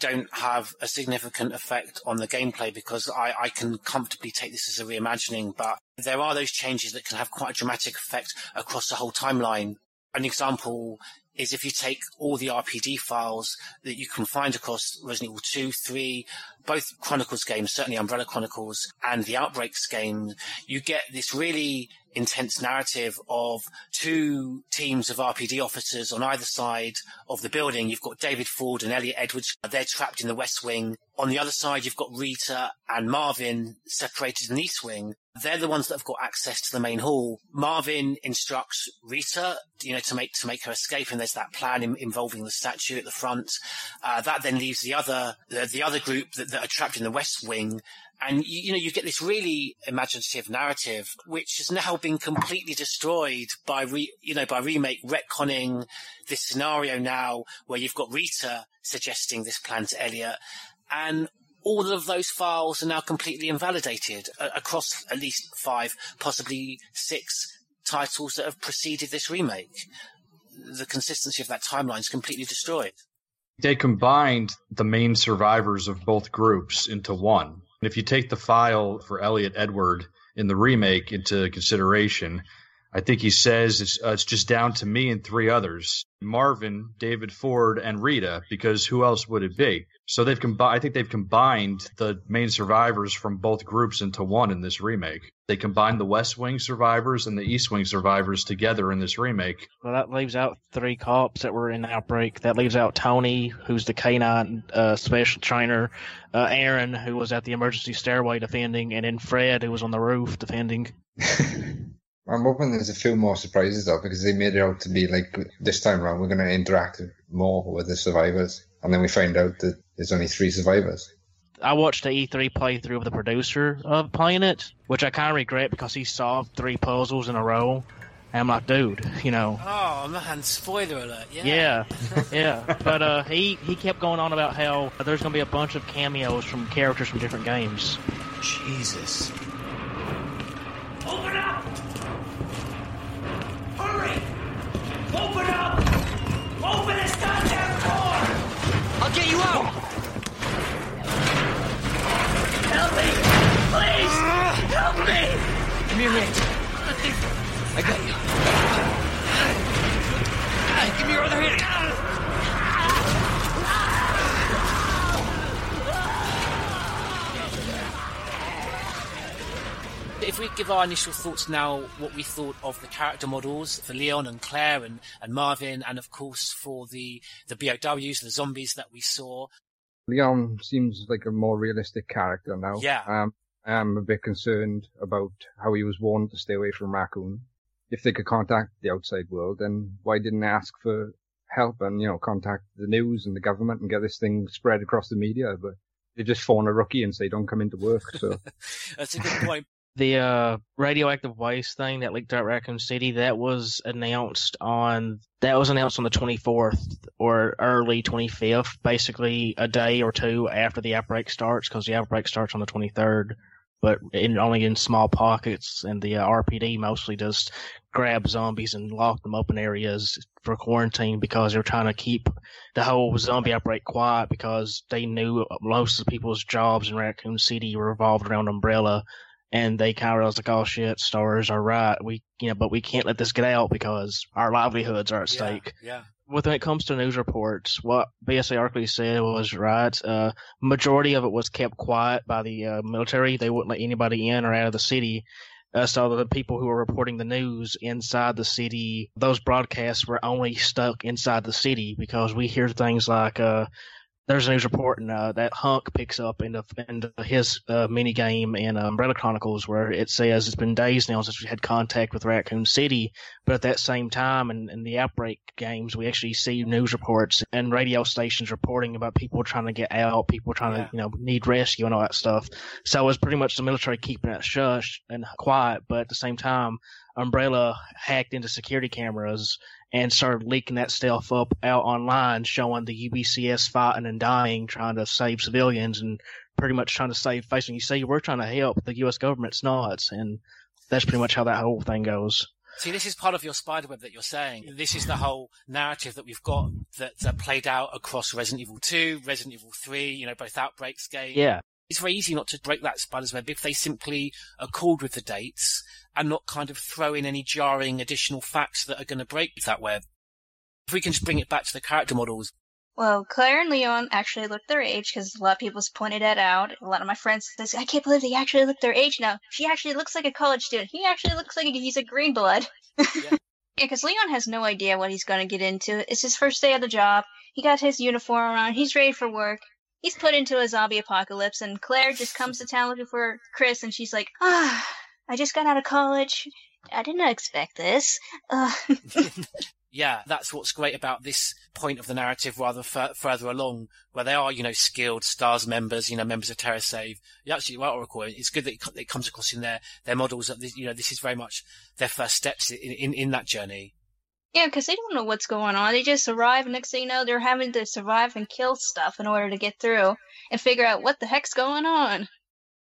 don't have a significant effect on the gameplay because I, I can comfortably take this as a reimagining, but there are those changes that can have quite a dramatic effect across the whole timeline. An example is if you take all the RPD files that you can find across Resident Evil 2, 3, both Chronicles games, certainly Umbrella Chronicles and the Outbreaks game, you get this really intense narrative of two teams of RPD officers on either side of the building. You've got David Ford and Elliot Edwards. They're trapped in the West Wing. On the other side, you've got Rita and Marvin separated in the East Wing. They're the ones that have got access to the main hall. Marvin instructs Rita, you know, to make to make her escape, and there's that plan in, involving the statue at the front. Uh, that then leaves the other the, the other group that, that, are trapped in the West Wing, and you, you, know you get this really imaginative narrative, which has now been completely destroyed by re, you know by remake retconning this scenario now where you've got Rita suggesting this plan to Elliot, and all of those files are now completely invalidated uh, across at least five, possibly six titles that have preceded this remake. The consistency of that timeline is completely destroyed. They combined the main survivors of both groups into one. If you take the file for Elliot Edward in the remake into consideration, I think he says it's, uh, it's just down to me and three others Marvin, David Ford, and Rita, because who else would it be? So they've combined. I think they've combined the main survivors from both groups into one in this remake. They combined the West Wing survivors and the East Wing survivors together in this remake. Well, that leaves out three cops that were in the outbreak. That leaves out Tony, who's the canine uh, special trainer, uh, Aaron, who was at the emergency stairway defending, and then Fred, who was on the roof defending. I'm hoping there's a few more surprises though, because they made it out to be like this time around we're going to interact more with the survivors, and then we find out that there's only three survivors. I watched the E3 playthrough of the producer of playing it, which I kind of regret because he solved three puzzles in a row. And I'm like, dude, you know. Oh man, spoiler alert! Yeah, yeah, yeah. But uh, he he kept going on about how there's gonna be a bunch of cameos from characters from different games. Jesus. Open up! Open up! Open this goddamn door! I'll get you out! Help me! Please! Help me! Come here, Nate. I got you. Give me your other hand. If we give our initial thoughts now, what we thought of the character models for Leon and Claire and, and Marvin, and of course for the, the BOWs, the zombies that we saw. Leon seems like a more realistic character now. Yeah. Um, I'm a bit concerned about how he was warned to stay away from Raccoon. If they could contact the outside world, then why didn't they ask for help and, you know, contact the news and the government and get this thing spread across the media? But they just phone a rookie and say, don't come into work. So That's a good point. The uh, radioactive waste thing that leaked out Raccoon City that was announced on that was announced on the 24th or early 25th, basically a day or two after the outbreak starts, because the outbreak starts on the 23rd, but in, only in small pockets, and the uh, RPD mostly just grab zombies and lock them up in areas for quarantine because they're trying to keep the whole zombie outbreak quiet because they knew most of the people's jobs in Raccoon City revolved around Umbrella and they kind of realized like, oh shit, stars are right. We, you know, but we can't let this get out because our livelihoods are at stake. Yeah. When it comes to news reports, what BSA Arklay said was right. Uh, majority of it was kept quiet by the uh, military. They wouldn't let anybody in or out of the city. Uh, so the people who were reporting the news inside the city, those broadcasts were only stuck inside the city because we hear things like, uh, there's a news report and uh, that Hunk picks up into into his uh, mini game in Umbrella Chronicles where it says it's been days now since we had contact with Raccoon City, but at that same time in, in the outbreak games we actually see news reports and radio stations reporting about people trying to get out, people trying Yeah. to you know need rescue and all that stuff. So it was pretty much the military keeping it shush and quiet, but at the same time Umbrella hacked into security cameras and started leaking that stuff up out online, showing the UBCS fighting and dying, trying to save civilians and pretty much trying to save face. And you see, we're trying to help, the U.S. government's not, and that's pretty much how that whole thing goes. See, this is part of your spiderweb that you're saying. This is the whole narrative that we've got that, that played out across Resident Evil 2, Resident Evil 3, you know, both Outbreaks games. Yeah. It's very easy not to break that spider's web if they simply accord with the dates and not kind of throw in any jarring additional facts that are going to break that web. If we can just bring it back to the character models, Well, Claire and Leon actually looked their age because a lot of people's pointed that out. A lot of my friends says, I can't believe they actually look their age now. She actually looks like a college student. He actually looks like he's a green blood. Yeah, because Leon has no idea what he's going to get into. It's his first day of the job. He got his uniform on. He's ready for work. He's put into a zombie apocalypse, and Claire just comes to town looking for Chris, and she's like, ah, I just got out of college. I didn't expect this. Uh, yeah, that's what's great about this point of the narrative rather f- further along, where they are, you know, skilled stars members, you know, members of Terra Save. You're actually right, Oracle. It's good that it, co- it comes across in their, their models that, this, you know, this is very much their first steps in, in, in that journey. Yeah, because they don't know what's going on. They just arrive, and next thing you know, they're having to survive and kill stuff in order to get through and figure out what the heck's going on.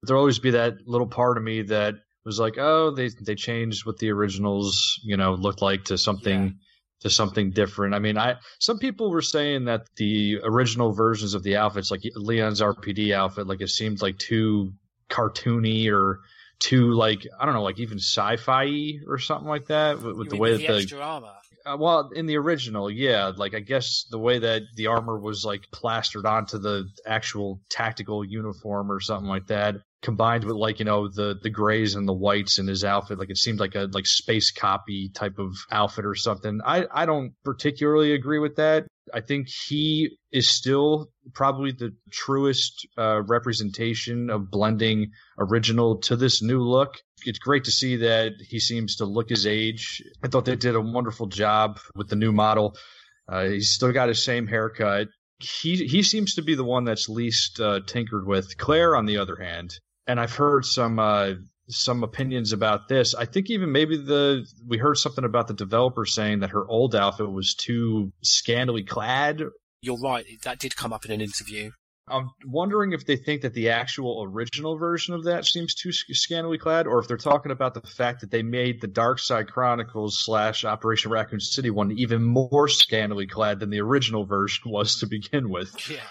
There'll always be that little part of me that was like, oh, they they changed what the originals, you know, looked like to something to something different. I mean, I some people were saying that the original versions of the outfits, like Leon's RPD outfit, like it seemed like too cartoony or too like I don't know, like even sci-fi or something like that with, with the way with that the the armor. uh, well, in the original, yeah, like I guess the way that the armor was like plastered onto the actual tactical uniform or something like that, combined with like you know the the grays and the whites in his outfit, like it seemed like a like space copy type of outfit or something. I I don't particularly agree with that. I think he is still probably the truest uh, representation of blending original to this new look. It's great to see that he seems to look his age. I thought they did a wonderful job with the new model. Uh, he's still got his same haircut. He he seems to be the one that's least uh, tinkered with. Claire, on the other hand, and I've heard some uh, some opinions about this. I think even maybe the we heard something about the developer saying that her old outfit was too scantily clad. You're right. That did come up in an interview. I'm wondering if they think that the actual original version of that seems too sc- scantily clad, or if they're talking about the fact that they made the Dark Side Chronicles slash Operation Raccoon City one even more scantily clad than the original version was to begin with. Yeah.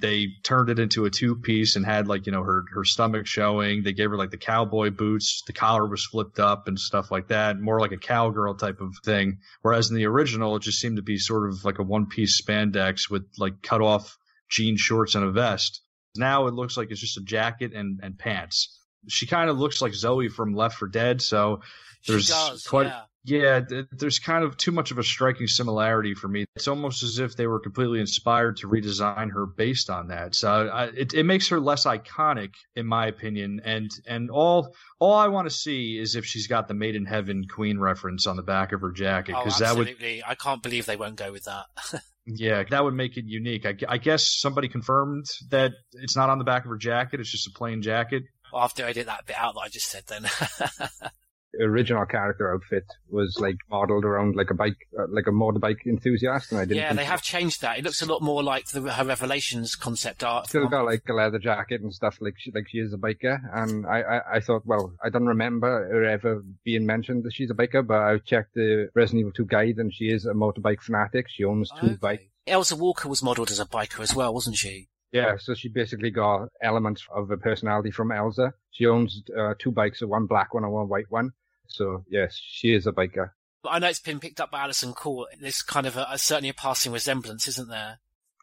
They turned it into a two piece and had like, you know, her, her stomach showing. They gave her like the cowboy boots. The collar was flipped up and stuff like that. More like a cowgirl type of thing. Whereas in the original, it just seemed to be sort of like a one piece spandex with like cut off jean shorts and a vest. Now it looks like it's just a jacket and, and pants. She kind of looks like Zoe from Left 4 Dead. So there's does, quite, yeah. Yeah, th- there's kind of too much of a striking similarity for me. It's almost as if they were completely inspired to redesign her based on that. So I, it it makes her less iconic, in my opinion. And and all all I want to see is if she's got the Made in Heaven Queen reference on the back of her jacket, Oh, because that would. I can't believe they won't go with that. yeah, that would make it unique. I, I guess somebody confirmed that it's not on the back of her jacket; it's just a plain jacket. Well, after I did that bit out that I just said then. original character outfit was like modeled around like a bike, uh, like a motorbike enthusiast, and I didn't. yeah, they have changed that. It looks a lot more like the, her Revelations concept art. Still got like a leather jacket and stuff, like she, like she is a biker. And I, I, I thought, well, I don't remember her ever being mentioned that she's a biker, but I checked the Resident Evil 2 guide, and she is a motorbike fanatic. She owns two bikes. Elza Walker was modelled as a biker as well, wasn't she? Yeah, so she basically got elements of her personality from Elza. She owns uh, two bikes, a one black one and one white one. So yes, she is a biker. But I know it's been picked up by Alyson Court. There's kind of a, a certainly a passing resemblance, isn't there?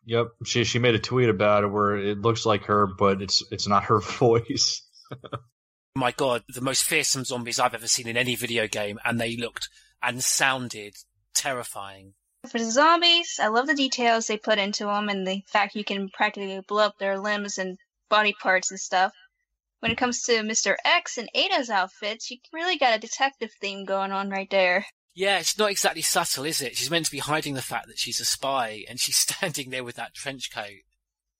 Yep, she she made a tweet about it where it looks like her, but it's it's not her voice. My God, the most fearsome zombies I've ever seen in any video game, and they looked and sounded terrifying. For the zombies, I love the details they put into them and the fact you can practically blow up their limbs and body parts and stuff. When it comes to Mr. X and Ada's outfits, you really got a detective theme going on right there. Yeah, it's not exactly subtle, is it? She's meant to be hiding the fact that she's a spy, and she's standing there with that trench coat.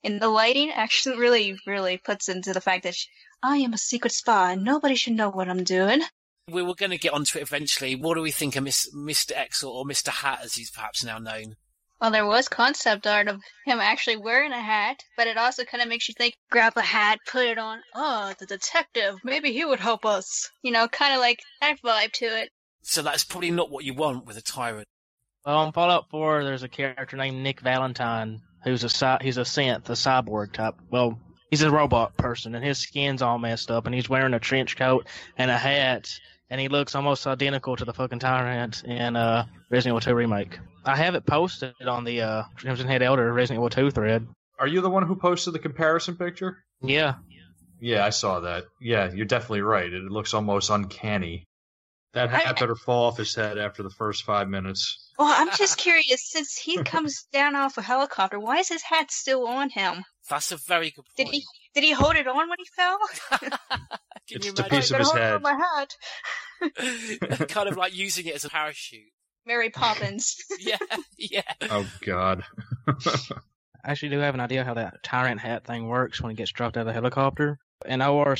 And the lighting actually really, really puts into the fact that she, I am a secret spy. And nobody should know what I'm doing. We were going to get onto it eventually. What do we think of Miss, Mr. X or, or Mr. Hat, as he's perhaps now known? Well, there was concept art of him actually wearing a hat, but it also kind of makes you think grab a hat, put it on. Oh, the detective. Maybe he would help us. You know, kind of like that vibe to it. So that's probably not what you want with a tyrant. Well, on Fallout 4, there's a character named Nick Valentine who's a cy- he's a synth, a cyborg type. Well, he's a robot person, and his skin's all messed up, and he's wearing a trench coat and a hat, and he looks almost identical to the fucking tyrant in uh, Resident Evil 2 remake. I have it posted on the uh, Crimson Head Elder Resident Evil 2 thread. Are you the one who posted the comparison picture? Yeah. Yeah, I saw that. Yeah, you're definitely right. It looks almost uncanny. That hat better fall off his head after the first five minutes. Well, I'm just curious. Since he comes down off a helicopter, why is his hat still on him? That's a very good point. Did he did he hold it on when he fell? Can It's you the imagine? piece of his head. my hat. kind of like using it as a parachute. Mary Poppins. yeah, yeah. Oh God. I actually do have an idea how that tyrant hat thing works when it gets dropped out of the helicopter. In ORC,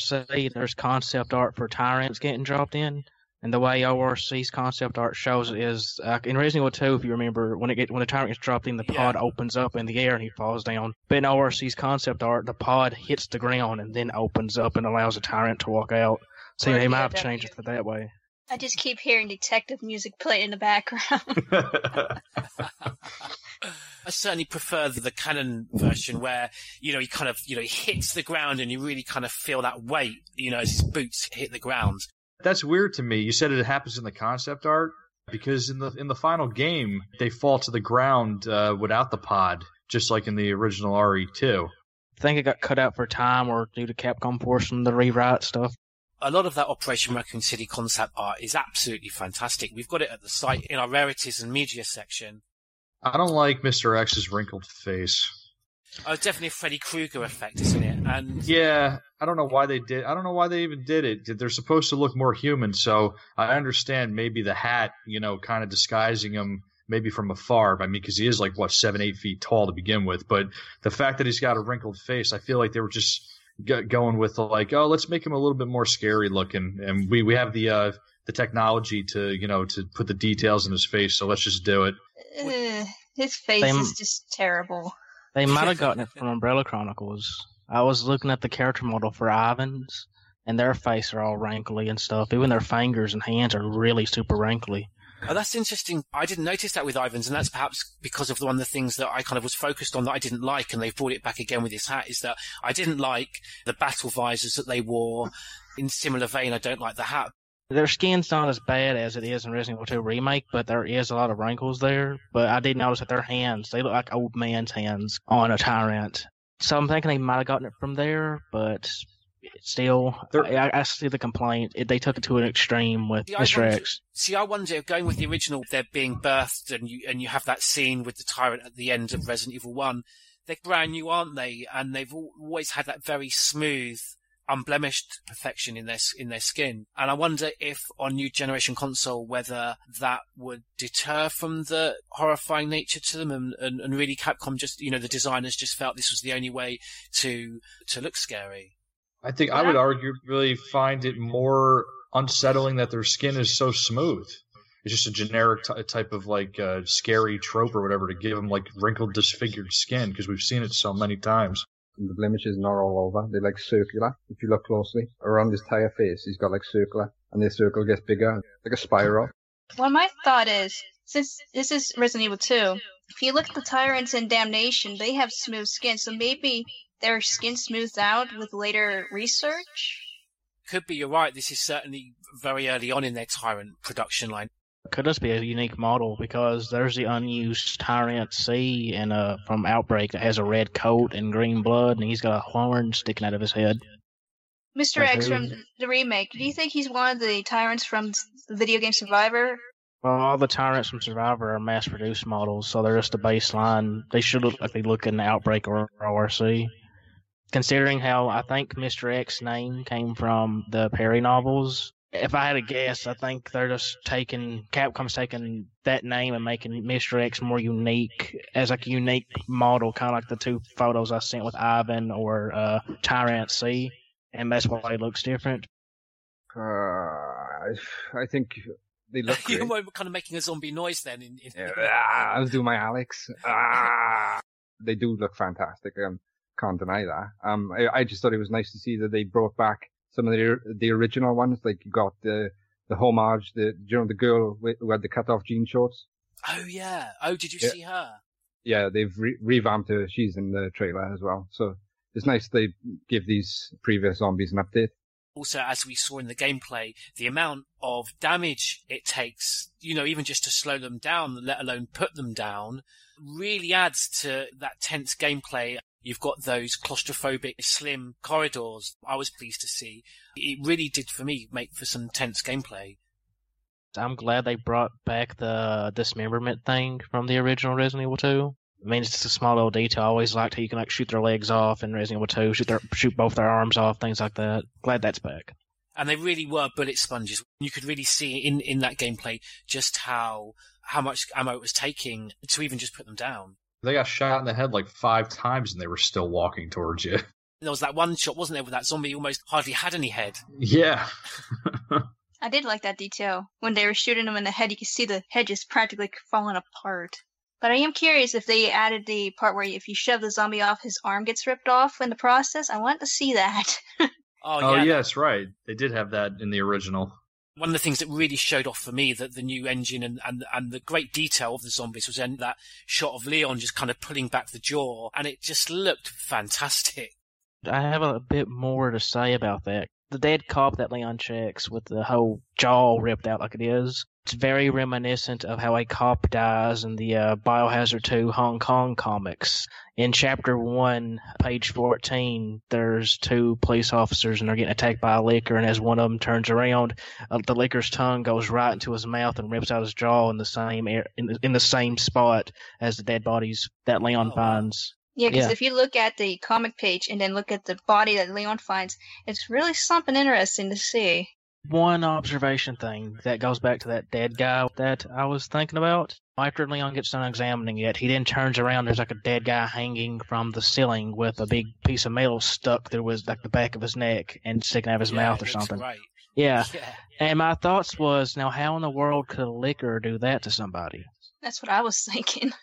there's concept art for tyrants getting dropped in. And the way ORC's concept art shows it is uh, in Resident Evil 2, if you remember, when it get when the tyrant gets dropped in, the pod opens up in the air and he falls down. But in ORC's concept art, the pod hits the ground and then opens up and allows the tyrant to walk out. So Or they might have changed it that way. I just keep hearing detective music playing in the background. I certainly prefer the, the canon version where, you know, he kind of, you know, he hits the ground and you really kind of feel that weight, you know, as his boots hit the ground. That's weird to me. You said it happens in the concept art because in the in the final game they fall to the ground uh, without the pod, just like in the original RE2. I think it got cut out for time or due to Capcom forcing the rewrite stuff. A lot of that Operation Raccoon City concept art is absolutely fantastic. We've got it at the site in our rarities and media section. I don't like Mr. X's wrinkled face. Oh, it's definitely a Freddy Krueger effect, isn't it? And Yeah, I don't know why they did. I don't know why they even did it. They're supposed to look more human, so I understand maybe the hat, you know, kind of disguising him maybe from afar. I mean, because he is like what seven, eight feet tall to begin with. But the fact that he's got a wrinkled face, I feel like they were just go- going with like, oh, let's make him a little bit more scary looking, and we we have the uh the technology to you know to put the details in his face, so let's just do it. Ugh, his face They- is just terrible. They might have gotten it from Umbrella Chronicles. I was looking at the character model for Ivan's, and their face are all wrinkly and stuff. Even their fingers and hands are really super wrinkly. Oh, that's interesting. I didn't notice that with Ivan's, and that's perhaps because of the one of the things that I kind of was focused on that I didn't like, and they've brought it back again with this hat. Is that I didn't like the battle visors that they wore. In similar vein, I don't like the hat. Their skin's not as bad as it is in Resident Evil 2 Remake, but there is a lot of wrinkles there. But I did notice that their hands, they look like old man's hands on a tyrant. So I'm thinking they might have gotten it from there, but still, I, I see the complaint. It, they took it to an extreme with See, I Mr. wonder- X. See, I wonder if going with the original, they're being birthed, and you and you have that scene with the tyrant at the end of Resident Evil One. They're brand new, aren't they? And they've always had that very smooth, unblemished perfection in their in their skin. And I wonder if on new generation console whether that would deter from the horrifying nature to them, and, and, and really Capcom just you know the designers just felt this was the only way to to look scary. I think I would arguably find it more unsettling that their skin is so smooth. It's just a generic t- type of like uh, scary trope or whatever to give them like wrinkled, disfigured skin because we've seen it so many times. And the blemishes are not all over. They're like circular. If you look closely around his entire face, he's got like circular, and the circle gets bigger, like a spiral. Well, my thought is, since this is Resident Evil 2, if you look at the tyrants in Damnation, they have smooth skin, so maybe their skin smoothed out with later research? Could be you're right. This is certainly very early on in their tyrant production line. Could this be a unique model because there's the unused Tyrant C and uh from Outbreak that has a red coat and green blood, and he's got a horn sticking out of his head. Mr. That's X from the remake, do you think he's one of the tyrants from the video game Survivor? All the tyrants from Survivor are mass produced models, so they're just a baseline. They should look like they look in Outbreak or ORC. Considering how I think Mr. X's name came from the Perry novels, if I had to guess, I think they're just taking Capcom's taking that name and making Mr. X more unique as like a unique model, kind of like the two photos I sent with Ivan or uh, Tyrant C, and that's why it looks different. Uh, I, I think they look. you were kind of making a zombie noise then. In, in... Ah, I'll do my Alex. Ah, they do look fantastic. Um, can't deny that. Um, I, I just thought it was nice to see that they brought back some of the the original ones. Like you got the the homage, the you know the girl who had the cut off jean shorts. Oh yeah. Oh, did you Yeah. see her? Yeah, they've re- revamped her. She's in the trailer as well. So it's nice they give these previous zombies an update. Also, as we saw in the gameplay, the amount of damage it takes, you know, even just to slow them down, let alone put them down, really adds to that tense gameplay. You've got those claustrophobic, slim corridors. I was pleased to see. It really did, for me, make for some tense gameplay. I'm glad they brought back the dismemberment thing from the original Resident Evil 2. I mean, it's just a small little detail. I always liked how you can like shoot their legs off in Resident Evil 2, shoot their shoot both their arms off, things like that. Glad that's back. and they really were bullet sponges. You could really see in, in that gameplay just how how much ammo it was taking to even just put them down. They got shot in the head like five times and they were still walking towards you. There was that one shot, wasn't there, where that zombie almost hardly had any head. Yeah. I did like that detail. When they were shooting him in the head, you could see the head just practically falling apart. But I am curious if they added the part where if you shove the zombie off, his arm gets ripped off in the process. I want to see that. Oh, Oh, yes, right. They did have that in the original. One of the things that really showed off for me that the new engine and, and, and the great detail of the zombies was in that shot of Leon just kind of pulling back the jaw, and it just looked fantastic. I have a bit more to say about that. The dead cop that Leon checks with the whole jaw ripped out like it is, it's very reminiscent of how a cop dies in the uh, Biohazard 2 Hong Kong comics. In chapter 1, page 14, there's two police officers and they're getting attacked by a licker, and as one of them turns around, uh, the licker's tongue goes right into his mouth and rips out his jaw in the same air, in, the, in the same spot as the dead bodies that Leon finds. yeah, because Yeah. if you look at the comic page and then look at the body that Leon finds, it's really something interesting to see. one observation thing that goes back to that dead guy that I was thinking about. After Leon gets done examining it, he then turns around. There's like a dead guy hanging from the ceiling with a big piece of metal stuck through his like the back of his neck and sticking out of his Yeah, mouth or something. great. Yeah. Yeah. And my thoughts was, now how in the world could a licker do that to somebody? That's what I was thinking.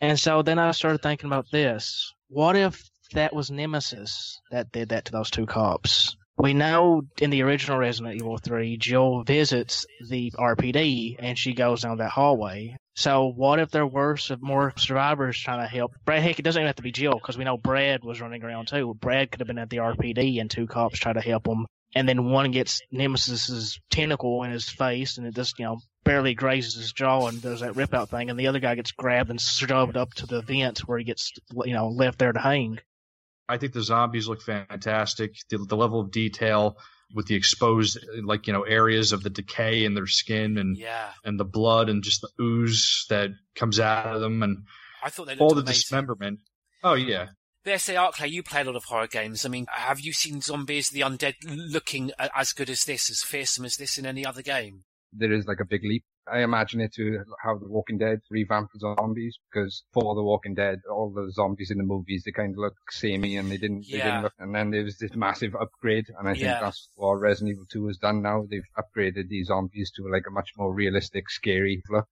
And so then I started thinking about this. What if that was Nemesis that did that to those two cops? We know in the original Resident Evil 3, Jill visits the RPD and she goes down that hallway. So what if there were some more survivors trying to help? Brad, heck, it doesn't even have to be Jill because we know Brad was running around too. Brad could have been at the RPD and two cops try to help him. And then one gets Nemesis's tentacle in his face and it just, you know, barely grazes his jaw and does that rip out thing. And the other guy gets grabbed and shoved up to the vent where he gets, you know, left there to hang. I think the zombies look fantastic. The, the level of detail with the exposed, like you know, areas of the decay in their skin and Yeah. and the blood and just the ooze that comes out of them and I thought they looked all the amazing. dismemberment. Oh yeah, But say, Arklay, you play a lot of horror games. I mean, have you seen zombies, the undead, looking as good as this, as fearsome as this in any other game? There is like a big leap. I imagine it to how The Walking Dead revamped the zombies because for The Walking Dead, all the zombies in the movies they kind of look samey and they didn't they Yeah. didn't look. And then there was this massive upgrade, and I think Yeah. that's what Resident Evil 2 has done now. They've upgraded these zombies to like a much more realistic, scary look.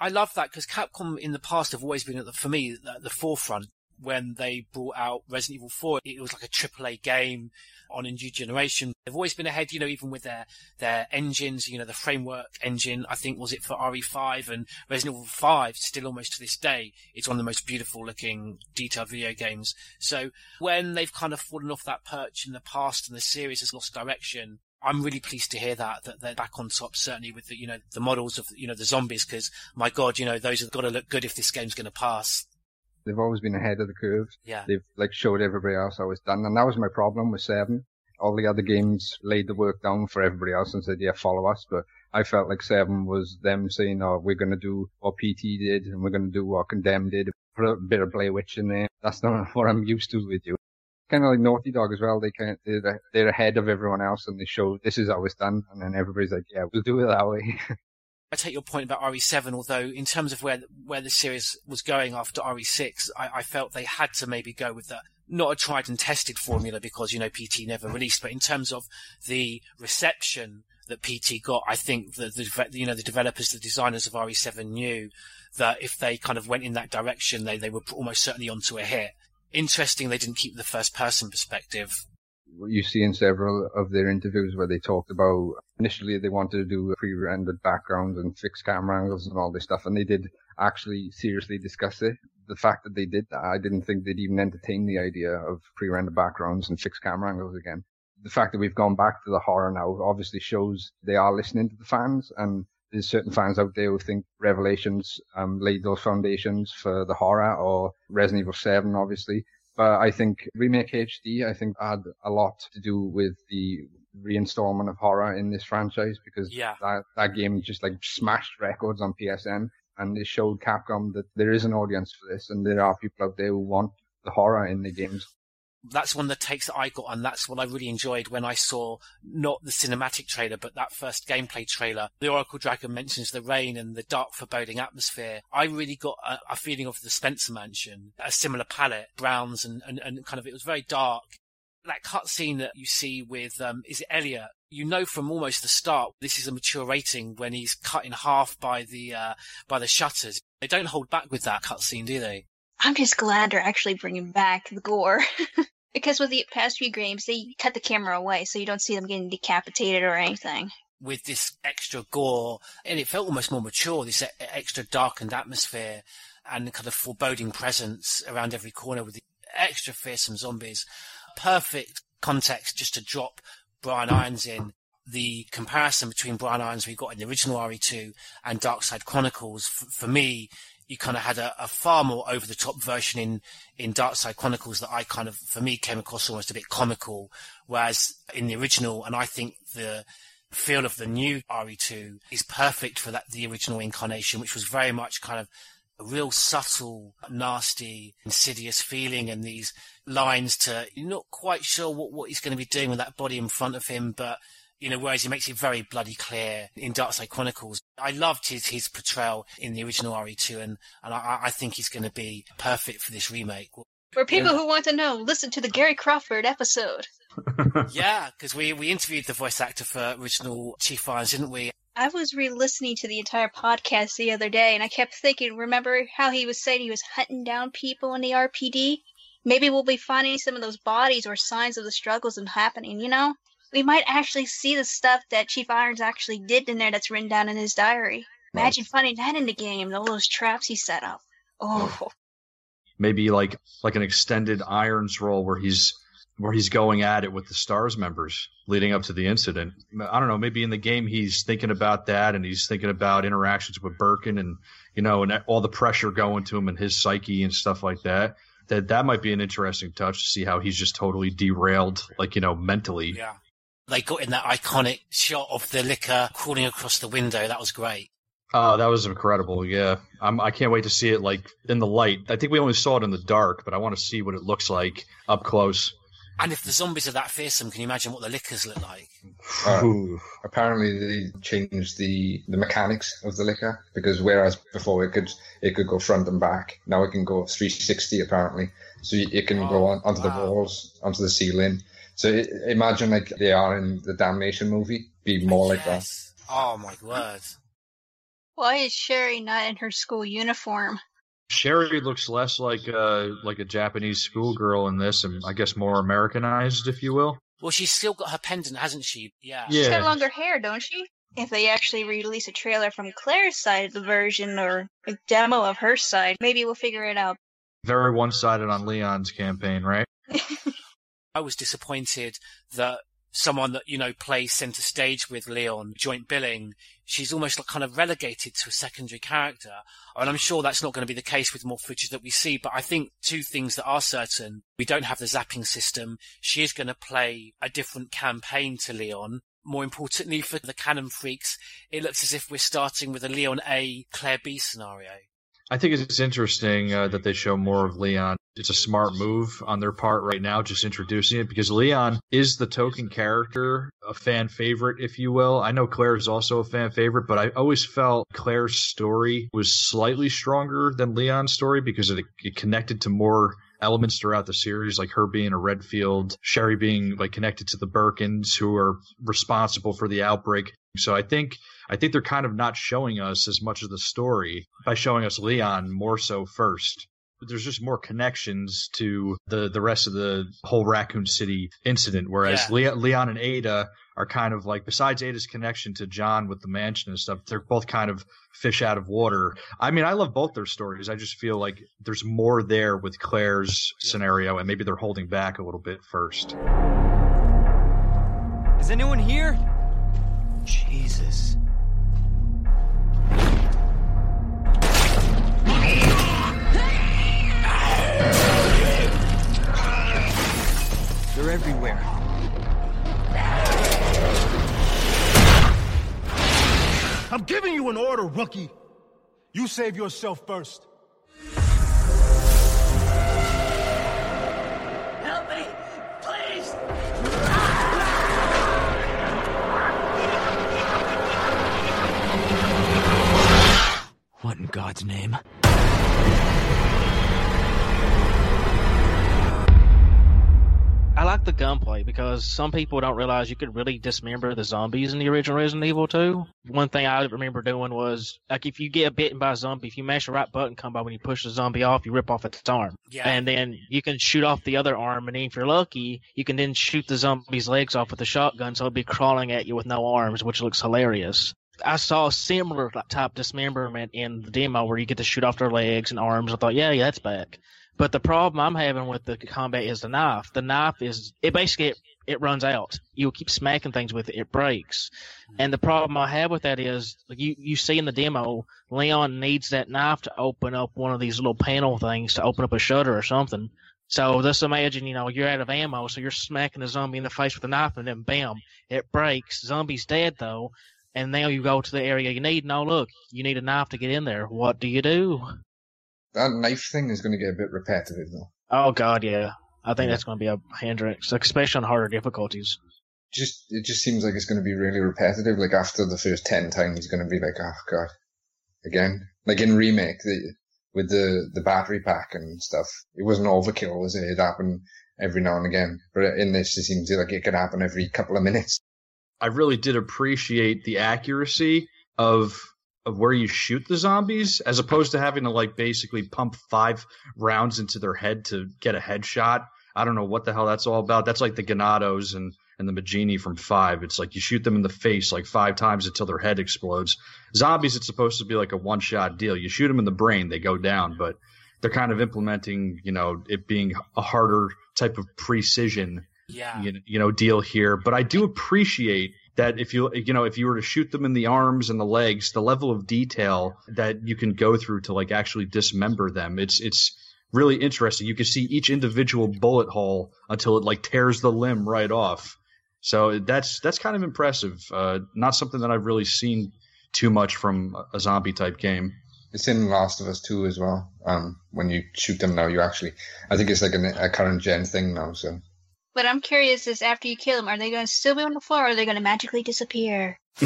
I love that because Capcom in the past have always been at the, for me, at the forefront. When they brought out Resident Evil 4, it was like a AAA game on a new generation. They've always been ahead, you know, even with their, their engines, you know, the framework engine, I think was it for RE5 and Resident Evil 5, still almost to this day, it's one of the most beautiful looking detailed video games. So when they've kind of fallen off that perch in the past and the series has lost direction, I'm really pleased to hear that that they're back on top. Certainly with the you know the models of you know the zombies because my god you know those have got to look good if this game's going to pass. They've always been ahead of the curve. Yeah. They've like showed everybody else how it's done, and that was my problem with seven. all the other games laid the work down for everybody else and said, yeah, follow us. But I felt like seven was them saying, oh, we're going to do what PT did and we're going to do what Condemned did. Put a bit of Blair Witch in there. That's not what I'm used to with you. Kind of like Naughty Dog as well. They kind of, they're, they're ahead of everyone else and they show this is how it's done. And then everybody's like, yeah, we'll do it that way. I take your point about RE7, although in terms of where where the series was going after RE6, I, I felt they had to maybe go with the not a tried and tested formula because you know PT never released, but in terms of the reception that PT got, I think the, the you know the developers, the designers of RE7 knew that if they kind of went in that direction, they they were almost certainly onto a hit. Interesting, they didn't keep the first person perspective you see in several of their interviews where they talked about initially they wanted to do pre-rendered backgrounds and fixed camera angles and all this stuff, and they did actually seriously discuss it. The fact that they did that, I didn't think they'd even entertain the idea of pre-rendered backgrounds and fixed camera angles again. The fact that we've gone back to the horror now obviously shows they are listening to the fans, and there's certain fans out there who think Revelations um, laid those foundations for the horror, or Resident Evil 7, obviously. But I think Remake HD, I think had a lot to do with the reinstallment of horror in this franchise because yeah. that, that game just like smashed records on PSN and it showed Capcom that there is an audience for this and there are people out there who want the horror in the games that's one of the takes that I got, and that's what I really enjoyed when I saw not the cinematic trailer, but that first gameplay trailer. The Oracle Dragon mentions the rain and the dark, foreboding atmosphere. I really got a, a feeling of the Spencer Mansion, a similar palette, browns and, and, and kind of, it was very dark. That cutscene that you see with, um, is it Elliot? You know from almost the start, this is a mature rating when he's cut in half by the, uh, by the shutters. They don't hold back with that cutscene, do they? I'm just glad they're actually bringing back the gore. because with the past few games, they cut the camera away so you don't see them getting decapitated or anything. With this extra gore, and it felt almost more mature, this extra darkened atmosphere and the kind of foreboding presence around every corner with the extra fearsome zombies. Perfect context just to drop Brian Irons in. The comparison between Brian Irons we got in the original RE2 and Dark Side Chronicles, f- for me, you kind of had a, a far more over the top version in in Dark Side Chronicles that I kind of for me came across almost a bit comical, whereas in the original, and I think the feel of the new RE2 is perfect for that the original incarnation, which was very much kind of a real subtle, nasty, insidious feeling, and these lines to you're not quite sure what what he's going to be doing with that body in front of him, but you know, whereas he makes it very bloody clear in Darkside Chronicles. I loved his, his portrayal in the original RE2, and, and I, I think he's going to be perfect for this remake. For people yeah. who want to know, listen to the Gary Krawford episode. yeah, because we, we interviewed the voice actor for original Chief Irons, didn't we? I was re-listening to the entire podcast the other day, and I kept thinking, remember how he was saying he was hunting down people in the RPD? Maybe we'll be finding some of those bodies or signs of the struggles and happening, you know? We might actually see the stuff that Chief Irons actually did in there that's written down in his diary. Imagine right. finding that in the game, all those traps he set up. Oh. Maybe like like an extended Irons role where he's where he's going at it with the Stars members leading up to the incident. I don't know, maybe in the game he's thinking about that and he's thinking about interactions with Birkin and you know, and all the pressure going to him and his psyche and stuff like that. That that might be an interesting touch to see how he's just totally derailed, like, you know, mentally. Yeah they got in that iconic shot of the licker crawling across the window. That was great. Oh, that was incredible. Yeah. I'm, I can't wait to see it like in the light. I think we only saw it in the dark, but I want to see what it looks like up close. And if the zombies are that fearsome, can you imagine what the lickers look like? Uh, apparently, they changed the, the mechanics of the licker because whereas before it could it could go front and back, now it can go 360 apparently. So it can oh, go on, onto wow. the walls, onto the ceiling. So imagine like they are in the Damnation movie, be more yes. like that. Oh my word! Why is Sherry not in her school uniform? Sherry looks less like a like a Japanese schoolgirl in this, and I guess more Americanized, if you will. Well, she's still got her pendant, hasn't she? Yeah. yeah. She's got longer hair, don't she? If they actually release a trailer from Claire's side of the version or a demo of her side, maybe we'll figure it out. Very one sided on Leon's campaign, right? I was disappointed that someone that, you know, plays center stage with Leon, joint billing, she's almost like kind of relegated to a secondary character. And I'm sure that's not going to be the case with more footage that we see, but I think two things that are certain. We don't have the zapping system. She is going to play a different campaign to Leon. More importantly for the canon freaks, it looks as if we're starting with a Leon A, Claire B scenario. I think it's interesting uh, that they show more of Leon. It's a smart move on their part right now, just introducing it because Leon is the token character, a fan favorite, if you will. I know Claire is also a fan favorite, but I always felt Claire's story was slightly stronger than Leon's story because it, it connected to more elements throughout the series, like her being a Redfield, Sherry being like connected to the Birkins, who are responsible for the outbreak. So I think I think they're kind of not showing us as much of the story by showing us Leon more so first. But there's just more connections to the the rest of the whole Raccoon City incident, whereas Yeah. Le- Leon and Ada are kind of like besides Ada's connection to John with the mansion and stuff, they're both kind of fish out of water. I mean, I love both their stories. I just feel like there's more there with Claire's scenario, and maybe they're holding back a little bit first. Is anyone here? Jesus. They're everywhere. I'm giving you an order, rookie. You save yourself first. What in God's name? I like the gunplay because some people don't realize you could really dismember the zombies in the original Resident Evil 2. One thing I remember doing was, like, if you get bitten by a zombie, if you mash the right button combo when you push the zombie off, you rip off its arm. Yeah. And then you can shoot off the other arm, and then if you're lucky, you can then shoot the zombie's legs off with a shotgun, so it'll be crawling at you with no arms, which looks hilarious. I saw a similar type dismemberment in the demo where you get to shoot off their legs and arms. I thought, yeah, yeah, that's back. But the problem I'm having with the combat is the knife. The knife is it basically it, it runs out. You'll keep smacking things with it, it breaks. And the problem I have with that is you you see in the demo, Leon needs that knife to open up one of these little panel things to open up a shutter or something. So just imagine, you know, you're out of ammo, so you're smacking a zombie in the face with a knife, and then bam, it breaks. Zombie's dead though, and now you go to the area you need. No, look, you need a knife to get in there. What do you do? That knife thing is going to get a bit repetitive, though. Oh God, yeah. I think Yeah. that's going to be a hindrance, especially on harder difficulties. Just it just seems like it's going to be really repetitive. Like after the first ten times, you're going to be like, oh god, again. Like in remake, the, with the the battery pack and stuff, it wasn't overkill, was it? It happened every now and again. But in this, it seems like it could happen every couple of minutes. I really did appreciate the accuracy of of where you shoot the zombies, as opposed to having to like basically pump five rounds into their head to get a headshot. I don't know what the hell that's all about. That's like the Ganados and and the Majini from Five. It's like you shoot them in the face like five times until their head explodes. Zombies, it's supposed to be like a one shot deal. You shoot them in the brain, they go down, but they're kind of implementing, you know, it being a harder type of precision Yeah. you know, you know deal here but i do appreciate that if you you know if you were to shoot them in the arms and the legs the level of detail that you can go through to like actually dismember them it's it's really interesting you can see each individual bullet hole until it like tears the limb right off so that's that's kind of impressive uh not something that i've really seen too much from a zombie type game It's in Last of Us 2 as well. Um, when you shoot them now, you actually, I think it's like an, a current gen thing now. So But I'm curious: is after you kill them, are they going to still be on the floor, or are they going to magically disappear?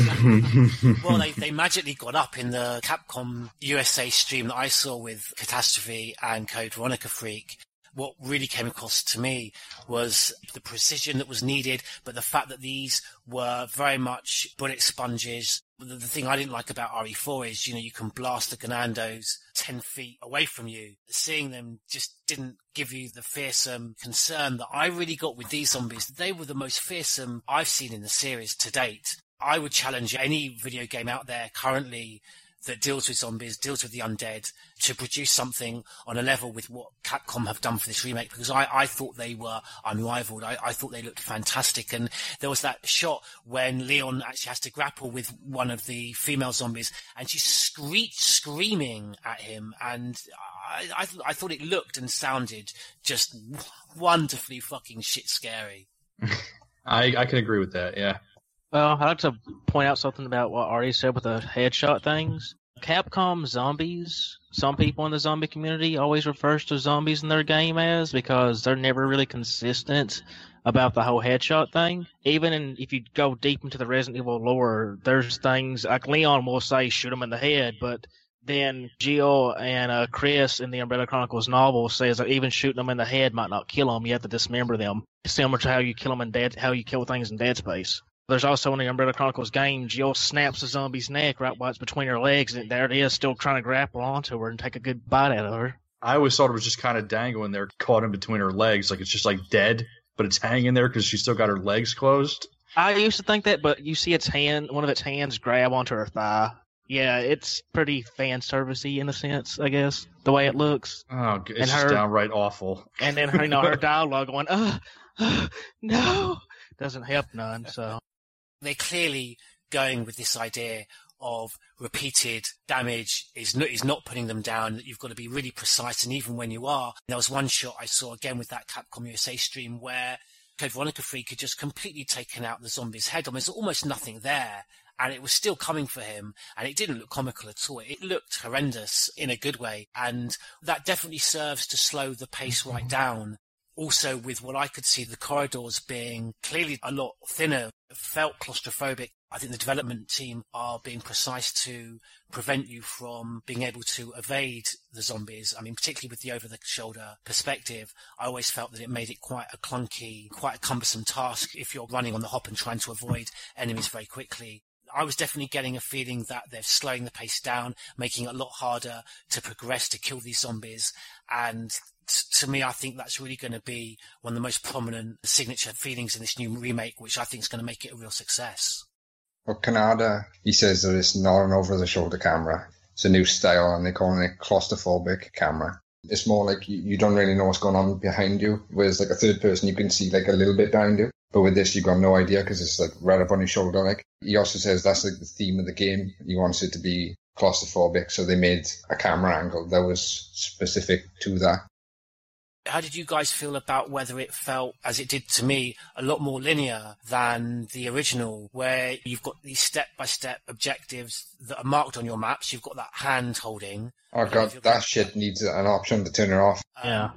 well, they, they magically got up in the Capcom USA stream that I saw with Catastrophe and Code Veronica Freak. What really came across to me was the precision that was needed, but the fact that these were very much bullet sponges. The, thing I didn't like about RE4 is, you know, you can blast the Ganados 10 feet away from you. Seeing them just didn't give you the fearsome concern that I really got with these zombies. They were the most fearsome I've seen in the series to date. I would challenge any video game out there currently that deals with zombies, deals with the undead, to produce something on a level with what Capcom have done for this remake. Because I, I thought they were unrivaled. I, I thought they looked fantastic. And there was that shot when Leon actually has to grapple with one of the female zombies, and she's screech screaming at him, and I, I, I thought it looked and sounded just wonderfully fucking shit scary. I I can agree with that. Yeah. Well, I'd like to point out something about what Artie said with the headshot things. Capcom zombies, some people in the zombie community always refers to zombies in their game as because they're never really consistent about the whole headshot thing. Even in, if you go deep into the Resident Evil lore, there's things like Leon will say shoot him in the head, but then Jill and uh, Chris in the Umbrella Chronicles novel says that even shooting them in the head might not kill them. You have to dismember them, similar to how you kill them in Dead, how you kill things in Dead Space. There's also in the Umbrella Chronicles game, Jill snaps the zombie's neck right while it's between her legs, and there it is, still trying to grapple onto her and take a good bite out of her. I always thought it was just kind of dangling there, caught in between her legs, like it's just like dead, but it's hanging there because she's still got her legs closed. I used to think that, but you see its hand, one of its hands grab onto her thigh. Yeah, it's pretty fan servicey in a sense, I guess, the way it looks. Oh, it's and just her, downright awful. And then her, you know, her dialogue going, uh, no, doesn't help none. So they're clearly going hmm. with this idea of repeated damage is not, is not putting them down. That you've got to be really precise, and even when you are, there was one shot I saw again with that Capcom USA stream where Code Veronica Freak had just completely taken out the zombie's head. I mean, there's almost nothing there, and it was still coming for him, and it didn't look comical at all. It looked horrendous in a good way, and that definitely serves to slow the pace right mm-hmm. down also with what I could see the corridors being clearly a lot thinner, felt claustrophobic. I think the development team are being precise to prevent you from being able to evade the zombies. I mean, particularly with the over the shoulder perspective, I always felt that it made it quite a clunky, quite a cumbersome task if you're running on the hop and trying to avoid enemies very quickly. I was definitely getting a feeling that they're slowing the pace down, making it a lot harder to progress to kill these zombies. And to me, I think that's really going to be one of the most prominent signature feelings in this new remake, which I think is going to make it a real success. Well, Kaneda, he says that it's not an over-the-shoulder camera. It's a new style, and they call it claustrophobic camera. It's more like you, you don't really know what's going on behind you, whereas like a third person, you can see like a little bit behind you. But with this, you've got no idea because it's like right up on your shoulder. Like he also says that's like the theme of the game. He wants it to be claustrophobic, so they made a camera angle that was specific to that how did you guys feel about whether it felt, as it did to me, a lot more linear than the original, where you've got these step by step objectives that are marked on your maps? You've got that hand holding. Oh, God, that shit needs an option to turn it off. Um, yeah.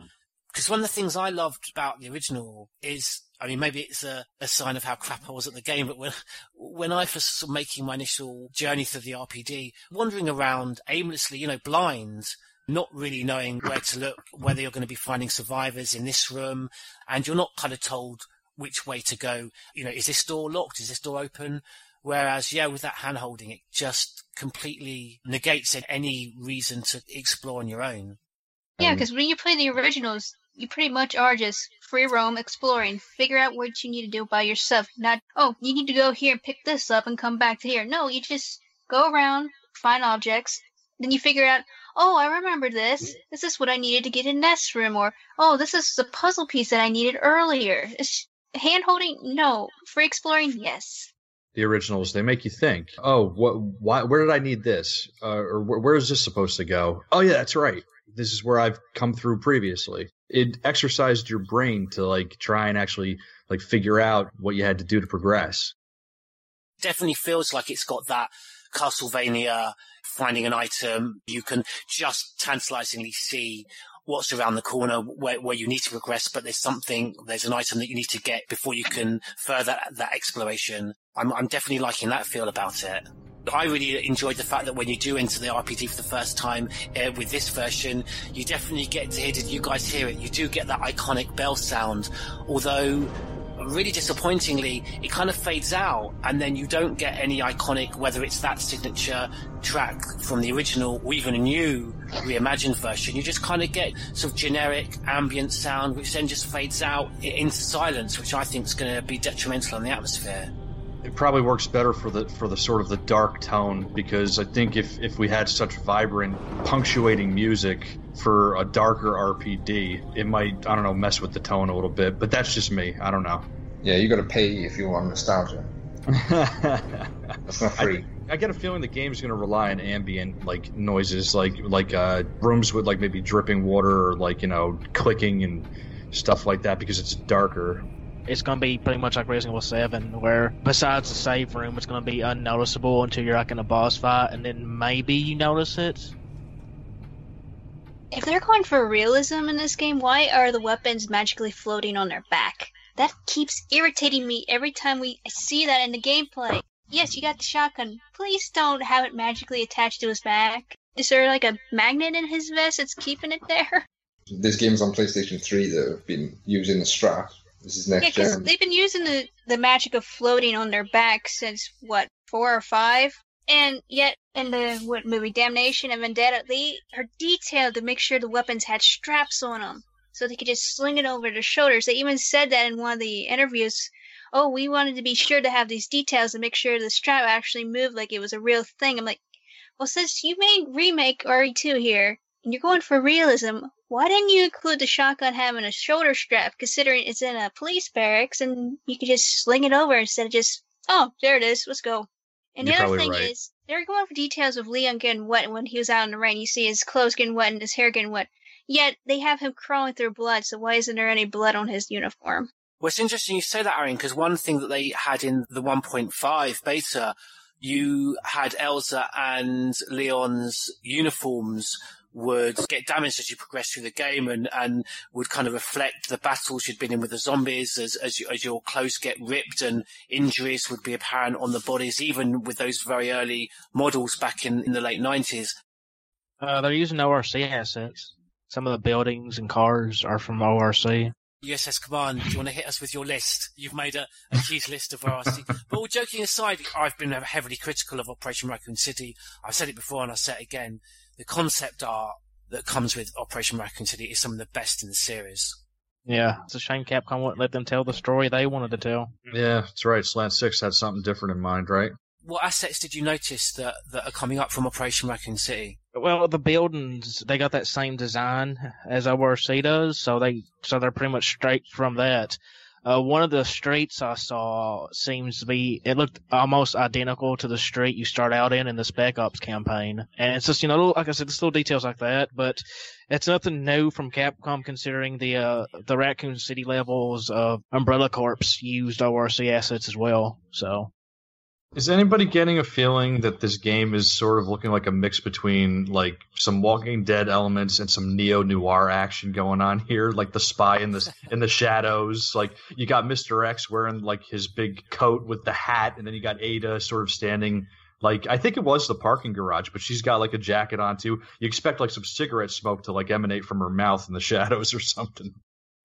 Because one of the things I loved about the original is I mean, maybe it's a, a, sign of how crap I was at the game, but when, when I was making my initial journey through the RPD, wandering around aimlessly, you know, blind, not really knowing where to look, whether you're going to be finding survivors in this room, and you're not kind of told which way to go. You know, is this door locked? Is this door open? Whereas, yeah, with that hand holding, it just completely negates any reason to explore on your own. Yeah, because um, when you play the originals, you pretty much are just free roam, exploring, figure out what you need to do by yourself. Not, oh, you need to go here and pick this up and come back to here. No, you just go around, find objects, then you figure out, oh, I remember this. This is what I needed to get in this room, or oh, this is the puzzle piece that I needed earlier. Hand holding, no. Free exploring, yes. The originals, they make you think. Oh, what? Why? Where did I need this? Uh, or where, where is this supposed to go? Oh, yeah, that's right. This is where I've come through previously. It exercised your brain to like try and actually like figure out what you had to do to progress. Definitely feels like it's got that Castlevania finding an item, you can just tantalizingly see what's around the corner where, where you need to progress, but there's something, there's an item that you need to get before you can further that exploration. I'm, I'm definitely liking that feel about it. I really enjoyed the fact that when you do enter the RPD for the first time uh, with this version, you definitely get to hear, did you guys hear it? You do get that iconic bell sound, although really disappointingly, it kind of fades out, and then you don't get any iconic, whether it's that signature track from the original or even a new reimagined version. You just kind of get sort of generic ambient sound, which then just fades out into silence, which I think is going to be detrimental on the atmosphere. It probably works better for the for the sort of the dark tone because I think if if we had such vibrant punctuating music for a darker RPD, it might I don't know mess with the tone a little bit. But that's just me. I don't know. Yeah, you got to pay if you want nostalgia. That's not free. I, I get a feeling the game's going to rely on ambient like noises, like like uh, rooms with like maybe dripping water or like you know clicking and stuff like that because it's darker. It's going to be pretty much like Resident Evil 7, where besides the save room, it's going to be unnoticeable until you're like in a boss fight, and then maybe you notice it. If they're going for realism in this game, why are the weapons magically floating on their back? That keeps irritating me every time we see that in the gameplay. Yes, you got the shotgun. Please don't have it magically attached to his back. Is there like a magnet in his vest that's keeping it there? There's games on PlayStation 3 that have been using the strap. This is next Yeah, gen. they've been using the, the magic of floating on their back since, what, four or five? And yet, in the what movie Damnation and Vendetta, they are detailed to make sure the weapons had straps on them so they could just sling it over their shoulders. They even said that in one of the interviews. Oh, we wanted to be sure to have these details to make sure the strap actually moved like it was a real thing. I'm like, well, since you made remake RE2 here and you're going for realism, why didn't you include the shotgun having a shoulder strap, considering it's in a police barracks and you could just sling it over instead of just, oh, there it is, let's go. And You're the other thing right. is, they're going for details of Leon getting wet when he was out in the rain. You see his clothes getting wet and his hair getting wet. Yet they have him crawling through blood, so why isn't there any blood on his uniform? Well, it's interesting you say that, Aaron, because one thing that they had in the 1.5 beta, you had Elza and Leon's uniforms would get damaged as you progress through the game and, and would kind of reflect the battles you'd been in with the zombies as, as, you, as your clothes get ripped and injuries would be apparent on the bodies, even with those very early models back in, in the late 90s. Uh, they're using ORC assets. Some of the buildings and cars are from ORC. USS Command, do you want to hit us with your list? You've made a, a huge list of RC. but all joking aside, I've been heavily critical of Operation Raccoon City. I've said it before and I'll say it again. The concept art that comes with Operation Raccoon City is some of the best in the series. Yeah, it's a shame Capcom wouldn't let them tell the story they wanted to tell. Yeah, that's right. Slant Six had something different in mind, right? What assets did you notice that, that are coming up from Operation Raccoon City? Well, the buildings they got that same design as ORC does, so they so they're pretty much straight from that. Uh, one of the streets I saw seems to be it looked almost identical to the street you start out in in the Spec Ops campaign, and it's just you know like I said, it's little details like that, but it's nothing new from Capcom considering the uh, the Raccoon City levels of Umbrella Corps used ORC assets as well. So Is anybody getting a feeling that this game is sort of looking like a mix between like some Walking Dead elements and some neo noir action going on here, like the spy in the in the shadows? Like you got Mister X wearing like his big coat with the hat, and then you got Ada sort of standing like I think it was the parking garage, but she's got like a jacket on too. You expect like some cigarette smoke to like emanate from her mouth in the shadows or something.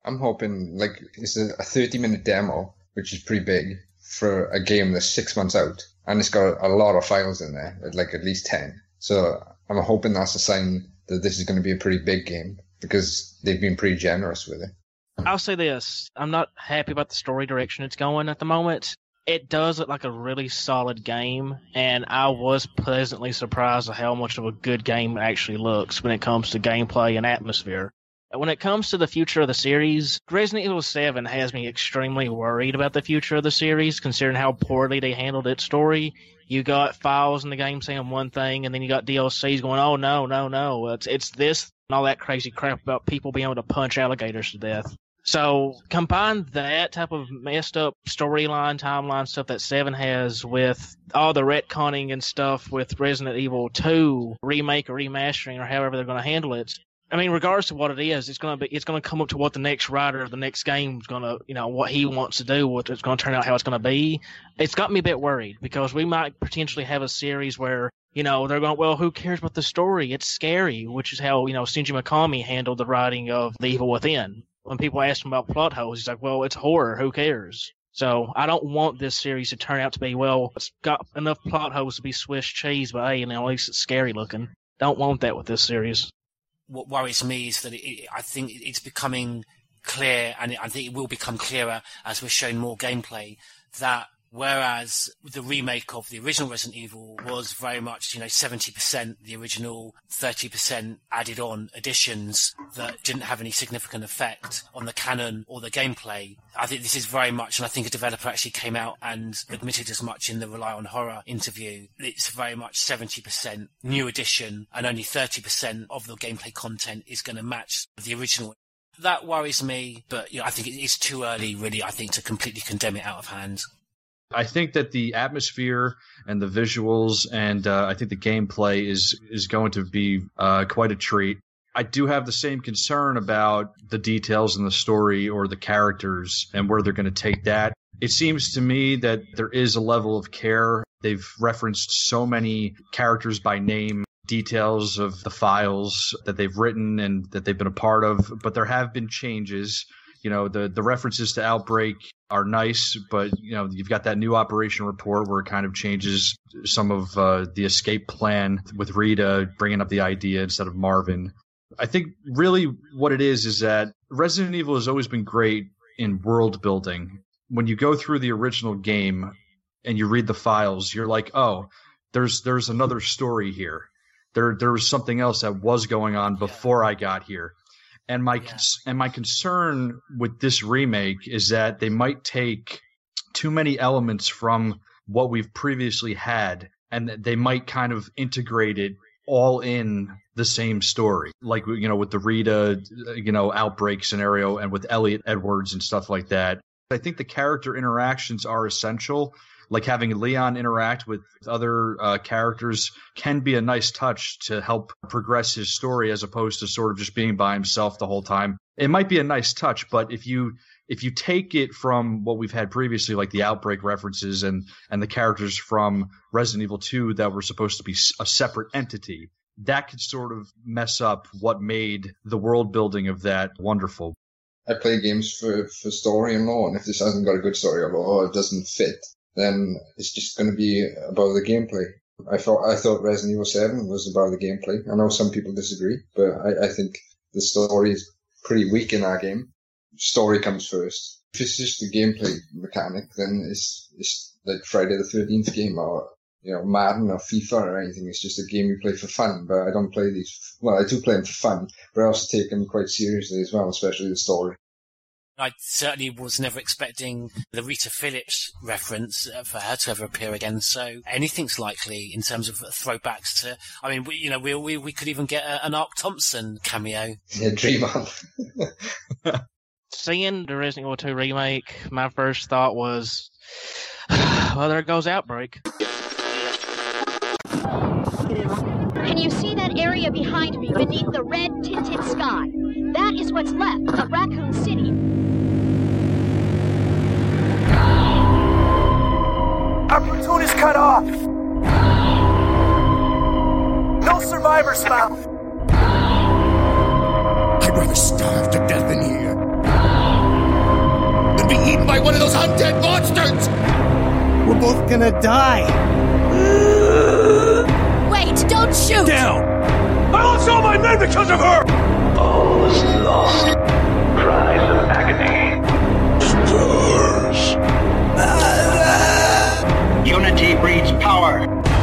I'm hoping like it's a 30 minute demo, which is pretty big for a game that's six months out, and it's got a lot of files in there, like at least 10. So I'm hoping that's a sign that this is going to be a pretty big game because they've been pretty generous with it. I'll say this: I'm not happy about the story direction it's going at the moment. It does look like a really solid game, and I was pleasantly surprised at how much of a good game it actually looks when it comes to gameplay and atmosphere. When it comes to the future of the series, Resident Evil 7 has me extremely worried about the future of the series, considering how poorly they handled its story. You got files in the game saying one thing, and then you got DLCs going, oh no, no, no, it's, it's this and all that crazy crap about people being able to punch alligators to death. So combine that type of messed up storyline, timeline stuff that Seven has with all the retconning and stuff with Resident Evil 2 remake or remastering or however they're going to handle it. I mean, regardless of what it is, it's gonna be it's gonna come up to what the next writer of the next game is gonna you know what he wants to do, what it's gonna turn out how it's gonna be. It's got me a bit worried because we might potentially have a series where you know they're going well who cares about the story? It's scary, which is how you know Shinji Mikami handled the writing of The Evil Within. When people ask him about plot holes, he's like, well, it's horror. Who cares? So I don't want this series to turn out to be well. It's got enough plot holes to be Swiss cheese, but hey, you know, at least it's scary looking. Don't want that with this series what worries me is that it, I think it's becoming clear, and I think it will become clearer as we're shown more gameplay, that Whereas the remake of the original Resident Evil was very much, you know, 70% the original, 30% added on additions that didn't have any significant effect on the canon or the gameplay. I think this is very much, and I think a developer actually came out and admitted as much in the Rely on Horror interview. It's very much 70% new addition and only 30% of the gameplay content is going to match the original. That worries me, but you know, I think it is too early, really, I think, to completely condemn it out of hand. I think that the atmosphere and the visuals and uh, I think the gameplay is is going to be uh, quite a treat. I do have the same concern about the details in the story or the characters and where they're going to take that. It seems to me that there is a level of care. They've referenced so many characters by name, details of the files that they've written and that they've been a part of, but there have been changes you know the the references to outbreak are nice but you know you've got that new operation report where it kind of changes some of uh, the escape plan with rita bringing up the idea instead of marvin. I think really what it is is that resident evil has always been great in world building. When you go through the original game and you read the files you're like oh there's there's another story here. There there was something else that was going on before i got here and my yeah. and my concern with this remake is that they might take too many elements from what we've previously had and that they might kind of integrate it all in the same story like you know with the Rita you know outbreak scenario and with Elliot Edwards and stuff like that I think the character interactions are essential like having Leon interact with other uh, characters can be a nice touch to help progress his story as opposed to sort of just being by himself the whole time. It might be a nice touch, but if you if you take it from what we've had previously, like the outbreak references and and the characters from Resident Evil 2 that were supposed to be a separate entity, that could sort of mess up what made the world building of that wonderful. I play games for, for story and lore, and if this hasn't got a good story or it doesn't fit, then it's just going to be about the gameplay. I thought I thought Resident Evil Seven was about the gameplay. I know some people disagree, but I, I think the story is pretty weak in that game. Story comes first. If it's just the gameplay mechanic, then it's it's like Friday the Thirteenth game or you know Madden or FIFA or anything. It's just a game you play for fun. But I don't play these. Well, I do play them for fun, but I also take them quite seriously as well, especially the story. I certainly was never expecting the Rita Phillips reference uh, for her to ever appear again. So anything's likely in terms of throwbacks to. I mean, we, you know, we we, we could even get a, an Ark Thompson cameo. Yeah, dream on. Seeing the Resident Evil 2 remake, my first thought was, well, there goes Outbreak. Can you see that area behind me beneath the red tinted sky? That is what's left of Raccoon City. Our platoon is cut off. No survivors found. I'd rather starve to death in here than be eaten by one of those undead monsters. We're both gonna die. Wait, don't shoot! Down! I lost all my men because of her! All is lost. Cries of agony. Stars. Unity breeds power.